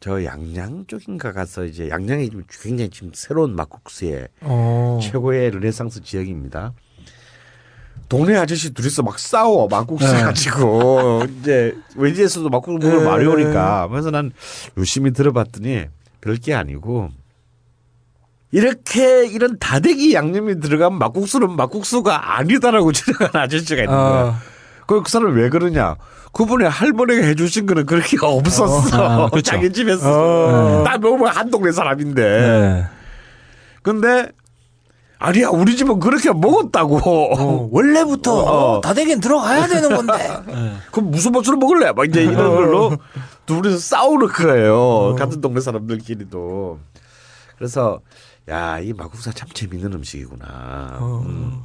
저 양양 쪽인가 가서 이제 양양이 지금 굉장히 지금 새로운 막국수의 어. 최고의 르네상스 지역입니다. 동네 아저씨 둘이서 막 싸워 막국수 네. 가지고 이제 외지에서도 막국수 먹으러 네. 오니까 그래서 난 유심히 들어봤더니 별게 아니고 이렇게 이런 다대기 양념이 들어간 막국수는 막국수가 아니다라고 지적한 아저씨가 있는 거야. 어. 그, 그 사람 왜 그러냐? 그분의 할머니가 해주신 거는 그렇게 없었어. 아, 그렇죠. 자기 집에서. 어. 나 먹으면 한 동네 사람인데. 네. 근데 아니야 우리 집은 그렇게 먹었다고. 어, 원래부터 어. 다대기는 들어가야 되는 건데. 그럼 무슨 맛으로 먹을래? 막 이제 이런 걸로 둘이서 싸우는 거예요. 같은 동네 사람들끼리도. 그래서 야이 막국수가 참 재밌는 음식이구나. 음.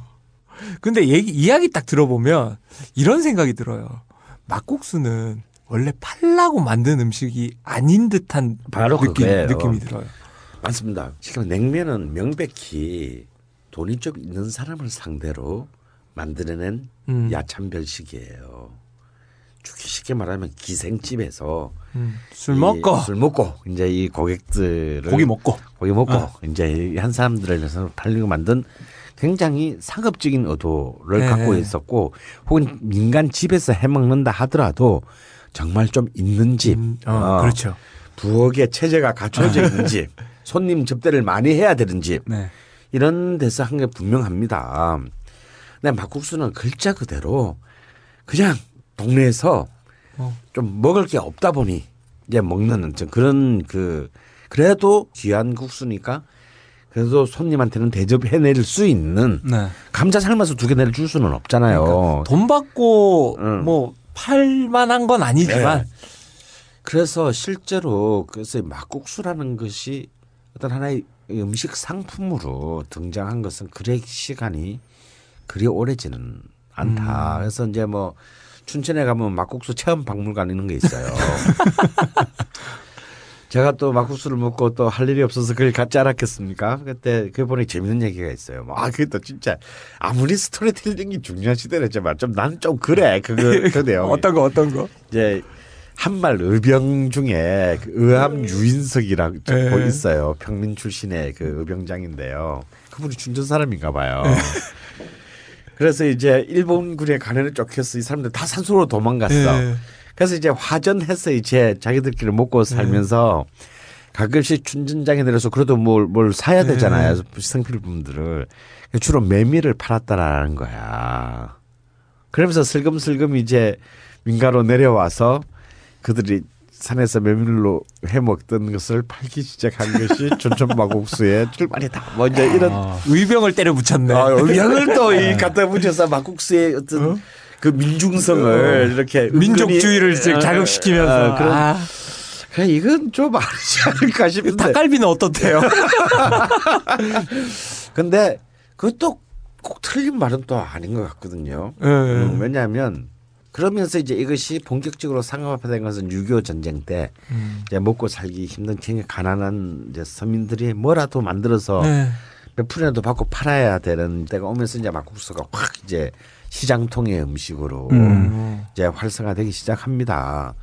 근데 얘기, 이야기 딱 들어보면 이런 생각이 들어요. 막국수는 원래 팔라고 만든 음식이 아닌 듯한 바로 느낌, 그거예요. 느낌이 들어요. 맞습니다. 지금 냉면은 명백히 돈이 좀 있는 사람을 상대로 만들어낸 음. 야참 별식이에요. 쉽게 말하면 기생집에서 음, 술이 먹고 술 먹고 이제 이 고객들을 고기 먹고. 고기 먹고 어. 이제 한 사람들을 위해서 팔리고 만든 굉장히 상업적인 의도를 네. 갖고 있었고 혹은 민간 집에서 해먹는다 하더라도 정말 좀 있는 집, 음, 어, 어, 그렇죠. 부엌에 체제가 갖춰져 있는 집, 손님 접대를 많이 해야 되는 집 네. 이런 데서 한 게 분명합니다. 근데 막국수는 글자 그대로 그냥 동네에서 어. 좀 먹을 게 없다 보니 이제 먹는 좀 그런 그 그래도 귀한 국수니까 그래도 손님한테는 대접해낼 수 있는 네. 감자 삶아서 두 개 내줄 수는 없잖아요. 그러니까 돈 받고 응. 뭐 팔만한 건 아니지만 네. 그래서 실제로 그래서 이 막국수라는 것이 어떤 하나의 음식 상품으로 등장한 것은 그래 시간이 그리 오래지는 않다. 그래서 이제 뭐 춘천에 가면 막국수 체험 박물관 이런 게 있어요. 제가 또 막국수를 먹고 또 할 일이 없어서 그걸 갖지 않았겠습니까? 그때 그 보니 재밌는 얘기가 있어요. 뭐, 아, 그게 또 진짜 아무리 스토리텔링이 중요한 시대랬지만 좀 난 좀 그래. 그거 그 내용. 어떤 거 어떤 거? 이제 한말 의병 중에 그 의암 유인석이라고 네. 고 있어요. 평민 출신의 그 의병장인데요. 그분이 춘천 사람인가 봐요. 그래서 이제 일본군에 간에를 쫓겨서 이 사람들 다 산소로 도망갔어. 네. 그래서 이제 화전해서 이제 자기들끼리 먹고 살면서 가끔씩 춘전장에 내려서 그래도 뭘, 뭘 사야 되잖아요. 생필품들을. 주로 메밀을 팔았다라는 거야. 그러면서 슬금슬금 이제 민가로 내려와서 그들이 산에서 메밀로 해 먹던 것을 팔기 시작한 것이 춘천막국수의 출발이다. 뭐 이제 이런 의병을 때려 붙였네. 아, 의향을 또 이 갖다 붙여서 막국수의 어떤 그 민중성을 이렇게 은근히- 민족주의를 어, 자극시키면서 어, 그런 아, 그냥 이건 좀 아니지 않을까 싶은데. 닭갈비는 어떻대요? 근데 그것도 꼭 틀린 말은 또 아닌 것 같거든요. 예. 음, 왜냐하면 그러면서 이제 이것이 본격적으로 상업화된 것은 6.25 전쟁 때 음. 이제 먹고 살기 힘든 굉장히 가난한 이제 서민들이 뭐라도 만들어서 네. 몇 푼이라도 받고 팔아야 되는 때가 오면서 이제 막국수가 확 이제 시장통의 음식으로 음. 이제 활성화되기 시작합니다.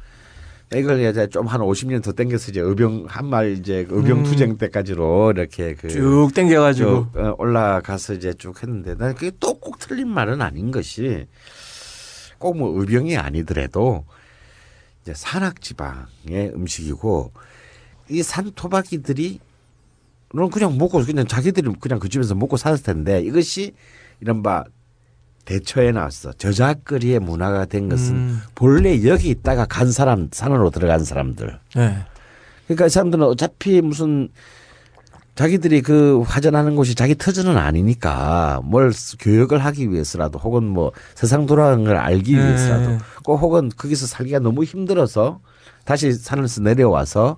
이걸 이제 좀 한 50년 더 땡겨서 이제 의병 한말 이제 의병 음. 투쟁 때까지로 이렇게 그 쭉 땡겨가지고 쭉, 어, 올라가서 이제 쭉 했는데 난 그게 또 꼭 틀린 말은 아닌 것이 꼭 뭐 의병이 아니더라도 이제 산악 지방의 음식이고 이 산토박이들이 는 그냥 먹고 그냥 자기들이 그냥 그 집에서 먹고 살았을 텐데 이것이 이른바 대처에 나왔어 저작거리의 문화가 된 것은 음. 본래 여기 있다가 간 사람 산으로 들어간 사람들 네. 그러니까 이 사람들은 어차피 무슨 자기들이 그 화전하는 곳이 자기 터전은 아니니까 뭘 교육을 하기 위해서라도 혹은 뭐 세상 돌아가는 걸 알기 네. 위해서라도 꼭 혹은 거기서 살기가 너무 힘들어서 다시 산에서 내려와서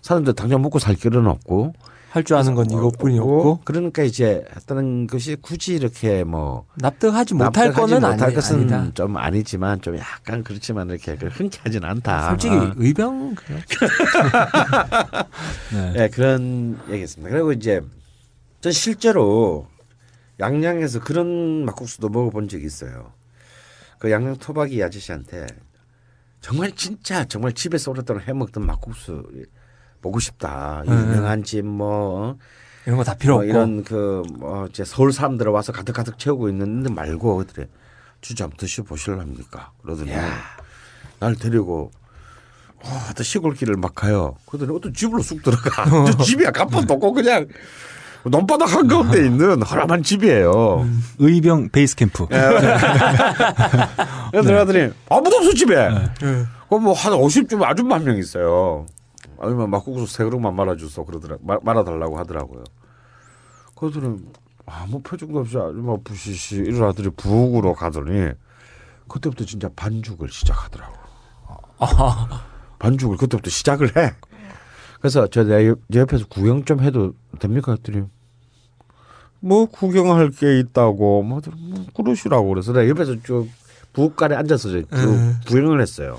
사람들 당장 먹고 살 길은 없고 할 줄 아는 건 이것뿐이었고 그러니까 이제 했다는 것이 굳이 이렇게 뭐 납득하지 못할 납득하지 거는 못할 아니, 것은 아니다. 좀 아니지만 좀 약간 그렇지만 이렇게 흔쾌하진 않다. 솔직히 어. 의병 네. 네, 그런 얘기했습니다. 그리고 이제 전 실제로 양양에서 그런 막국수도 먹어본 적이 있어요. 그 양양 토박이 아저씨한테 정말 진짜 정말 집에서 오랫동안 해 먹던 막국수 보고 싶다. 네. 유명한 집 뭐 이런 거 다 필요 뭐 없고 이런 그뭐 이제 서울 사람들 와서 가득 가득 채우고 있는데 말고 그들이 진짜 한번 드셔 보실랍니까? 그러더니 날 데리고 와, 또 시골 길을 막 가요. 그러더니 어떤 집으로 쑥 들어가. 저 집이야 간판도 없고 그냥 논바닥 한가운데 있는 허름한 집이에요. 의병 베이스 캠프. 그래서 들어가더니 아무도 없어 집에. 그럼 뭐 한 50쯤 아줌마 한 명 있어요. 아니면 막국수 세 그릇만 말아줘서 그러더라 말- 말아달라고 하더라고요. 그러더니 아무 표정도 없이 아줌마 부시시 이런 아들이 부엌으로 가더니 그때부터 진짜 반죽을 시작하더라고. 반죽을 그때부터 시작을 해. 그래서 저 내 옆에서 구경 좀 해도 됩니까? 했더니 뭐 구경할 게 있다고 뭐, 뭐 그러시라고 그래서 내가 옆에서 쭉 부엌간에 앉아서 이제 그 구경을 했어요.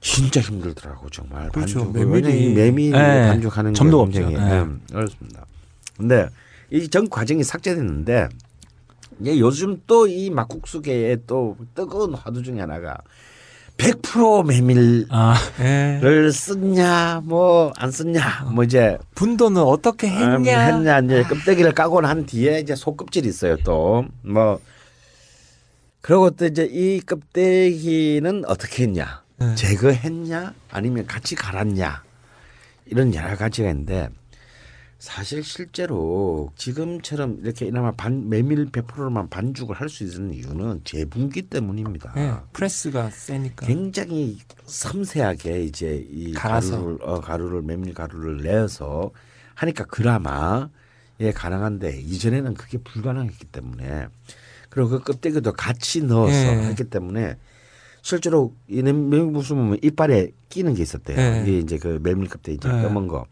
진짜 힘들더라고 정말 그렇죠. 반죽 메밀이- 메밀 네. 반죽하는 게 점도가 굉장히 없죠. 네. 음, 어렵습니다. 근데 이 전 과정이 삭제됐는데 이제 요즘 또 이 막국수계의 또 뜨거운 화두 중에 하나가 100% 메밀 아, 예. 를 썼냐 뭐안 썼냐 뭐 이제 분도는 어떻게 음, 했냐 했냐 이제 껍데기를 까고 난 뒤에 이제 속껍질이 있어요 또 뭐 그리고 또 이제 이 껍데기는 어떻게 했냐 네. 제거했냐 아니면 같이 갈았냐 이런 여러 가지가 있는데 사실 실제로 지금처럼 이렇게 이나마 반 메밀 100%만 반죽을 할 수 있는 이유는 재분기 때문입니다. 예, 프레스가 세니까 굉장히 섬세하게 이제 이 갈아서. 가루를 어, 가루를 메밀 가루를 내서 하니까 그나마 예 가능한데 이전에는 그게 불가능했기 때문에 그리고 그 껍데기도 같이 넣어서 예. 했기 때문에 실제로 이 메밀국수 보면 이빨에 끼는 게 있었대요. 네. 이게 이제 그 메밀껍데기 이제 네. 검은 거.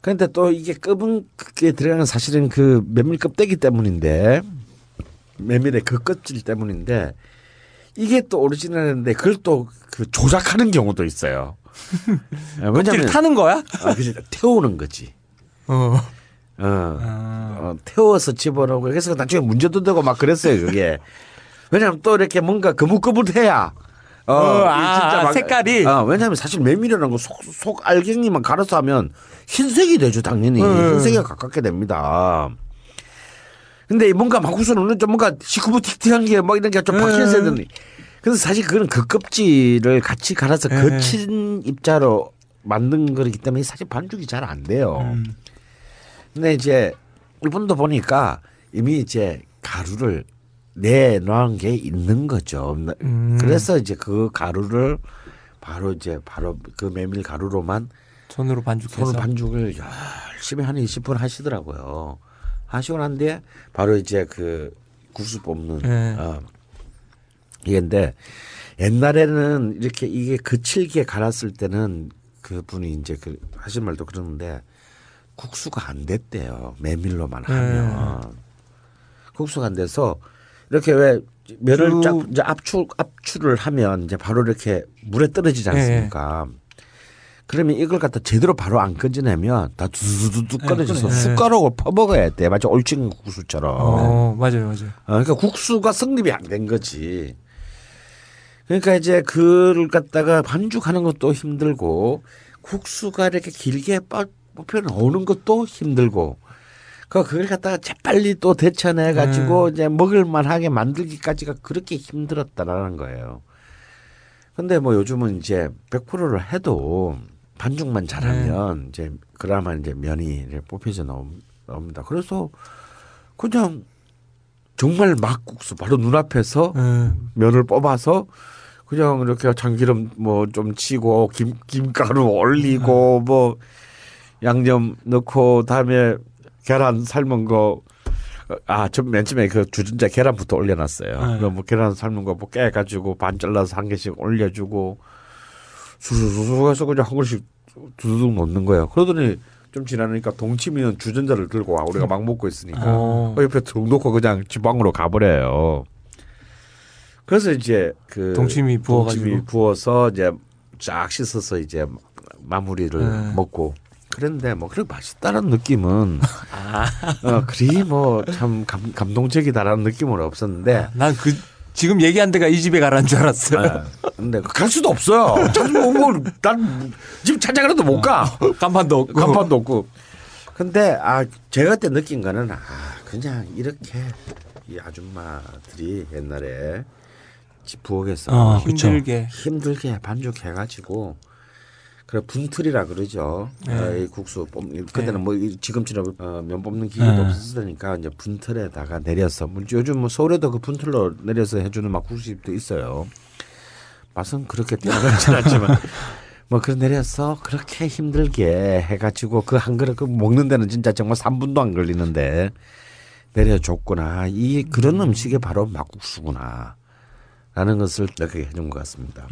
그런데 또 이게 검은 게 들어가는 사실은 그 메밀 껍데기 때문인데 메밀의 그 껍질 때문인데 이게 또 오리지널인데 그걸 또 그 조작하는 경우도 있어요. 왜냐면 타는 거야? 아, 그지 태우는 거지. 어. 어. 아. 어, 태워서 집어넣고 그래서 나중에 문제도 되고 막 그랬어요 그게 왜냐하면 또 이렇게 뭔가 거뭇거뭇해야 어, 어, 이 아, 색깔이? 어, 왜냐하면 사실 메밀이라는 거 속 속 알갱이만 갈아서 하면 흰색이 되죠 당연히 음. 흰색에 가깝게 됩니다. 근데 이 뭔가 막국수는 좀 뭔가 시커멓틱틱한 게뭐 이런 게좀 있어야 되니. 근데 사실 그거는 그 껍질을 같이 갈아서 네. 거친 입자로 만든 거기 때문에 사실 반죽이 잘 안 돼요. 음. 근데 이제 이분도 보니까 이미 이제 가루를 내놓은 게 있는 거죠. 음. 그래서 이제 그 가루를 바로 이제 바로 그 메밀 가루로만 손으로 반죽해서. 손을 반죽을 열심히 한 20분 하시더라고요. 하시고 난 뒤에 바로 이제 그 국수 뽑는 네. 어. 이게인데 옛날에는 이렇게 이게 거칠게 갈았을 때는 그 분이 이제 그 하신 말도 그러는데 국수가 안 됐대요. 메밀로만 하면 국수가 안 돼서 이렇게 왜 면을 쭉. 쫙 이제 압출 압출을 하면 이제 바로 이렇게 물에 떨어지지 않습니까? 그러면 이걸 갖다 제대로 바로 안 건져내면 다 두두두두 네, 떨어져서 그래. 숟가락으로 퍼먹어야 돼. 마치 올친 국수처럼. 어, 맞아요, 맞아요. 어, 그러니까 국수가 성립이 안 된 거지. 그러니까 이제 그를 갖다가 반죽하는 것도 힘들고 국수가 이렇게 길게 빠- 뽑혀 나오는 것도 힘들고 그 그걸 갖다가 재빨리 또 데쳐내 가지고 이제 먹을 만하게 만들기까지가 그렇게 힘들었다라는 거예요. 근데 뭐 요즘은 이제 100%를 해도 반죽만 잘하면 이제 그나마 이제 면이 뽑혀져 나옵니다. 그래서 그냥 정말 막국수 바로 눈앞에서 음. 면을 뽑아서 그냥 이렇게 참기름 뭐 좀 치고 김 김가루 올리고 뭐 양념 넣고 다음에 계란 삶은 거아좀맨 처음에 그 주전자 계란부터 올려놨어요. 네. 그럼 뭐 계란 삶은 거 뭐 깨가지고 반 잘라서 한 개씩 올려주고 수수수수 해서 그냥 한 그릇씩 두둑 놓는 거예요. 그러더니 좀 지나니까 동치미는 주전자를 들고 와 우리가 막 먹고 있으니까 어. 그 옆에 툭 놓고 그냥 지방으로 가버려요. 그래서 이제 그 동치미 부어가지고. 동치미 부어서 이제 쫙 씻어서 이제 마무리를 네. 먹고 그랬는데 뭐 그렇게 맛있다는 느낌은 아. 어, 그리 뭐 참 감동적이다라는 느낌은 없었는데 난그 지금 얘기한 데가 이 집에 가라는 줄 알았어요. 예. 근데 갈 수도 없어요. 뭐난 지금 찾아가라도 못 가. 간판도 없고. 간판도 없고. 근데 아 제가 그때 느낀 거는 아 그냥 이렇게 이 아줌마들이 옛날에 집 부엌에서 아, 그쵸. 힘들게. 힘들게 반죽해가지고 그래 분틀이라 그러죠. 네. 어, 이 국수 뽑 그때는 네. 뭐 이- 지금처럼 어, 면 뽑는 기계도 네. 없었으니까 이제 분틀에다가 내려서 뭐 요즘 뭐 서울에도 그 분틀로 내려서 해주는 막 국수집도 있어요. 맛은 그렇게 뛰어나진 않지만 뭐 그런 내려서 그렇게 힘들게 해가지고 그 한 그릇 그 먹는 데는 진짜 정말 3분도 안 걸리는데 내려줬구나 이 그런 음 식이 바로 막국수구나 라는 것을 느끼게 해준 것 같습니다.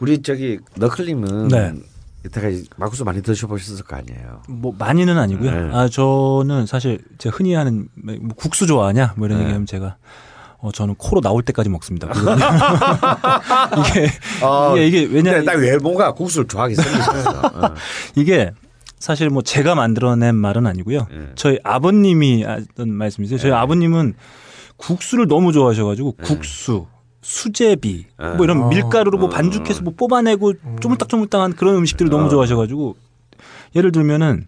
우리 저기 너클님은 네. 이때까지 막국수 많이 드셔보셨을 거 아니에요. 뭐 많이는 아니고요. 네. 아 저는 사실 제가 흔히 하는 뭐 국수 좋아하냐 뭐 이런 네. 얘기하면 제가 어 저는 코로 나올 때까지 먹습니다. 이게 어, 이게 이게 왜냐 근데 나 외모가 국수를 좋아하게 생겼어. 어. 이게 사실 뭐 제가 만들어낸 말은 아니고요. 네. 저희 아버님이 하던 말씀이세요. 저희 아버님은 국수를 너무 좋아하셔가지고 국수, 수제비, 네. 뭐 이런 아. 밀가루로 뭐 어. 반죽해서 뭐 뽑아내고 쪼물딱쪼물딱한 그런 음식들을 너무 어. 좋아하셔가지고 예를 들면은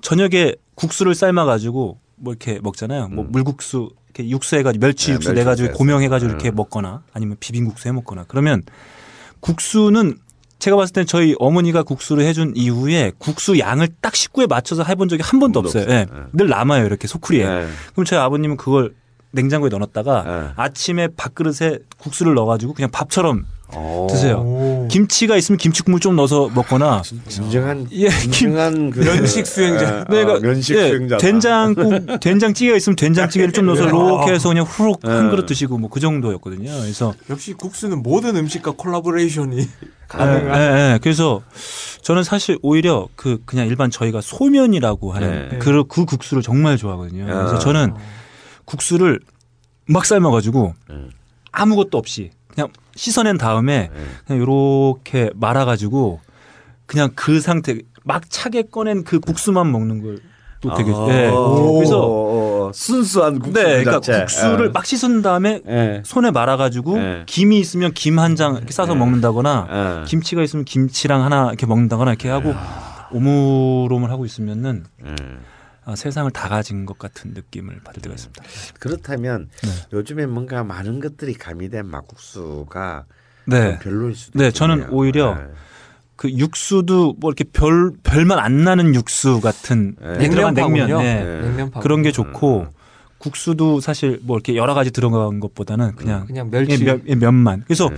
저녁에 국수를 삶아가지고 뭐 이렇게 먹잖아요. 뭐 물국수 이렇게 육수 해가지고 멸치 네, 육수 내가지고 고명해가지고 해서. 이렇게 네. 먹거나 아니면 비빔국수 해 먹거나 그러면 국수는 제가 봤을 땐 저희 어머니가 국수를 해준 이후에 국수 양을 딱 식구에 맞춰서 해본 적이 한 번도 없어요. 없어요. 예. 네. 늘 남아요 이렇게 소쿠리에. 네. 그럼 저희 아버님은 그걸 냉장고에 넣어놨다가 네. 아침에 밥그릇에 국수를 넣어가지고 그냥 밥처럼 오. 드세요. 김치가 있으면 김치 국물 좀 넣어서 먹거나 진정한 예, 진정한 그 면식 수행자. 네, 그러니까 면식 예, 수행자. 된장국 된장찌개가 있으면 된장찌개를 좀 넣어서 예. 이렇게 해서 그냥 후룩 한 예. 그릇 드시고 뭐 그 정도였거든요. 그래서 역시 국수는 모든 음식과 콜라보레이션이 예, 예, 예. 그래서 저는 사실 오히려 그 그냥 일반 저희가 소면이라고 하는 네. 그, 그 국수를 정말 좋아하거든요. 그래서 아. 저는 국수를 막 삶아가지고 네. 아무것도 없이 그냥 씻어낸 다음에 네. 그냥 이렇게 말아가지고 그냥 그 상태 막 차게 꺼낸 그 국수만 먹는 걸 또 되게 아. 예. 그래서 오, 순수한 국수 네, 그러니까 자체. 국수를 예. 막 씻은 다음에 예. 손에 말아가지고 네. 김이 있으면 김 한 장 이렇게 싸서 네. 먹는다거나 예. 김치가 있으면 김치랑 하나 이렇게 먹는다거나 이렇게 하고 오물오물 하고 있으면은 예. 아, 세상을 다 가진 것 같은 느낌을 받을 때가 있습니다. 그렇다면 네. 요즘에 뭔가 많은 것들이 가미된 막국수가 네. 좀 별로일 수도 네, 있겠네요. 저는 오히려 네. 그 육수도 뭐 이렇게 별 별만 안 나는 육수 같은 네. 들어간 냉면 냉면파군요. 네. 네. 그런 게 좋고 국수도 사실 뭐 이렇게 여러 가지 들어간 것보다는 그냥 그냥 예, 멸치 면, 예, 면만. 그래서 네.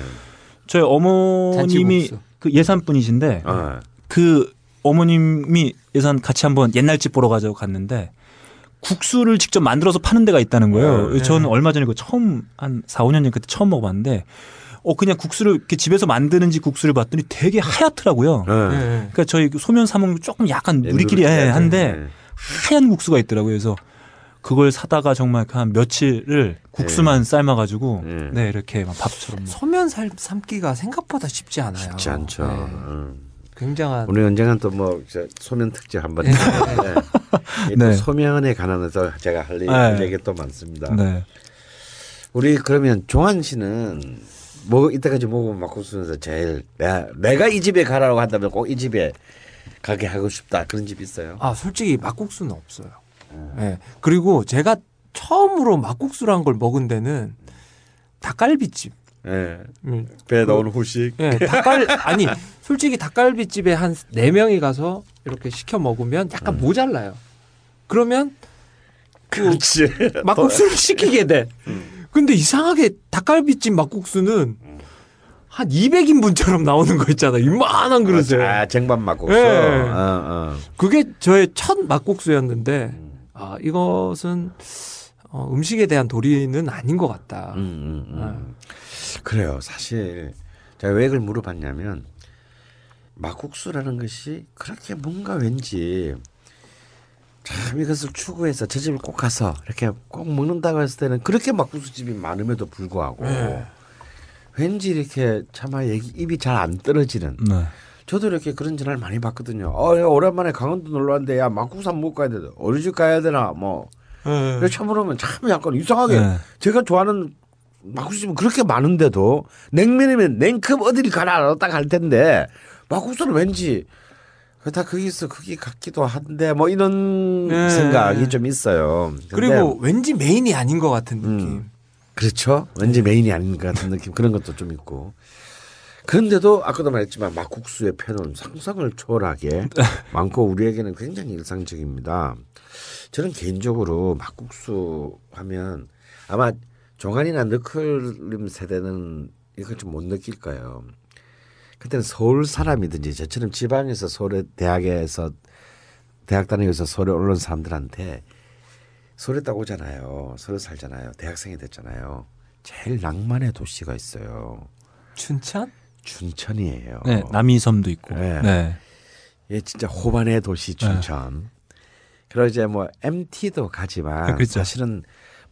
저희 어머님이 잔치국수. 그 예산 분이신데 어. 그 어머님이 예산 같이 한번 옛날 집 보러 가자고 갔는데 국수를 직접 만들어서 파는 데가 있다는 거예요. 네. 저는 얼마 전에 그 처음 한 4, 5년 전 그때 처음 먹어봤는데 어 그냥 국수를 이렇게 집에서 만드는지 국수를 봤더니 되게 하얗더라고요. 네. 네. 그러니까 저희 그 소면 사 먹는 조금 약간 네, 누리끼리 누리끼리 한데 네. 하얀 국수가 있더라고요. 그래서 그걸 사다가 정말 그한 며칠을 국수만 삶아가지고 네. 네 이렇게 막 밥처럼 먹. 소면 살, 삶기가 생각보다 쉽지 않아요. 쉽지 않죠. 네. 음. 굉장한 오늘 언젠간 또뭐 소면 특집 한번 네. 네. 이또 네. 소면에 관한해서 제가 할 네. 얘기 또 많습니다. 네. 우리 그러면 종환 씨는 뭐 이때까지 먹어본 막국수에서 제일 내가, 내가 이 집에 가라고 한다면 꼭 이 집에 가게 하고 싶다 그런 집 있어요? 아 솔직히 막국수는 없어요. 예. 그리고 제가 처음으로 막국수라는 걸 먹은 데는 닭갈비집. 예. 음, 배 나오는 후식. 예, 닭갈 아니 솔직히 닭갈비 집에 한 네 명이 가서 이렇게 시켜 먹으면 약간 모자라요. 그러면 그 그렇지. 막국수를 시키게 돼. 근데 이상하게 닭갈비집 막국수는 한 200인분처럼 나오는 거 있잖아. 이만한 그릇에. 아, 쟁반 막국수. 예. 어, 어. 그게 저의 첫 막국수였는데 아 이것은 어, 음식에 대한 도리는 아닌 것 같다. 음, 음, 음. 아. 그래요. 사실 제가 왜 그걸 물어봤냐면 막국수라는 것이 그렇게 뭔가 왠지 참 이것을 추구해서 저 집을 꼭 가서 이렇게 꼭 먹는다고 했을 때는 그렇게 막국수 집이 많음에도 불구하고 네. 왠지 이렇게 차마 얘기, 입이 잘 안 떨어지는 네. 저도 이렇게 그런 전화를 많이 받거든요. 어, 야, 오랜만에 강원도 놀러 왔는데 야 막국수 한번 먹고 가야 돼. 어느 집 가야 되나 뭐. 처음 보면 참 약간 이상하게 네. 제가 좋아하는 막국수집은 그렇게 많은데도 냉면이면 냉큼 어디를 가라 딱 할 텐데 막국수는 왠지 다 거기서 거기 같기도 한데 뭐 이런 네. 생각이 좀 있어요. 그리고 왠지 메인이 아닌 것 같은 느낌. 음. 그렇죠. 왠지 메인이 아닌 것 같은 느낌 그런 것도 좀 있고. 그런데도 아까도 말했지만 막국수의 편은 상상을 초월하게 많고 우리에게는 굉장히 일상적입니다. 저는 개인적으로 막국수 하면 아마 종안이나 너클림 세대는 이걸 좀 못 느낄 거예요. 그때는 서울 사람이든지 저처럼 지방에서 서울에 대학에서 대학 다니면서 서울에 올라온 사람들한테 서울에 딱 오잖아요. 서울 살잖아요. 대학생이 됐잖아요. 제일 낭만의 도시가 있어요. 춘천? 춘천이에요. 네, 남이섬도 있고. 네. 네. 예, 진짜 호반의 도시 춘천. 그리고 이제 뭐 MT도 가지만 그렇죠. 사실은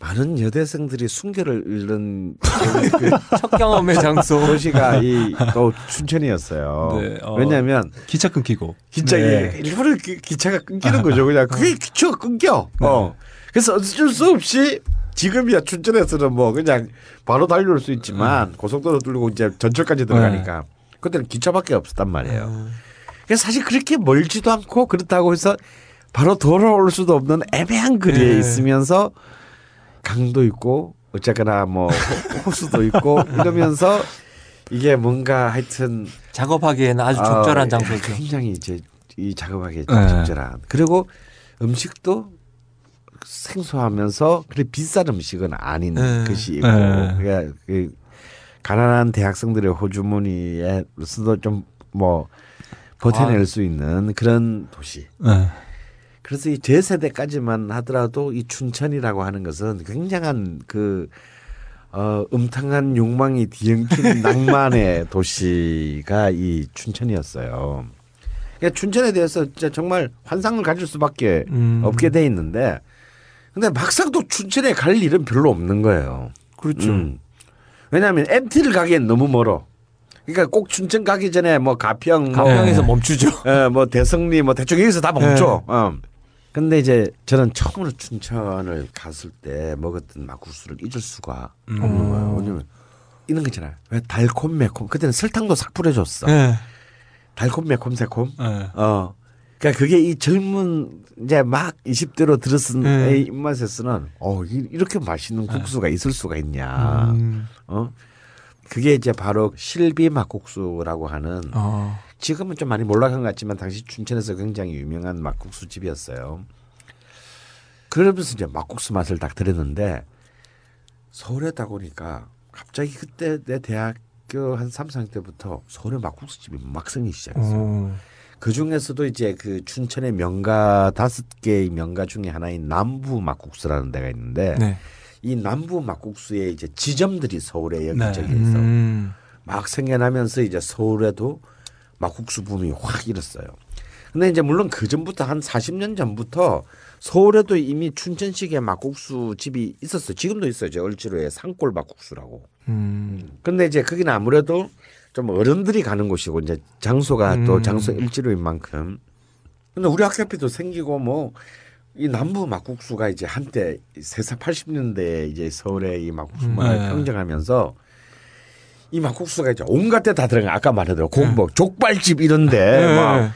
많은 여대생들이 순결을 잃는 첫 경험의 장소. 도시가 이 또 춘천이었어요. 네, 어. 왜냐하면 기차 끊기고. 진짜 네. 이게 일부러 기, 기차가 끊기는 거죠. 그냥 그게 기차가 끊겨. 어. 그래서 어쩔 수 없이 지금이야 춘천에서는 뭐 그냥 바로 달려올 수 있지만 고속도로 뚫고 이제 전철까지 들어가니까 그때는 기차밖에 없었단 말이에요. 그래서 사실 그렇게 멀지도 않고 그렇다고 해서 바로 돌아올 수도 없는 애매한 거리에 네. 있으면서 강도 있고 어쨌거나 뭐 호- 호수도 있고 이러면서 이게 뭔가 하여튼 작업하기에는 아주 적절한 아, 장소죠. 굉장히 이제 이 작업하기에 네. 적절한. 그리고 음식도 생소하면서 그래 비싼 음식은 아닌 네. 것이 있고 네. 그러니까 그 가난한 대학생들의 호주머니에서도 좀 뭐 버텨낼 아. 수 있는 그런 도시. 네. 그래서 이 제 세대까지만 하더라도 이 춘천이라고 하는 것은 굉장한 그 어, 음탕한 욕망이 뒤엉킨 낭만의 도시가 이 춘천이었어요. 그러니까 춘천에 대해서 진짜 정말 환상을 가질 수밖에 음. 없게 돼 있는데, 근데 막상 또 춘천에 갈 일은 별로 없는 거예요. 그렇죠. 음. 왜냐하면 MT를 가기엔 너무 멀어. 그러니까 꼭 춘천 가기 전에 뭐 가평, 뭐 가평에서 멈추죠. 예, 뭐 대성리 뭐 대충 여기서 다 멈춰. 어. 근데 이제 저는 처음으로 춘천을 갔을 때 먹었던 막국수를 잊을 수가 없는 거예요. 왜냐면 이런 거 있잖아요. 왜 달콤 매콤. 그때는 설탕도 싹 뿌려줬어. 네. 달콤 매콤 새콤. 네. 어. 그러니까 그게 이 젊은 이제 막 20대로 들었은 네. 애 입맛에서는 어 이- 이렇게 맛있는 국수가 있을 수가 있냐. 음. 어. 그게 이제 바로 실비 막국수라고 하는 어. 지금은 좀 많이 몰락한 것 같지만 당시 춘천에서 굉장히 유명한 막국수 집이었어요. 그러면서 이제 막국수 맛을 딱 들었는데 서울에 다 보니까 갑자기 그때 내 대학교 한 3, 4학년 때부터 서울에 막국수 집이 막 생기기 시작했어요. 어. 그 중에서도 이제 그 춘천의 명가 다섯 개의 명가 중에 하나인 남부 막국수라는 데가 있는데 네. 이 남부 막국수의 이제 지점들이 서울에 여기저기 네. 있어. 음. 막 생겨나면서 이제 서울에도 막국수 붐이 확 일었어요. 근데 이제 물론 그 전부터 한 40년 전부터 서울에도 이미 춘천식의 막국수 집이 있었어요. 지금도 있어요. 저 을지로에 산골 막국수라고. 음. 근데 이제 거기는 아무래도 좀 어른들이 가는 곳이고 이제 장소가 또 음. 장소 일지로인 만큼. 근데 우리 학교 앞에도 생기고 뭐 이 남부 막국수가 이제 한때 세사 80년대에 이제 서울의 이 막국수만을 네. 평정하면서 이 막국수가 이제 온갖 데 다 들어가. 아까 말했대로 곰복, 족발집 이런데 막 네.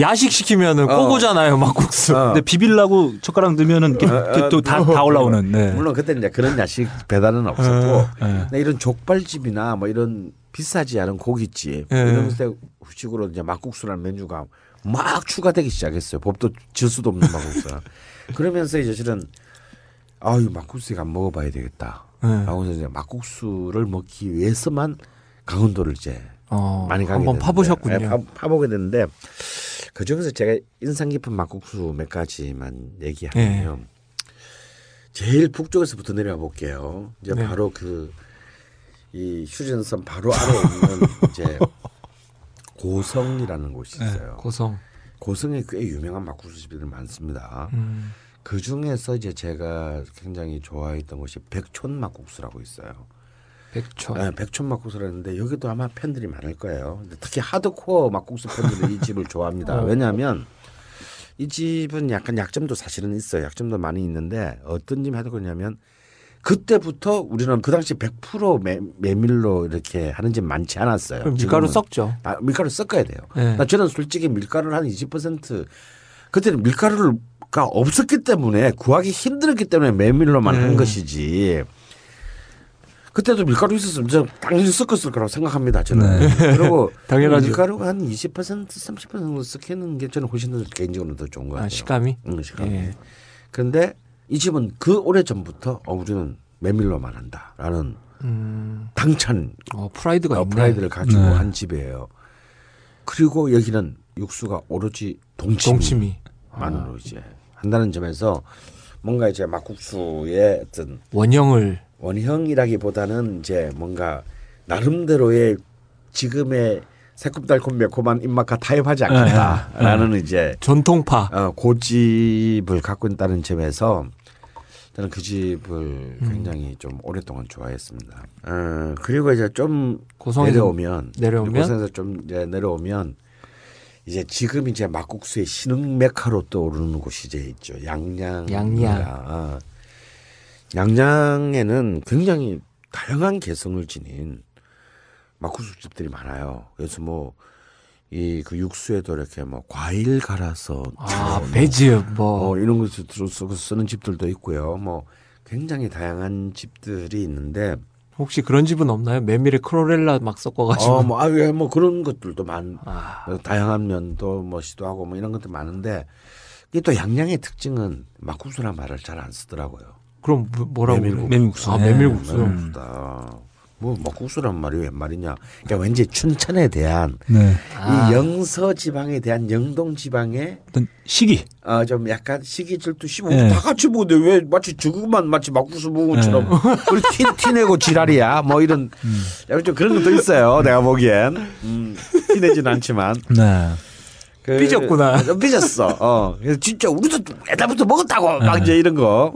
야식 시키면은 어. 꼬고잖아요 막국수. 어. 근데 비빌라고 젓가락 넣으면은 또다 다 올라오는. 네. 물론 그때 이제 그런 야식 배달은 없었고 네. 근데 이런 족발집이나 뭐 이런 비싸지 않은 고깃집 네. 이런 데 식으로 이제 막국수라는 메뉴가 막 추가되기 시작했어요. 법도 질 수도 없는 막국수가. 그러면서 이제 실은 아유 막국수 안 먹어봐야 되겠다. 네. 하고서 이제 막국수를 먹기 위해서만 강원도를 이제 어, 많이 가게 한번 파보셨군요. 네, 파, 파보게 됐는데 그 중에서 제가 인상 깊은 막국수 몇 가지만 얘기하면 네. 제일 북쪽에서부터 내려가 볼게요. 이제 네. 바로 그 이 휴전선 바로 아래 있는 이제 고성이라는 곳이 네. 있어요. 고성. 고성에 꽤 유명한 막국수 집들이 많습니다. 음. 그 중에서 이제 제가 굉장히 좋아했던 곳이 백촌 막국수라고 있어요. 백촌. 네, 백촌 막국수라는데 여기도 아마 팬들이 많을 거예요. 특히 하드코어 막국수 팬들이 이 집을 좋아합니다. 어. 왜냐하면 이 집은 약간 약점도 사실은 있어요. 약점도 많이 있는데 어떤 점이 하드코어냐면 그때부터 우리는 그 당시 100% 메, 메밀로 이렇게 하는 집 많지 않았어요. 밀가루. 썩죠. 아, 밀가루 섞어야 돼요. 네. 나 저는 솔직히 밀가루를 한 20% 그때는 밀가루 가 없었기 때문에 구하기 힘들었기 때문에 메밀로만 한 음. 것이지. 그때도 밀가루 있었으면 저 당연히 섞었을 거라고 생각합니다. 저는. 그리고 당연하죠. 밀가루가 한 20% 30% 정도 섞이는 게 저는 훨씬 더 개인적으로 더 좋은 것 같아요. 아, 식감이. 응, 식감이. 예. 그런데 이 집은 그 오래 전부터 어, 우리는 메밀로만 한다라는 음. 당찬 어, 프라이드가 어. 프라이드를 가지고 네. 한 집이에요. 그리고 여기는 육수가 오로지 동치미. 동치미. 만으로 이제 한다는 점에서 뭔가 이제 막국수의 어떤 원형을 원형이라기보다는 이제 뭔가 나름대로의 지금의 새콤달콤 매콤한 입맛과 타협하지 않겠다라는 이제 전통파. 어, 고집을 갖고 있다는 점에서 저는 그 집을 굉장히 좀 오랫동안 좋아했습니다. 어, 그리고 이제 좀 내려오면 내려오면? 고성에서 좀 이제 내려오면 이제 지금 이제 막국수의 신흥 메카로 떠오르는 곳이 이제 있죠. 양양. 양양. 아, 양양에는 굉장히 다양한 개성을 지닌 막국수 집들이 많아요. 그래서 뭐 이 그 육수에도 이렇게 뭐 과일 갈아서 아, 배즈 뭐 어, 이런 것을 들어서 쓰는 집들도 있고요. 뭐 굉장히 다양한 집들이 있는데 혹시 그런 집은 없나요? 메밀에 크로렐라 막 섞어가지고. 어, 뭐, 아, 예, 뭐 그런 것들도 많, 아. 어, 다양한 면도 뭐 시도하고 뭐 이런 것도 많은데 이게 또 양양의 특징은 막국수란 말을 잘 안 쓰더라고요. 그럼 뭐- 뭐라고? 메밀국수. 메밀국수. 아, 네. 메밀국수. 막국수다. 뭐 막국수란 말이 웬 말이냐? 그러니까 왠지 춘천에 대한 네. 아. 이 영서 지방에 대한 영동 지방의 어떤 시기. 어, 좀 약간 시기 질투 심어 네. 다 같이 먹는데 왜 마치 저것만 마치 막국수 먹은 것처럼 우리 티, 티내고 지랄이야 뭐 이런 약간 좀 그런 것도 있어요 내가 보기엔 음, 티내진 않지만 네. 그, 삐졌구나. 좀 삐졌어. 어. 그래서 진짜 우리도 옛날부터 먹었다고! 막 이제 이런 거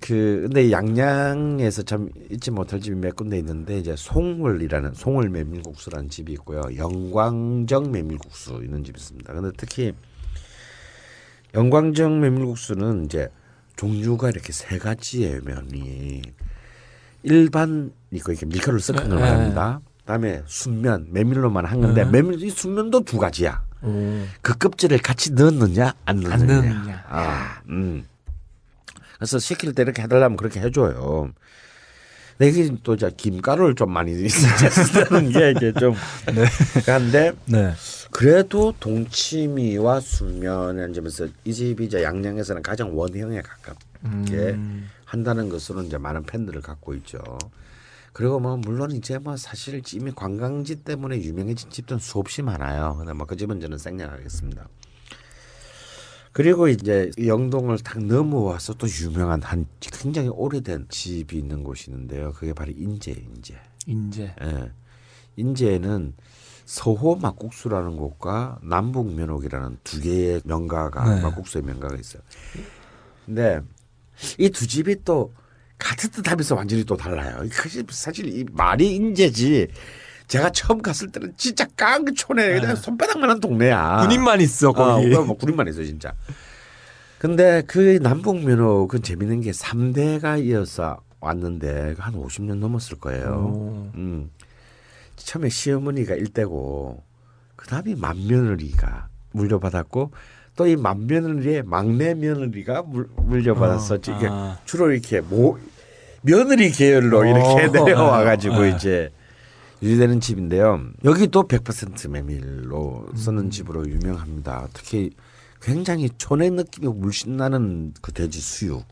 그 근데 양양에서 참 잊지 못할 집이 몇 군데 있는데 이제 송월이라는 송월 메밀국수라는 집이 있고요. 영광정 메밀국수 있는 집이 있습니다. 근데 특히 영광정 메밀국수는 이제 종류가 이렇게 세 가지의 면이 일반 이거 이렇게 밀가루를 섞은 걸 네. 말합니다. 그다음에 순면 메밀로만 한 건데 메밀 이 순면도 두 가지야. 오. 그 껍질을 같이 넣느냐 안 넣느냐. 안 넣느냐. 아, 음. 그래서 시킬 때 이렇게 해달라면 그렇게 해줘요. 근데 이게 또 이제 김가루를 좀 많이 쓰는 게 이게 좀 그런데 네. 그래도 동치미와 순면이라는 점에서 이 집이 이제 양양에서는 가장 원형에 가깝게 음. 한다는 것으로 이제 많은 팬들을 갖고 있죠. 그리고 뭐 물론 이제 뭐 사실 이미 관광지 때문에 유명해진 집들은 수없이 많아요. 근데 뭐 그 집은 저는 생략하겠습니다. 그리고 이제 영동을 딱 넘어와서 또 유명한 한 굉장히 오래된 집이 있는 곳이 있는데요. 그게 바로 인제 인제. 인제. 예. 인제는 서호 막국수라는 곳과 남북 면옥이라는 두 개의 명가가 네. 막국수의 명가가 있어요. 근데 이 두 집이 또 같은 듯 하면서 완전히 또 달라요. 사실, 사실 이 말이 인제지. 제가 처음 갔을 때는 진짜 깡촌에 그냥 손바닥만한 동네야. 군인만 있어 거기. 어, 뭐 군인만 있어 진짜. 근데 그 남북 면허 그 재밌는 게 3대가 이어서 왔는데 한 50년 넘었을 거예요. 오. 음. 처음에 시어머니가 일대고 그다음에 맏며느리가 물려받았고 또이 맏며느리의 막내 며느리가 물, 물려받았어. 이게 아. 주로 이렇게 모 며느리 계열로 이렇게 어. 내려와 가지고 네. 이제 유지되는 집인데요. 여기도 100% 메밀로 쓰는 집으로 유명합니다. 특히 굉장히 촌의 느낌이 물씬 나는 그 돼지 수육.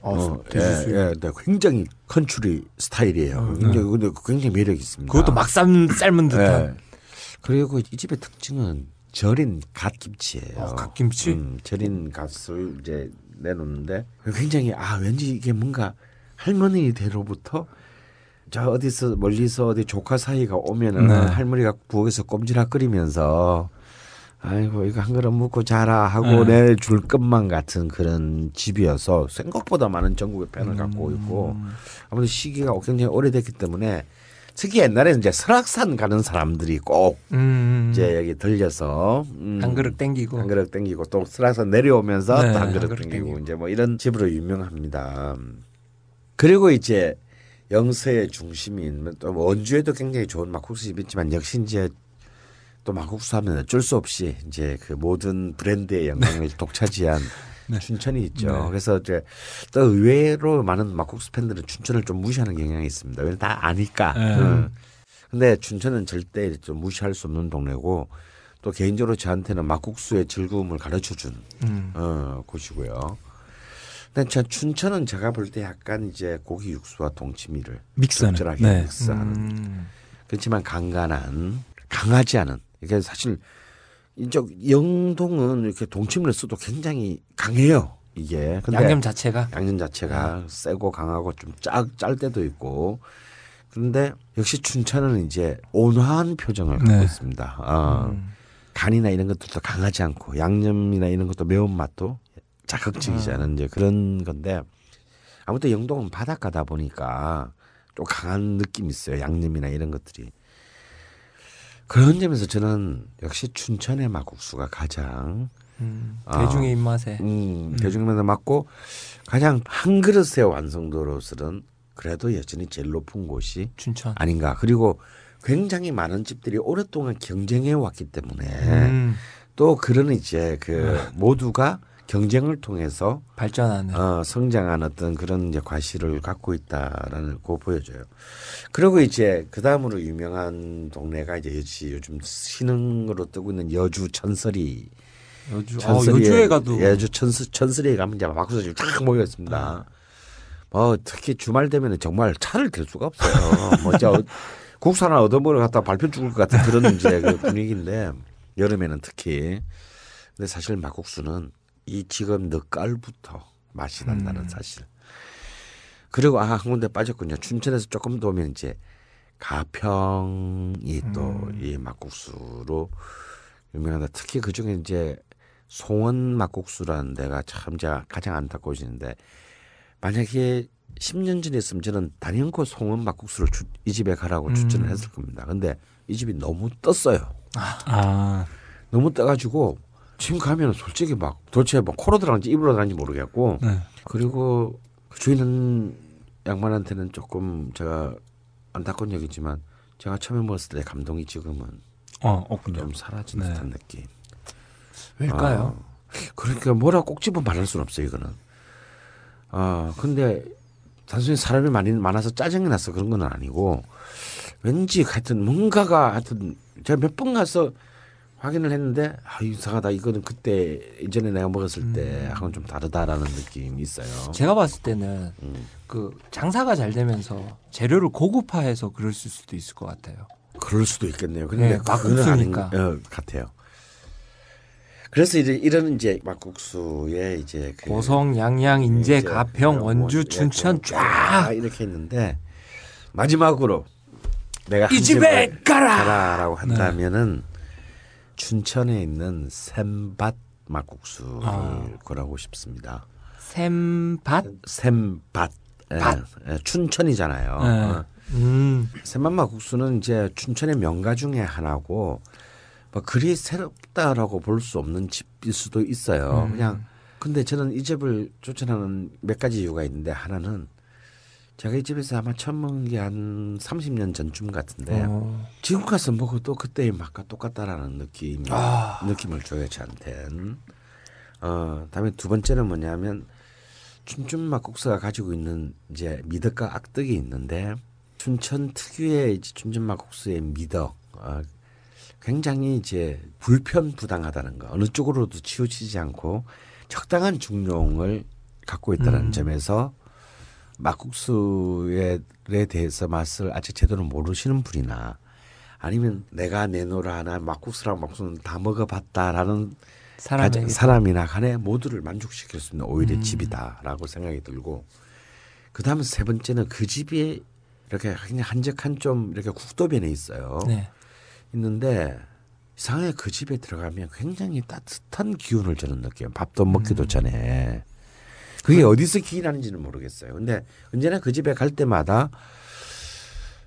어, 돼지 수육. 예, 예, 네, 굉장히 컨츄리 스타일이에요. 굉장히 근데 굉장히 매력 있습니다. 그것도 막 삶, 삶은 듯한. 예. 그리고 이 집의 특징은 절인 갓김치예요. 어, 갓김치? 음, 절인 갓을 이제 내놓는데 굉장히 아 왠지 이게 뭔가 할머니 대로부터 저 어디서 멀리서 어디 조카 사이가 오면은 네. 할머니가 부엌에서 꼼지락거리면서 아이고 이거 한 그릇 먹고 자라 하고 내줄 것만 같은 그런 집이어서 생각보다 많은 전국의 팬을 갖고 있고 아무래도 시기가 굉장히 오래됐기 때문에 특히 옛날에는 이제 설악산 가는 사람들이 꼭 음. 이제 여기 들려서 음, 한 그릇 땡기고. 한 그릇 땡기고 또 설악산 내려오면서 네, 또한한 그릇 그릇 땡기고 땡기고. 이제 뭐 이런 집으로 유명합니다. 그리고 이제 영서의 중심인 또뭐 원주에도 굉장히 좋은 막국수 집이 있지만 역시 이제 또 막국수 하면 어쩔 수 없이 이제 그 모든 브랜드의 영광을 독차지한 춘천이 있죠. 네. 그래서 이제 또 의외로 많은 막국수 팬들은 춘천을 좀 무시하는 경향이 있습니다. 왜냐면 다 아니까. 네. 응. 근데 춘천은 절대 좀 무시할 수 없는 동네고 또 개인적으로 저한테는 막국수의 즐거움을 가르쳐 준 음. 어, 곳이고요. 근데 저 춘천은 제가 볼 때 약간 이제 고기 육수와 동치미를 믹스하는. 적절하게 네. 믹스하는 음. 그렇지만 간간한 강하지 않은 이게 사실 이쪽 영동은 이렇게 동치미를 써도 굉장히 강해요 이게 근데 양념 자체가. 양념 자체가 세고 강하고 좀짤짤 때도 있고 그런데 역시 춘천은 이제 온화한 표정을 갖고 네. 있습니다. 어, 음. 간이나 이런 것들도 강하지 않고 양념이나 이런 것도 매운 맛도 자극적이지 않은 이제 그런 건데 아무튼 영동은 바닷가다 보니까 좀 강한 느낌이 있어요. 양념이나 이런 것들이. 그런 점에서 저는 역시 춘천의 막국수가 가장 음. 아. 대중의 입맛에. 음, 대중면에 맞고 가장 한 그릇의 완성도로서는 그래도 여전히 제일 높은 곳이 춘천. 아닌가. 그리고 굉장히 많은 집들이 오랫동안 경쟁해 왔기 때문에 음. 또 그런 이제 그 모두가 경쟁을 통해서 발전하는. 어, 성장한 어떤 그런 이제 과실을 갖고 있다라는 거 보여줘요. 그리고 이제 그 다음으로 유명한 동네가 이제 역시 요즘 신흥으로 뜨고 있는 여주 천설이 여주. 어, 천설이에 여주에 가도. 여주 천스, 천설이에 가면 이제 막국수집이 쫙 모여 있습니다. 뭐 특히 주말 되면 정말 차를 댈 수가 없어요. 뭐저 국수 하나 얻어먹으러 갔다 발표 죽을 것 같은 그런 이제 그 분위기인데 여름에는 특히. 근데 사실 막국수는 이 지금 늦가을부터 맛이 난다는 음. 사실. 그리고 아 한 군데 빠졌군요. 춘천에서 조금 더 오면 이제 가평이 또이 막국수로 유명하다. 특히 그 중에 이제 송원 막국수라는 데가 참 제가 가장 안타까워지는데 만약에 10년 전이었으면 저는 단연코 송원 막국수를 주- 이 집에 가라고 추천을 했을 겁니다. 근데 이 집이 너무 떴어요. 아, 너무 떠가지고 지금 가면 솔직히 막 도대체 뭐 코로 들어간지 입으로 들어간지 모르겠고 네. 그리고 그 주인은 양반한테는 조금 제가 안타까운 얘기지만 제가 처음에 먹었을 때 감동이 지금은 어, 없군요. 좀 사라진 네. 듯한 느낌. 왜일까요? 아, 그러니까 뭐라 꼭 집어 말할 수는 없어요 이거는. 아 근데 단순히 사람이 많이 많아서 짜증이 나서 그런 건 아니고 왠지 하여튼 뭔가가 하여튼 제가 몇 번 가서 확인을 했는데 아 이상하다 이거는 그때 이전에 내가 먹었을 때 하고는 좀 다르다라는 느낌이 있어요. 제가 봤을 때는 음. 그 장사가 잘 되면서 재료를 고급화해서 그럴 수도 있을 것 같아요. 그럴 수도 있겠네요. 근데 네, 그거는 아닌 막국수니까. 어, 같아요. 그래서 이제 이런 이제 막국수에 이제 그 고성, 양양, 인제, 가평, 뭐 원주, 이렇게 춘천 쫙쫙 이렇게 있는데 마지막으로 내가 이한 집에 가라! 가라라고 한다면은 춘천에 있는 샘밭 막국수를 아. 권하고 싶습니다. 샘밭. 샘밭 예, 밭. 예, 춘천이잖아요. 네. 어. 음. 샘밭 막국수는 이제 춘천의 명가 중에 하나고 뭐 그리 새롭다라고 볼 수 없는 집일 수도 있어요. 음. 그냥 근데 저는 이 집을 추천하는 몇 가지 이유가 있는데 하나는 제가 이 집에서 아마 처음 먹은 게 한 30년 전쯤 같은데 어. 지금 가서 먹어도 그때의 맛과 똑같다라는 느낌 아. 느낌을 줘요 저한테는. 어 다음에 두 번째는 뭐냐면 춘천 막국수가 가지고 있는 이제 미덕과 악덕이 있는데 춘천 특유의 이제 춘천 막국수의 미덕 어, 굉장히 이제 불편 부당하다는 거 어느 쪽으로도 치우치지 않고 적당한 중용을 갖고 있다는 음. 점에서 막국수에 대해서 맛을 아직 제대로 모르시는 분이나 아니면 내가 내놓으라 하나 막국수랑 막국수는 다 먹어봤다라는 사람에게 사람이나 간에 모두를 만족시킬 수 있는 오히려 음. 집이다라고 생각이 들고 그 다음에 세 번째는 그 집이 이렇게 그냥 한적한 좀 이렇게 국도변에 있어요. 네. 있는데 이상하게 그 집에 들어가면 굉장히 따뜻한 기운을 저는 느껴요. 밥도 먹기도 음. 전에. 그게 어디서 기인하는지는 모르겠어요. 근데 언제나 그 집에 갈 때마다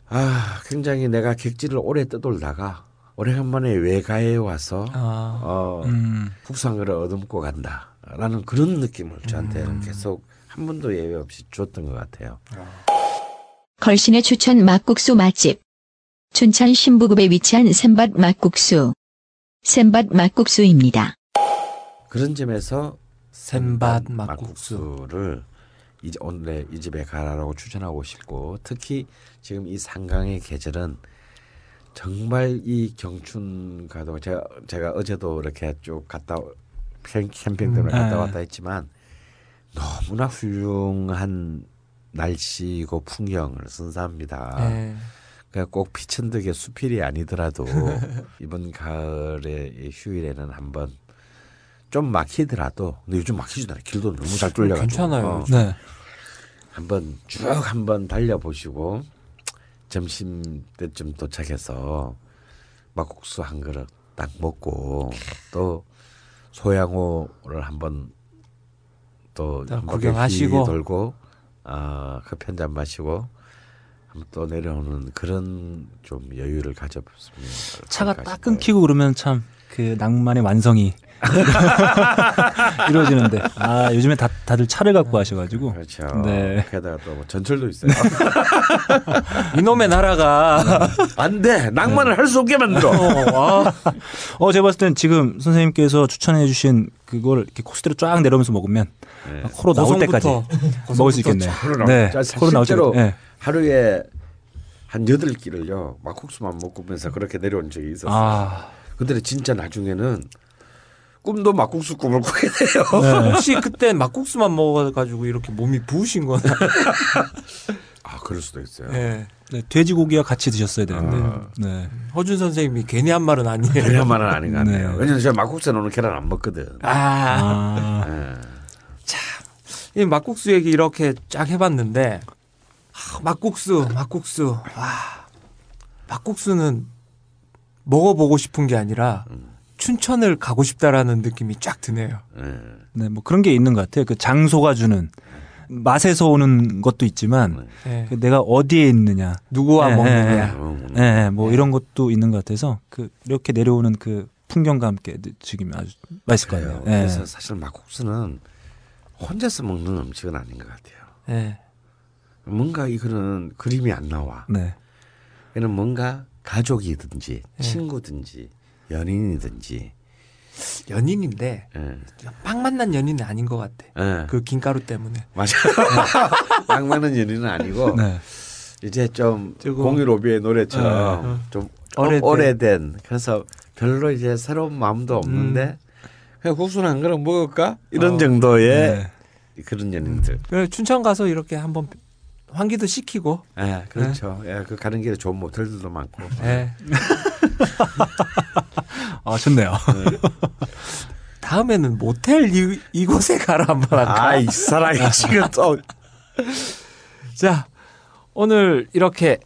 아 굉장히 내가 객지를 오래 떠돌다가 오래간만에 외가에 와서 아. 어, 음. 국수한 그릇 얻어먹고 간다라는 그런 느낌을 저한테 음. 계속 한 번도 예외 없이 줬던 것 같아요. 걸신의 추천 막국수 맛집. 춘천 신부급에 위치한 샘밭 막국수. 샘밭 막국수입니다. 그런 점에서 막국수. 막국수를 이 오늘 이 집에 가라라고 추천하고 싶고 특히 지금 이 상강의 계절은 정말 이 경춘 가도 제가 제가 어제도 이렇게 쭉 갔다 캠- 캠핑 때문에 음. 갔다 네. 왔다 했지만 너무나 훌륭한 날씨고 풍경을 선사합니다. 네. 그러니까 꼭 피천득의 수필이 아니더라도 이번 가을의 이 휴일에는 한번 좀 막히더라도 근데 요즘 막히지도 않아요. 길도 너무 잘 뚫려가지고 괜찮아요, 어. 네. 한번 쭉 한번 달려보시고 점심 때쯤 도착해서 막국수 한 그릇 딱 먹고 또 소양호를 한번 또 구경하시고. 돌고 아 커피 한 잔 마시고 한번 또 내려오는 그런 좀 여유를 가져봤으면 차가 딱. 끊기고 그러면 참 그 낭만의 완성이 이루어지는데 아 요즘에 다 다들 차를 갖고 하셔가지고 그렇죠. 네. 게다가 또 뭐 전철도 있어요. 이놈의 나라가 안 돼 낭만을 할 수 없게 만들어. 어, 아, 어 제가 봤을 땐 지금 선생님께서 추천해주신 그걸 이렇게 코스대로 쫙 내려오면서 먹으면 네. 코로 나올 때까지 고성부터, 먹을 수 있겠네요. 코로 나올 네, 자, 코로 나올 실제로 때까지. 네. 하루에 한 여덟 끼를요 막국수만 먹고면서 그렇게 내려온 적이 있었어요. 아 근데 진짜 나중에는 꿈도 막국수 꿈을 꾸게 돼요. 네. 혹시 그때 막국수만 먹어가지고 이렇게 몸이 부으신 거나? 아 그럴 수도 있어요. 네. 네, 돼지고기와 같이 드셨어야 되는데. 아. 네. 허준 선생님이 괜히 한 말은 아니에요. 그런 말은 아닌 것 같네요. 네. 왜냐면 제가 막국수에 넣는 계란 안 먹거든. 아, 아, 예. 이 막국수 얘기 이렇게 쫙 해봤는데 아, 막국수, 막국수. 와, 막국수는 먹어보고 싶은 게 아니라 춘천을 가고 싶다라는 느낌이 쫙 드네요. 예. 네, 뭐 그런 게 있는 것 같아요. 그 장소가 주는 맛에서 오는 것도 있지만 네. 그 내가 어디에 있느냐, 누구와 네, 먹느냐. 음. 예, 예, 뭐 이런 것도 있는 것 같아서 그 이렇게 내려오는 그 풍경과 함께 즐기면 아주 맛있을. 예. 그래서 사실 막국수는 혼자서 먹는 음식은 아닌 것 같아요. 네. 뭔가 이거는 그림이 안 나와. 네. 얘는 뭔가 가족이든지 네. 친구든지 연인이든지 연인인데 예. 빵 만난 연인은 아닌 것 같아. 예. 그 김가루 때문에. 맞아. 딱 맞는 연인은 아니고 네. 이제 좀 공유로비의 노래처럼 네. 좀 오래된. 오래된. 그래서 별로 이제 새로운 마음도 없는데 음. 그냥 국수는 한 그릇 먹을까 이런 어. 정도의 네. 그런 연인들. 그래 춘천 가서 이렇게 한번 환기도 시키고. 예, 그렇죠. 예, 그 가는 길에 좋은 모텔들도 많고. 네. 아, 좋네요. 다음에는 모텔 이, 이곳에 가라 한번 할까? 아, 이 사람이 지금 또 자, 오늘 이렇게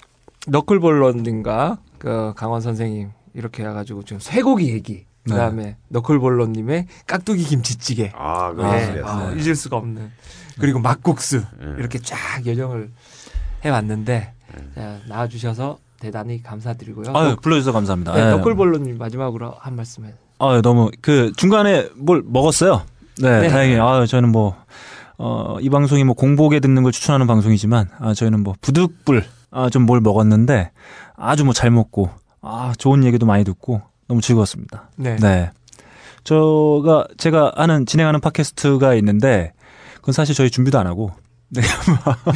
너클볼러님과 그 강원 선생님 이렇게 해가지고 지금 쇠고기 얘기, 그 다음에 너클볼러님의 깍두기 김치찌개. 아, 네, 그렇습니다. 아, 잊을 수가 없는. 그리고 막국수. 네. 이렇게 쫙 여정을 해왔는데, 자, 나와주셔서 대단히 감사드리고요. 아유, 불러주셔서 감사합니다. 네, 예. 너클볼러님 마지막으로 한 말씀 해. 아, 너무 그 중간에 뭘 먹었어요. 네, 네. 다행히 아, 저는 뭐 어, 이 방송이 뭐 공복에 듣는 걸 추천하는 방송이지만 아, 저희는 뭐 부득불 아, 좀 뭘 먹었는데 아주 뭐 잘 먹고 아, 좋은 얘기도 많이 듣고 너무 즐거웠습니다. 네. 네. 저가 제가 하는 진행하는 팟캐스트가 있는데 그건 사실 저희 준비도 안 하고 네.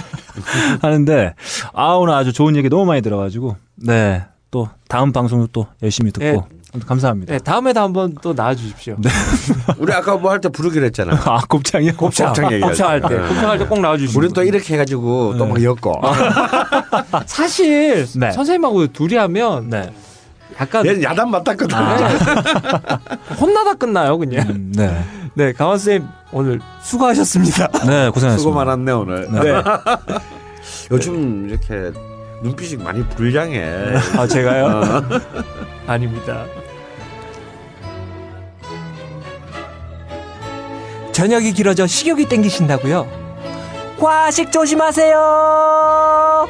하는데 아 오늘 아주 좋은 얘기 너무 많이 들어가지고 네. 또 다음 방송도 또 열심히 듣고 네. 감사합니다. 네, 다음에도 한번 또 나와 주십시오. 우리 아까 뭐 할 때 부르기로 했잖아. 아 곱창이요? 곱창, 곱창 얘기할 곱창 할 때, 때. 곱창 할 때 꼭 나와 주시고. 우리는 또 이렇게 해 가지고 또 막 엮어. 사실 네. 선생님하고 둘이 하면 네. 약간 얘는 야단 맞았거든. 혼나다 끝나요, 그냥. 음, 네. 네, 강원 쌤 오늘 수고하셨습니다. 네, 고생하셨습니다. 수고 많았네 오늘. 네. 요즘 이렇게 눈빛이 많이 불량해. 아, 제가요? 어. 아닙니다. 저녁이 길어져 식욕이 땡기신다고요? 과식 조심하세요.